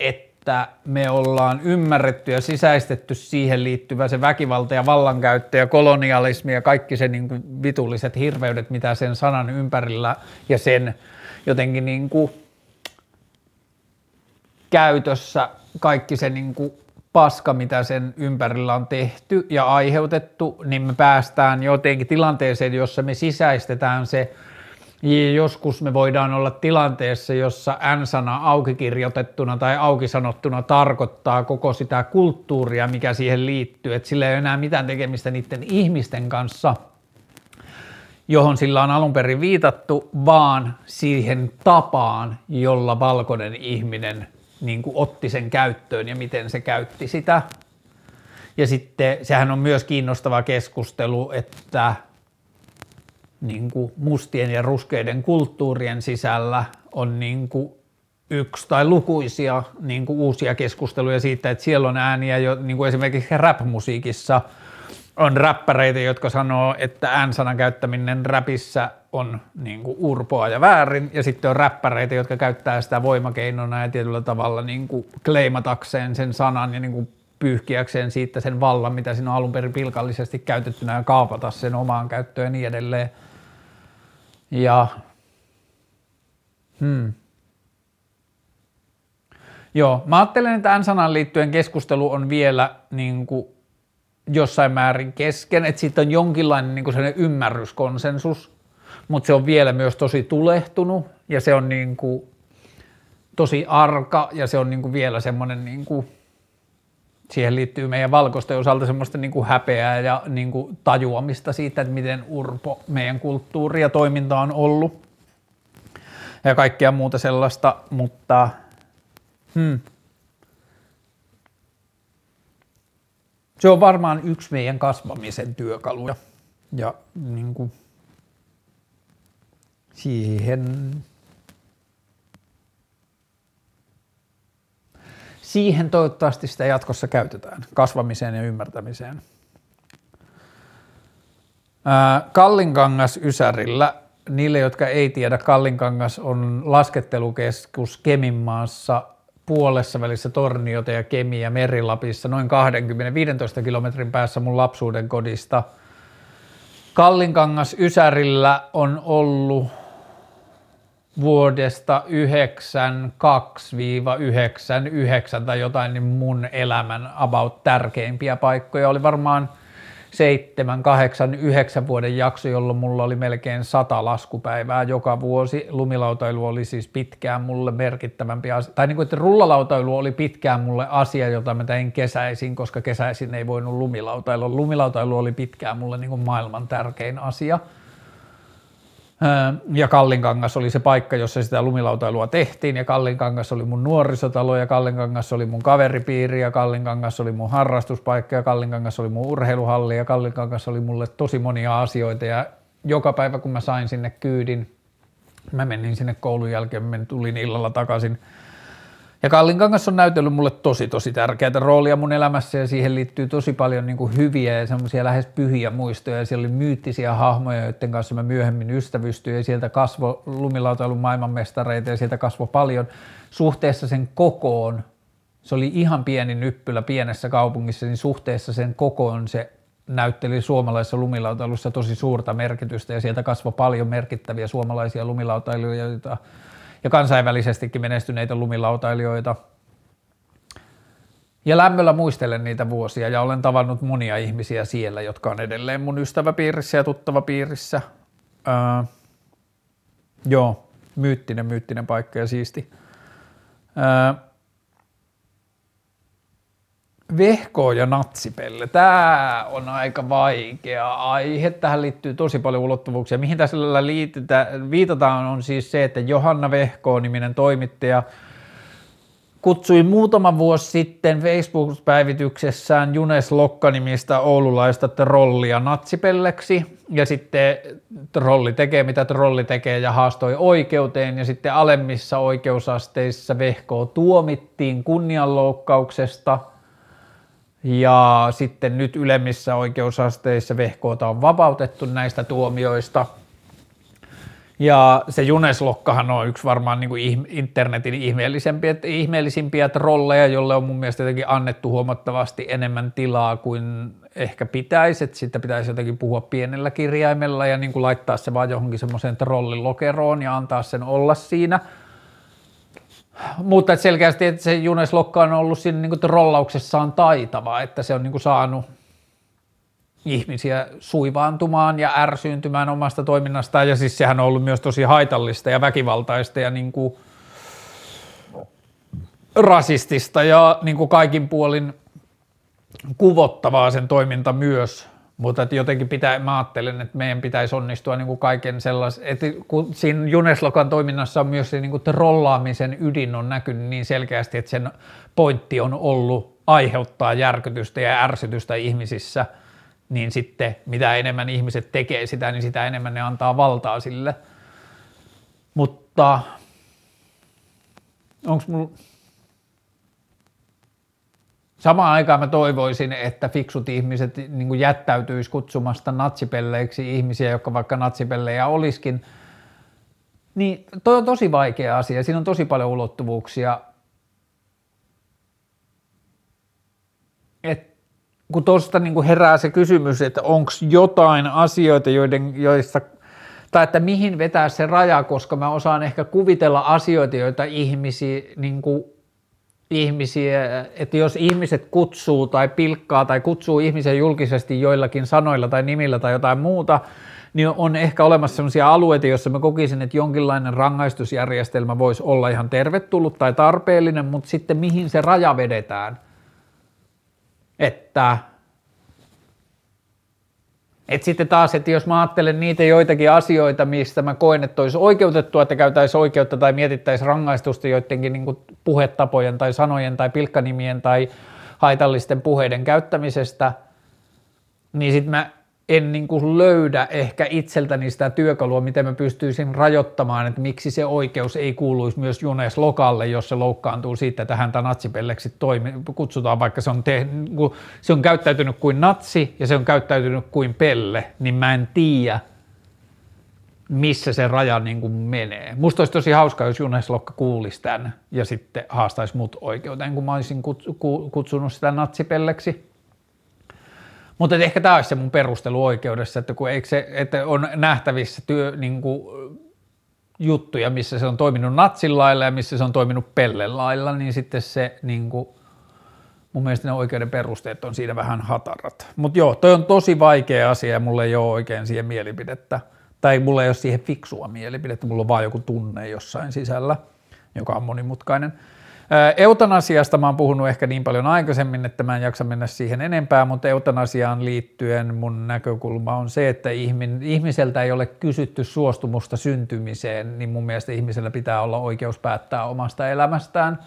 että me ollaan ymmärretty ja sisäistetty siihen liittyvä se väkivalta ja vallankäyttö ja kolonialismi ja kaikki se niin kuin vitulliset hirveydet, mitä sen sanan ympärillä ja sen jotenkin niin kuin käytössä, kaikki se niin kuin paska, mitä sen ympärillä on tehty ja aiheutettu, niin me päästään jotenkin tilanteeseen, jossa me sisäistetään se joskus me voidaan olla tilanteessa, jossa N-sana auki kirjoitettuna tai auki sanottuna tarkoittaa koko sitä kulttuuria, mikä siihen liittyy. Että sillä ei enää mitään tekemistä niiden ihmisten kanssa, johon sillä on alun perin viitattu, vaan siihen tapaan, jolla valkoinen ihminen niin kuin otti sen käyttöön ja miten se käytti sitä. Ja sitten sehän on myös kiinnostava keskustelu, että niin kuin mustien ja ruskeiden kulttuurien sisällä on niin kuin yksi tai lukuisia niin kuin uusia keskusteluja siitä, että siellä on ääniä jo niin kuin esimerkiksi rap-musiikissa on räppäreitä, jotka sanoo, että N-sanan käyttäminen räpissä on niin kuin urpoa ja väärin, ja sitten on räppäreitä, jotka käyttää sitä voimakeinona ja tietyllä tavalla niin kuin kleimatakseen sen sanan ja niin kuin pyyhkiäkseen siitä sen vallan, mitä siinä on alun perin pilkallisesti käytettynä ja kaapata sen omaan käyttöön ja niin edelleen. Ja hmm. Joo, mä ajattelen, että tämän sanan liittyen keskustelu on vielä niin kuin jossain määrin kesken, että siitä on jonkinlainen niin kuin ymmärryskonsensus, mutta se on vielä myös tosi tulehtunut ja se on niin kuin tosi arka ja se on niin kuin vielä semmoinen niin kuin siihen liittyy meidän valkoisten osalta semmoista niin kuin häpeää ja niin kuin tajuamista siitä, että miten urpo meidän kulttuuri ja toiminta on ollut ja kaikkea muuta sellaista, mutta hmm. se on varmaan yksi meidän kasvamisen työkaluja ja niin kuin siihen siihen toivottavasti sitä jatkossa käytetään, kasvamiseen ja ymmärtämiseen. Kallinkangas Ysärillä, niille jotka ei tiedä, Kallinkangas on laskettelukeskus Keminmaassa puolessa välissä Torniota ja Kemi ja Merilapissa noin 20-15 kilometrin päässä mun lapsuuden kodista. Kallinkangas Ysärillä on ollut vuodesta 92-99 tai jotain niin mun elämän about tärkeimpiä paikkoja. Oli varmaan 7, 8, 9 vuoden jakso, jolloin mulla oli melkein sata laskupäivää joka vuosi. Lumilautailu oli siis pitkään mulle merkittävämpi asia, tai niin kuin, että rullalautailu oli pitkään mulle asia, jota mä tein kesäisin, koska kesäisin ei voinut lumilautailu. Lumilautailu oli pitkään mulle niin kuin maailman tärkein asia – ja Kallinkangas oli se paikka, jossa sitä lumilautailua tehtiin ja Kallinkangas oli mun nuorisotalo ja Kallinkangas oli mun kaveripiiri ja Kallinkangas oli mun harrastuspaikka ja Kallinkangas oli mun urheiluhalli ja Kallinkangas oli mulle tosi monia asioita ja joka päivä kun mä sain sinne kyydin, mä menin sinne koulun jälkeen, mä tulin illalla takaisin – ja Kallinkangas on näytellyt mulle tosi tosi tärkeää roolia mun elämässä ja siihen liittyy tosi paljon niin kuin hyviä ja semmoisia lähes pyhiä muistoja ja siellä oli myyttisiä hahmoja, joiden kanssa mä myöhemmin ystävystyin ja sieltä kasvo lumilautailun maailmanmestareita ja sieltä kasvoi paljon suhteessa sen kokoon. Se oli ihan pieni nyppylä pienessä kaupungissa, niin suhteessa sen kokoon se näytteli suomalaisessa lumilautailussa tosi suurta merkitystä ja sieltä kasvoi paljon merkittäviä suomalaisia lumilautailijoita, ja kansainvälisestikin menestyneitä lumilautailijoita. Ja lämmöllä muistelen niitä vuosia ja olen tavannut monia ihmisiä siellä, jotka on edelleen mun ystäväpiirissä ja tuttavapiirissä. Öö, joo, myyttinen, myyttinen paikka ja siisti. Öö, Vehko ja natsipelle. Tämä on aika vaikea aihe. Tähän liittyy tosi paljon ulottuvuuksia. Mihin tässä viitataan on siis se, että Johanna Vehko-niminen toimittaja kutsui muutama vuosi sitten Facebook-päivityksessään Junes Lokka-nimistä oululaista trollia natsipelleksi. Ja sitten trolli tekee mitä trolli tekee ja haastoi oikeuteen. Ja sitten alemmissa oikeusasteissa Vehko tuomittiin kunnianloukkauksesta – ja sitten nyt ylemmissä oikeusasteissa vehkoota on vapautettu näistä tuomioista. Ja se Juneslokkahan on yksi varmaan niin kuin internetin ihmeellisempiä, ihmeellisimpiä trolleja, jolle on mun mielestä jotenkin annettu huomattavasti enemmän tilaa kuin ehkä pitäisi, että sitä pitäisi jotenkin puhua pienellä kirjaimella ja niin kuin laittaa se vaan johonkin semmoiseen trollilokeroon ja antaa sen olla siinä – mutta että selkeästi että se Junes Lokka on ollut siinä niin trollauksessaan taitava, että se on niin kuin saanut ihmisiä suivaantumaan ja ärsyyntymään omasta toiminnastaan, ja siis sehän on ollut myös tosi haitallista ja väkivaltaista ja niin kuin rasistista ja niin kuin kaikin puolin kuvottavaa sen toiminta myös, mutta että jotenkin pitää, mä ajattelen, että meidän pitäisi onnistua niin kuin kaiken sellaisen, että kun siinä Juneslokan toiminnassa on myös se niin kuin trollaamisen ydin on näkynyt niin selkeästi, että sen pointti on ollut aiheuttaa järkytystä ja ärsytystä ihmisissä, niin sitten mitä enemmän ihmiset tekee sitä, niin sitä enemmän ne antaa valtaa sille. Mutta onko mulla Samaan aikaan mä toivoisin, että fiksut ihmiset niin jättäytyis kutsumasta natsipelleiksi ihmisiä, jotka vaikka natsipellejä olisikin. Niin toi on tosi vaikea asia, siinä on tosi paljon ulottuvuuksia. Et kun tuosta niin herää se kysymys, että onko jotain asioita, joiden, joista tai että mihin vetää se raja, koska mä osaan ehkä kuvitella asioita, joita ihmisiä niin ihmisiä, että jos ihmiset kutsuu tai pilkkaa tai kutsuu ihmisiä julkisesti joillakin sanoilla tai nimillä tai jotain muuta, niin on ehkä olemassa sellaisia alueita, joissa mä kokisin, että jonkinlainen rangaistusjärjestelmä voisi olla ihan tervetullut tai tarpeellinen, mutta sitten mihin se raja vedetään. Että et sitten taas, että jos mä ajattelen niitä joitakin asioita, mistä mä koen, että olisi oikeutettua, että käytäisiin oikeutta tai mietittäisiin rangaistusta joidenkin niin puhetapojen tai sanojen tai pilkkanimien tai haitallisten puheiden käyttämisestä, niin sitten mä en niin kuin löydä ehkä itseltäni sitä työkalua, miten mä pystyisin rajoittamaan, että miksi se oikeus ei kuuluisi myös Junes Lokalle, jos se loukkaantuu siitä, että häntä natsipelleksi toimi, kutsutaan, vaikka se on, te, se on käyttäytynyt kuin natsi ja se on käyttäytynyt kuin pelle, niin mä en tiedä, missä se raja niin kuin menee. Musta olisi tosi hauskaa, jos Junes Lokka kuulisi tämän ja sitten haastaisi mut oikeuteen, kun mä olisin kutsunut sitä natsipelleksi mutta ehkä tämä olisi se mun perustelu oikeudessa, että kun eikö se, että on nähtävissä työ, niin kuin, juttuja, missä se on toiminut natsin lailla ja missä se on toiminut pellen lailla, niin sitten se niin kuin, mun mielestä ne oikeuden perusteet on siinä vähän hatarat. Mutta joo, toi on tosi vaikea asia ja mulla ei ole oikein siihen mielipidettä. Tai mulla ei ole siihen fiksua mielipidettä, mulla on vaan joku tunne jossain sisällä, joka on monimutkainen. Eutanasiasta mä oon puhunut ehkä niin paljon aikaisemmin, että mä en jaksa mennä siihen enempää, mutta eutanasiaan liittyen mun näkökulma on se, että ihmiseltä ei ole kysytty suostumusta syntymiseen, niin mun mielestä ihmisellä pitää olla oikeus päättää omasta elämästään.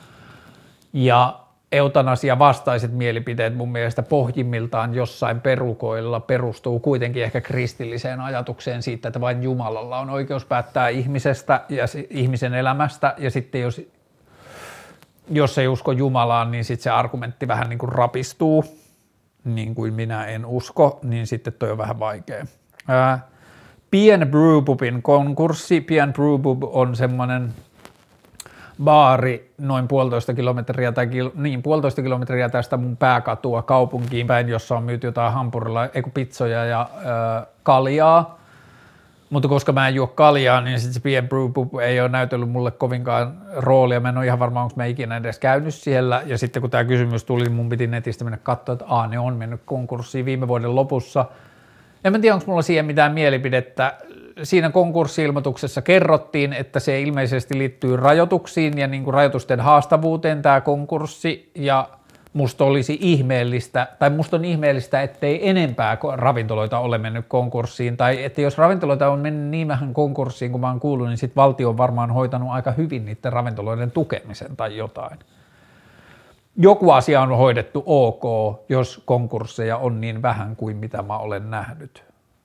Ja eutanasia vastaiset mielipiteet mun mielestä pohjimmiltaan jossain perukoilla perustuu kuitenkin ehkä kristilliseen ajatukseen siitä, että vain Jumalalla on oikeus päättää ihmisestä ja ihmisen elämästä ja sitten jos jos ei usko Jumalaan, niin sitten se argumentti vähän niin kuin rapistuu, niin kuin minä en usko, niin sitten toi on vähän vaikea. Ää, Pien Brewpubin konkurssi. Pien Brewpub on semmoinen baari noin puolitoista kilometriä tai kil, niin, puolitoista kilometriä tästä mun pääkatua kaupunkiin päin, jossa on myyty jotain hampurilla, ei pizzoja ja ää, kaljaa mutta koska mä en juo kaljaa, niin sitten se Bien Brew Pub ei ole näytellyt mulle kovinkaan roolia. Mä en ole ihan varma, onko mä ikinä edes käynyt siellä. Ja sitten kun tämä kysymys tuli, niin mun piti netistä mennä katsoa, että aa, ne on mennyt konkurssiin viime vuoden lopussa. En mä tiedä, onko mulla siihen mitään mielipidettä. Siinä konkurssi-ilmoituksessa kerrottiin, että se ilmeisesti liittyy rajoituksiin ja niin kuin rajoitusten haastavuuteen tämä konkurssi. Ja musta olisi ihmeellistä, tai musta on ihmeellistä, ettei enempää ravintoloita ole mennyt konkurssiin, tai että jos ravintoloita on mennyt niin vähän konkurssiin kuin mä oon kuullut, niin sitten valtio on varmaan hoitanut aika hyvin niiden ravintoloiden tukemisen tai jotain. Joku asia on hoidettu ok, jos konkursseja on niin vähän kuin mitä mä olen nähnyt.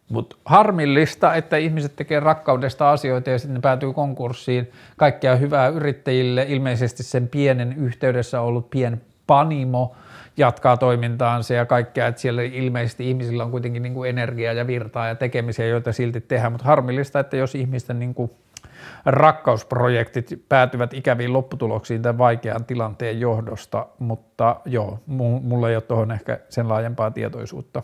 Mutta harmillista, että ihmiset tekee rakkaudesta asioita ja sitten ne päätyy konkurssiin. Kaikkea hyvää yrittäjille, ilmeisesti sen pienen yhteydessä ollut pien Panimo jatkaa toimintaansa ja kaikkea, että siellä ilmeisesti ihmisillä on kuitenkin niin kuin energiaa ja virtaa ja tekemisiä, joita silti tehdään, mutta harmillista, että jos ihmisten niin kuin rakkausprojektit päätyvät ikäviin lopputuloksiin tämän vaikean tilanteen johdosta, mutta joo, mulla ei ole tuohon ehkä sen laajempaa tietoisuutta.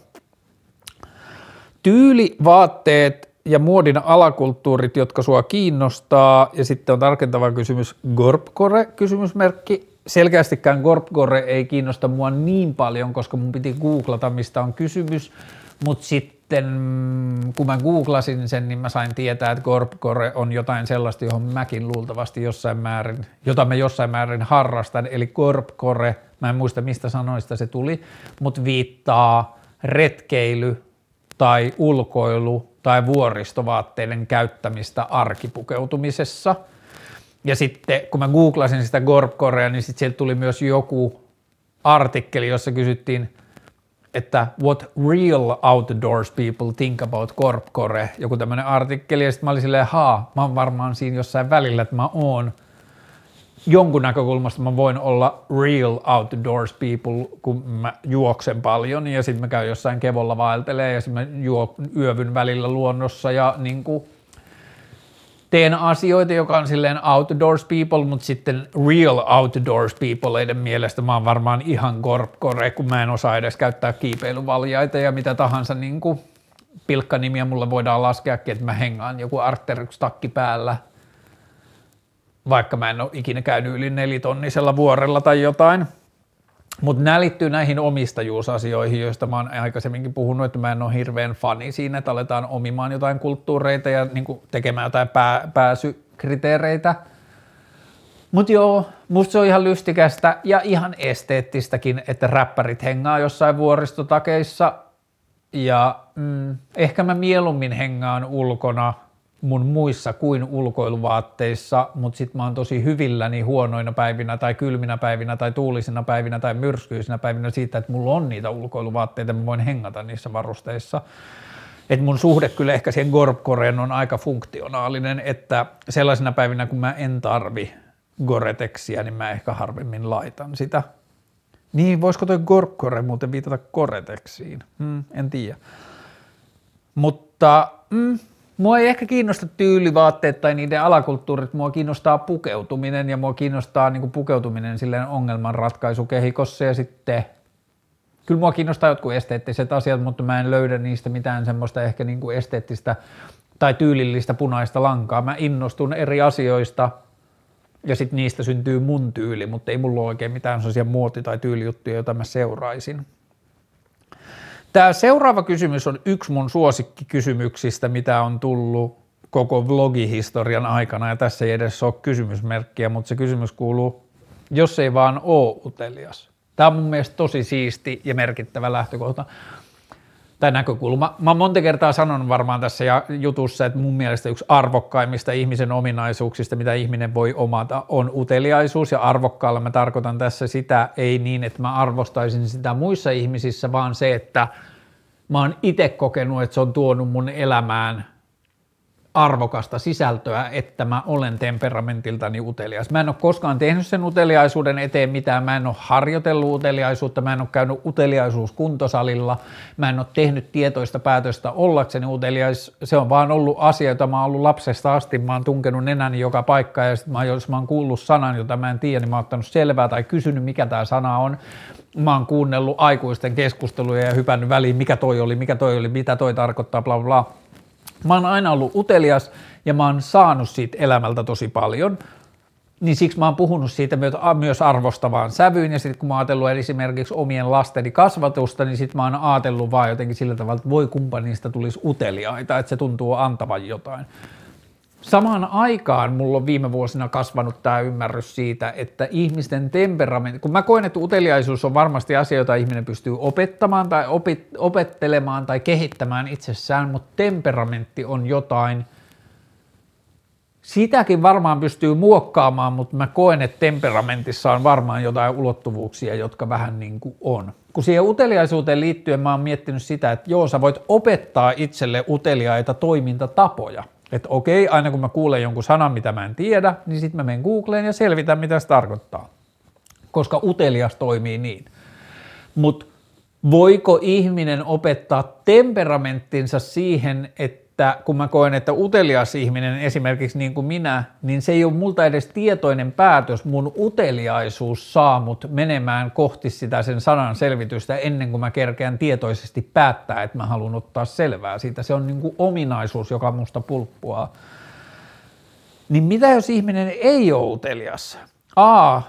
Tyyli, vaatteet ja muodin alakulttuurit, jotka sua kiinnostaa, ja sitten on tarkentava kysymys, Gorpcore, kysymysmerkki, selkeästikään Gorpgore ei kiinnosta mua niin paljon, koska mun piti googlata, mistä on kysymys, mutta sitten kun mä googlasin sen, niin mä sain tietää, että Gorpcore on jotain sellaista, johon mäkin luultavasti jossain määrin, jota mä jossain määrin harrastan, eli Gorpcore, mä en muista mistä sanoista se tuli, mutta viittaa retkeily tai ulkoilu tai vuoristovaatteiden käyttämistä arkipukeutumisessa. Ja sitten kun mä googlasin sitä Gorpcorea, niin sitten sieltä tuli myös joku artikkeli, jossa kysyttiin, että what real outdoors people think about Gorpcore, joku tämmöinen artikkeli, ja sitten mä olin silleen, haa, mä oon varmaan siinä jossain välillä, että mä oon. Jonkun näkökulmasta mä voin olla real outdoors people, kun mä juoksen paljon ja sitten mä käyn jossain kevolla vaeltelee ja sitten mä juo, yövyn välillä luonnossa ja niin kuin teen asioita, joka on silleen outdoors people, mutta sitten real outdoors peopleiden mielestä mä oon varmaan ihan korpkore, kun mä en osaa edes käyttää kiipeilyvaljaita ja mitä tahansa niin kuin pilkkanimiä mulle voidaan laskeakin, että mä hengaan joku Arcteryx-takki päällä – vaikka mä en ole ikinä käynyt yli nelitonnisella vuorella tai jotain. Mutta nämä liittyy näihin omistajuusasioihin, joista mä oon aikaisemminkin puhunut, että mä en ole hirveän fani siinä, että aletaan omimaan jotain kulttuureita ja niin tekemään jotain pää, pääsykriteereitä. Mutta joo, musta se on ihan lystikästä ja ihan esteettistäkin, että räppärit hengaa jossain vuoristotakeissa ja mm, ehkä mä mieluummin hengaan ulkona – mun muissa kuin ulkoiluvaatteissa, mutta sitten mä oon tosi hyvilläni huonoina päivinä tai kylminä päivinä tai tuulisina päivinä tai myrskyisinä päivinä siitä, että mulla on niitä ulkoiluvaatteita, mä voin hengata niissä varusteissa. Et mun suhde kyllä ehkä siihen Gorpcoreen on aika funktionaalinen, että sellaisina päivinä kun mä en tarvi Goretexiä, niin mä ehkä harvemmin laitan sitä. Niin, voisiko toi Gorpcore muuten viitata Goretexiin? Hmm, en tiedä. Mutta mm, Mua ei ehkä kiinnosta tyylivaatteet tai niiden alakulttuurit, mua kiinnostaa pukeutuminen ja mua kiinnostaa niin pukeutuminen silleen ongelmanratkaisukehikossa ja sitten kyllä mua kiinnostaa jotkut esteettiset asiat, mutta mä en löydä niistä mitään semmoista ehkä niin kuin esteettistä tai tyylillistä punaista lankaa. Mä innostun eri asioista ja sitten niistä syntyy mun tyyli, mutta ei mulla ole oikein mitään sellaisia muoti- tai tyylijuttuja, joita mä seuraisin. Tämä seuraava kysymys on yksi mun suosikkikysymyksistä, mitä on tullut koko vlogihistorian aikana, ja tässä ei edes ole kysymysmerkkiä, mutta se kysymys kuuluu, jos ei vaan ole utelias. Tämä on mun mielestä tosi siisti ja merkittävä lähtökohta tai näkökulma. Mä oon monta kertaa sanonut varmaan tässä jutussa, että mun mielestä yksi arvokkaimmista ihmisen ominaisuuksista, mitä ihminen voi omata, on uteliaisuus. Ja arvokkaalla mä tarkoitan tässä sitä, ei niin, että mä arvostaisin sitä muissa ihmisissä, vaan se, että mä oon itse kokenut, että se on tuonut mun elämään arvokasta sisältöä, että mä olen temperamentiltani utelias. Mä en ole koskaan tehnyt sen uteliaisuuden eteen mitään, mä en ole harjoitellut uteliaisuutta, mä en ole käynyt uteliaisuuskuntosalilla, mä en ole tehnyt tietoista päätöstä ollakseni uteliais, se on vaan ollut asia, jota mä oon ollut lapsesta asti, mä oon tunkenut nenäni joka paikka ja sit mä, jos mä oon kuullut sanan, jota mä en tiedä, niin mä oon ottanut selvää tai kysynyt, mikä tämä sana on, mä oon kuunnellut aikuisten keskusteluja ja hypännyt väliin, mikä toi oli, mikä toi oli, mitä toi tarkoittaa, bla bla bla Mä oon aina ollut utelias ja mä oon saanut siitä elämältä tosi paljon, niin siksi mä oon puhunut siitä myös arvostavaan sävyyn, ja sitten kun mä oon ajatellut esimerkiksi omien lasteni kasvatusta, niin sitten mä oon ajatellut vaan jotenkin sillä tavalla, että voi kumpa niistä tulisi uteliaita, että se tuntuu antavan jotain. Samaan aikaan mulla on viime vuosina kasvanut tämä ymmärrys siitä, että ihmisten temperamentti, kun mä koen, että uteliaisuus on varmasti asia, jota ihminen pystyy opettamaan tai opit, opettelemaan tai kehittämään itsessään, mutta temperamentti on jotain, sitäkin varmaan pystyy muokkaamaan, mutta mä koen, että temperamentissa on varmaan jotain ulottuvuuksia, jotka vähän niin kuin on. Kun siihen uteliaisuuteen liittyen mä oon miettinyt sitä, että joo, sä voit opettaa itselle uteliaita toimintatapoja – että okei, aina kun mä kuulen jonkun sanan, mitä mä en tiedä, niin sitten mä menen Googleen ja selvitän, mitä se tarkoittaa. Koska utelias toimii niin. Mutta voiko ihminen opettaa temperamenttinsa siihen, että että kun mä koen, että utelias ihminen esimerkiksi niin kuin minä, niin se ei ole multa edes tietoinen päätös. Mun uteliaisuus saa mut menemään kohti sitä sen sanan selvitystä ennen kuin mä kerkeän tietoisesti päättää, että mä haluan ottaa selvää siitä. Se on niin kuin ominaisuus, joka musta pulppuaa. Niin mitä jos ihminen ei ole utelias? A,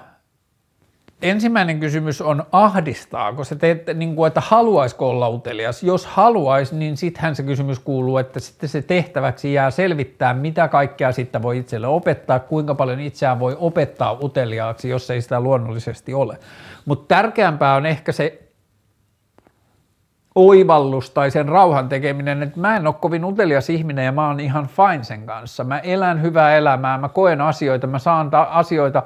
ensimmäinen kysymys on, ahdistaako se, te, niin kuin, että haluaisiko olla utelias? Jos haluaisi, niin sittenhän se kysymys kuuluu, että sitten se tehtäväksi jää selvittää, mitä kaikkea sitten voi itselle opettaa, kuinka paljon itseään voi opettaa uteliaaksi, jos ei sitä luonnollisesti ole. Mutta tärkeämpää on ehkä se oivallus tai sen rauhan tekeminen, että mä en ole kovin utelias ihminen ja mä oon ihan fine sen kanssa. Mä elän hyvää elämää, mä koen asioita, mä saan ta- asioita,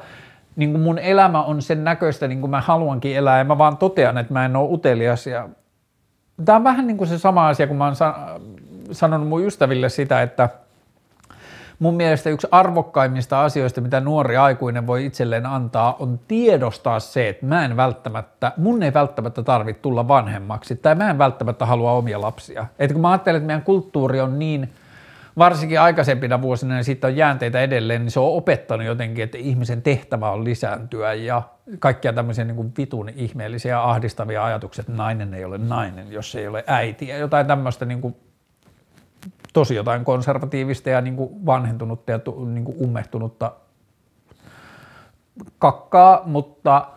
niin kuin mun elämä on sen näköistä, niin kuin mä haluankin elää ja mä vaan totean, että mä en ole utelias. Ja tämä on vähän niin kuin se sama asia, kun mä oon sanonut mun ystäville sitä, että – mun mielestä yksi arvokkaimmista asioista, mitä nuori aikuinen voi itselleen antaa, on tiedostaa se, että mä en välttämättä, mun ei välttämättä tarvitse tulla vanhemmaksi, tai mä en välttämättä halua omia lapsia. Et kun mä ajattelen, että meidän kulttuuri on niin, varsinkin aikaisempina vuosina, niin siitä on jäänteitä edelleen, niin se on opettanut jotenkin, että ihmisen tehtävä on lisääntyä ja kaikkia tämmöisiä niin kuin vitun ihmeellisiä ahdistavia ajatuksia, että nainen ei ole nainen, jos ei ole äiti ja jotain tämmöistä niin kuin tosi jotain konservatiivista ja niin kuin vanhentunutta ja niin kuin ummehtunutta kakkaa, mutta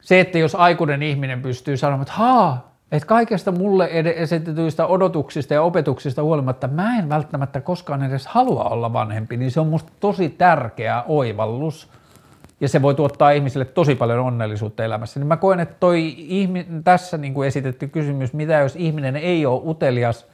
se, että jos aikuinen ihminen pystyy sanomaan, että haa, että kaikesta mulle esitetyistä odotuksista ja opetuksista huolimatta mä en välttämättä koskaan edes halua olla vanhempi, niin se on musta tosi tärkeä oivallus ja se voi tuottaa ihmisille tosi paljon onnellisuutta elämässä. Niin mä koen, että toi ihmi, tässä niin kuin esitetty kysymys, mitä jos ihminen ei ole utelias –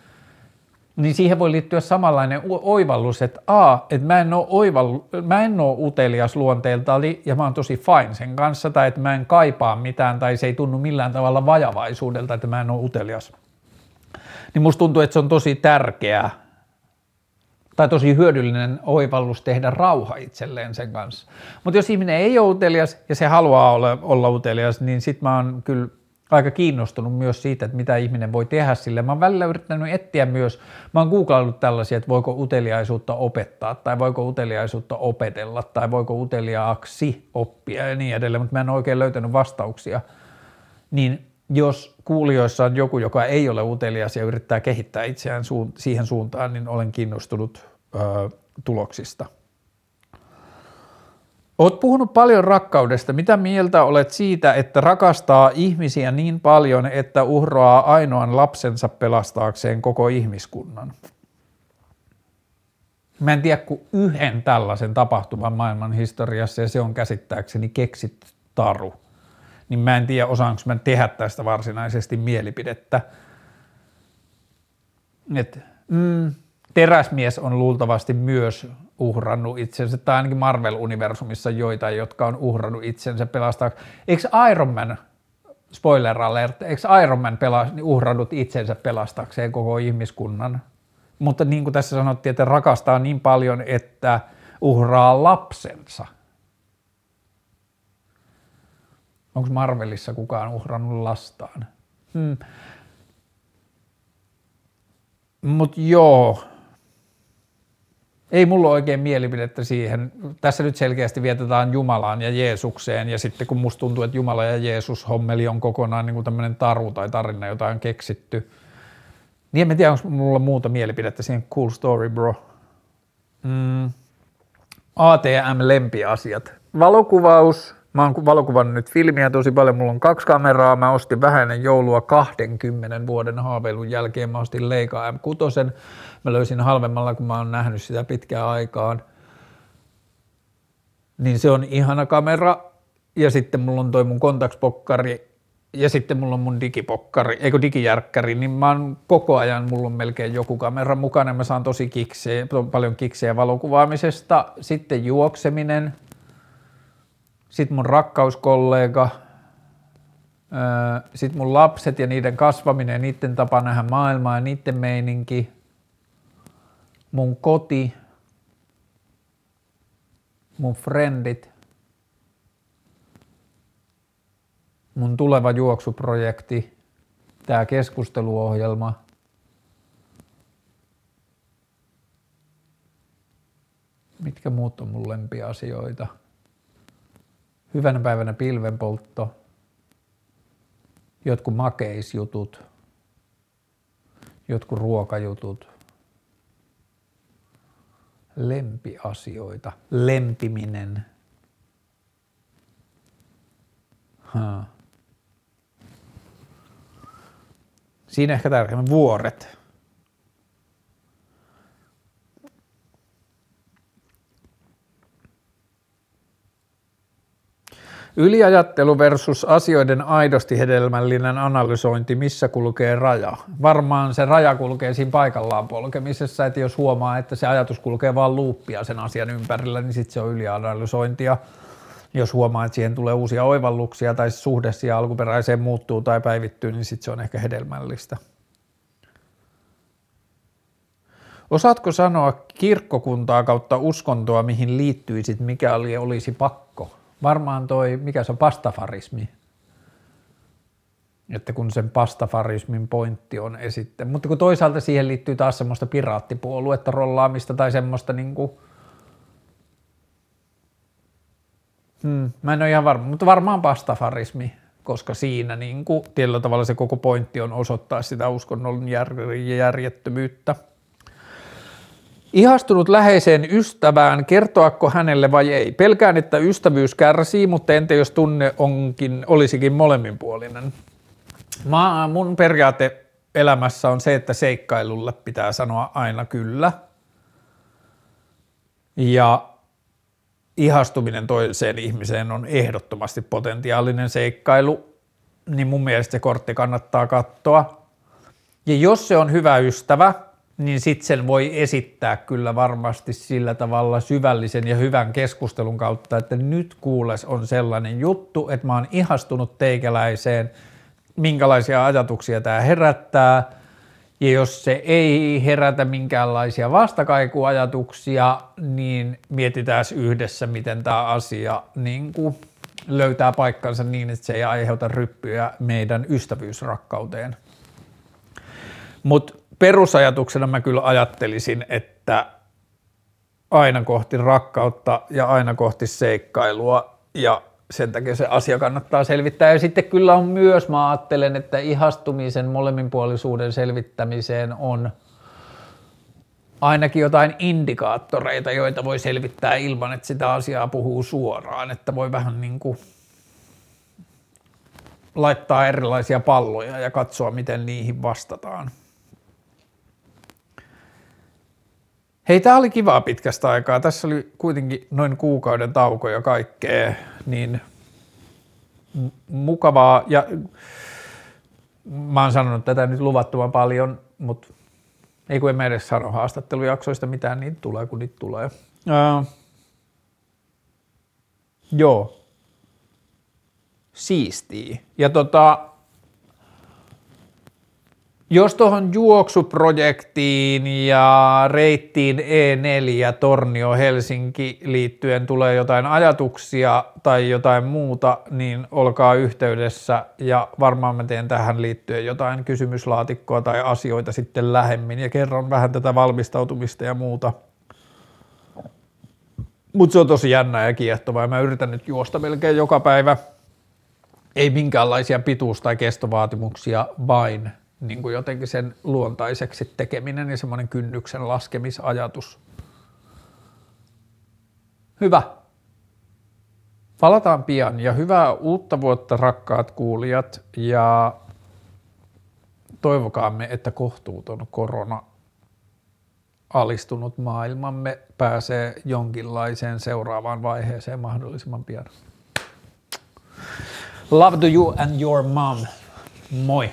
niin siihen voi liittyä samanlainen oivallus, että a, että mä en ole, oivallu, mä en ole utelias luonteelta ja mä oon tosi fine sen kanssa, tai että mä en kaipaa mitään, tai se ei tunnu millään tavalla vajavaisuudelta, että mä en ole utelias. Niin musta tuntuu, että se on tosi tärkeää, tai tosi hyödyllinen oivallus tehdä rauha itselleen sen kanssa. Mutta jos ihminen ei ole utelias ja se haluaa olla, olla utelias, niin sit mä oon kyllä aika kiinnostunut myös siitä, että mitä ihminen voi tehdä sille. Mä oon välillä yrittänyt etsiä myös, mä oon googlaillut tällaisia, että voiko uteliaisuutta opettaa tai voiko uteliaisuutta opetella tai voiko uteliaaksi oppia ja niin edelleen, mutta mä en oikein löytänyt vastauksia. Niin jos kuulijoissa on joku, joka ei ole utelias ja yrittää kehittää itseään siihen suuntaan, niin olen kiinnostunut öö, tuloksista. Olet puhunut paljon rakkaudesta. Mitä mieltä olet siitä, että rakastaa ihmisiä niin paljon, että uhroaa ainoan lapsensa pelastaakseen koko ihmiskunnan? Mä en tiedä kuin yhden tällaisen tapahtuman maailman historiassa ja se on käsittääkseni keksit taru. Niin mä en tiedä osaanko mä tehdä tästä varsinaisesti mielipidettä. Et, mm, teräsmies on luultavasti myös uhrannut itsensä, tai ainakin Marvel-universumissa joita, jotka on uhrannut itsensä pelastaa. Eikö Iron Man, spoiler alert, eikö Iron Man pelas, niin uhrannut itsensä pelastakseen koko ihmiskunnan? Mutta niin kuin tässä sanottiin, että rakastaa niin paljon, että uhraa lapsensa. Onko Marvelissa kukaan uhrannut lastaan? Hmm. Mutta joo, ei mulla ole oikein mielipidettä siihen. Tässä nyt selkeästi vietetään Jumalaan ja Jeesukseen, ja sitten kun musta tuntuu, että Jumala ja Jeesus hommeli on kokonaan niin kuin tämmöinen taru tai tarina, jota on keksitty, niin en tiedä, onko mulla muuta mielipidettä siihen. Cool story, bro. Mm. ATM-lempiasiat. Valokuvaus. Mä oon valokuvannut nyt filmiä tosi paljon. Mulla on kaksi kameraa. Mä ostin vähäinen joulua 20 vuoden haaveilun jälkeen. Mä ostin Leica M6 mä löysin halvemmalla, kun mä oon nähnyt sitä pitkään aikaan. Niin se on ihana kamera. Ja sitten mulla on toi mun kontakspokkari ja sitten mulla on mun digipokkari, eikö digijärkkäri, niin mä oon koko ajan, mulla on melkein joku kamera mukana, mä saan tosi kiksejä, paljon kiksejä valokuvaamisesta, sitten juokseminen, sitten mun rakkauskollega, sitten mun lapset ja niiden kasvaminen, niiden tapa nähdä maailmaa ja niiden meininki, mun koti, mun frendit, mun tuleva juoksuprojekti, tämä keskusteluohjelma, mitkä muut on mun lempiasioita. Hyvänä päivänä pilvenpoltto, jotkut makeisjutut, jotkut ruokajutut, lempiasioita, lempiminen. Ha. Siinä ehkä tärkeimmät vuoret. Yliajattelu versus asioiden aidosti hedelmällinen analysointi, missä kulkee raja. Varmaan se raja kulkee siinä paikallaan polkemisessa, että jos huomaa, että se ajatus kulkee vaan luuppia sen asian ympärillä, niin sitten se on ylianalysointia. Jos huomaa, että siihen tulee uusia oivalluksia tai suhde siihen alkuperäiseen muuttuu tai päivittyy, niin sitten se on ehkä hedelmällistä. Osaatko sanoa kirkkokuntaa kautta uskontoa, mihin liittyisit, mikä oli, olisi pakko? Varmaan toi, mikä se on, pastafarismi. Että kun sen pastafarismin pointti on esitte. Mutta kun toisaalta siihen liittyy taas semmoista piraattipuoluetta rollaamista tai semmoista niin kuin, hmm, mä en ole ihan varma, mutta varmaan pastafarismi, koska siinä niin kuin, tietyllä tavalla se koko pointti on osoittaa sitä uskonnon järjettömyyttä. Ihastunut läheiseen ystävään, kertoako hänelle vai ei? Pelkään, että ystävyys kärsii, mutta entä jos tunne onkin, olisikin molemminpuolinen? Mä, mun periaate elämässä on se, että seikkailulle pitää sanoa aina kyllä. Ja ihastuminen toiseen ihmiseen on ehdottomasti potentiaalinen seikkailu, niin mun mielestä se kortti kannattaa katsoa. Ja jos se on hyvä ystävä, niin sitten sen voi esittää kyllä varmasti sillä tavalla syvällisen ja hyvän keskustelun kautta, että nyt kuules on sellainen juttu, että mä oon ihastunut teikäläiseen, minkälaisia ajatuksia tämä herättää, ja jos se ei herätä minkäänlaisia vastakaikuajatuksia, niin mietitään yhdessä, miten tämä asia niin kuin löytää paikkansa niin, että se ei aiheuta ryppyjä meidän ystävyysrakkauteen. Mutta perusajatuksena mä kyllä ajattelisin, että aina kohti rakkautta ja aina kohti seikkailua ja sen takia se asia kannattaa selvittää. Ja sitten kyllä on myös, mä ajattelen, että ihastumisen molemminpuolisuuden selvittämiseen on ainakin jotain indikaattoreita, joita voi selvittää ilman, että sitä asiaa puhuu suoraan, että voi vähän niin kuin laittaa erilaisia palloja ja katsoa, miten niihin vastataan. Hei, tämä oli kivaa pitkästä aikaa. Tässä oli kuitenkin noin kuukauden tauko ja kaikkea, niin mukavaa. Ja mä oon sanonut tätä nyt luvattoman paljon, mutta ei kun en mä edes sano haastattelujaksoista mitään, niin tulee kun niitä tulee. Uh, joo. Siistii. Ja tota, jos tuohon juoksuprojektiin ja reittiin E4 Tornio Helsinki liittyen tulee jotain ajatuksia tai jotain muuta, niin olkaa yhteydessä ja varmaan mä teen tähän liittyen jotain kysymyslaatikkoa tai asioita sitten lähemmin ja kerron vähän tätä valmistautumista ja muuta. Mutta se on tosi jännä ja kiehtovaa ja mä yritän nyt juosta melkein joka päivä. Ei minkäänlaisia pituus- tai kestovaatimuksia, vain niin kuin jotenkin sen luontaiseksi tekeminen ja semmoinen kynnyksen laskemisajatus. Hyvä. Palataan pian ja hyvää uutta vuotta rakkaat kuulijat ja toivokaamme, että kohtuuton korona alistunut maailmamme pääsee jonkinlaiseen seuraavaan vaiheeseen mahdollisimman pian. Love to you and your mom. Moi.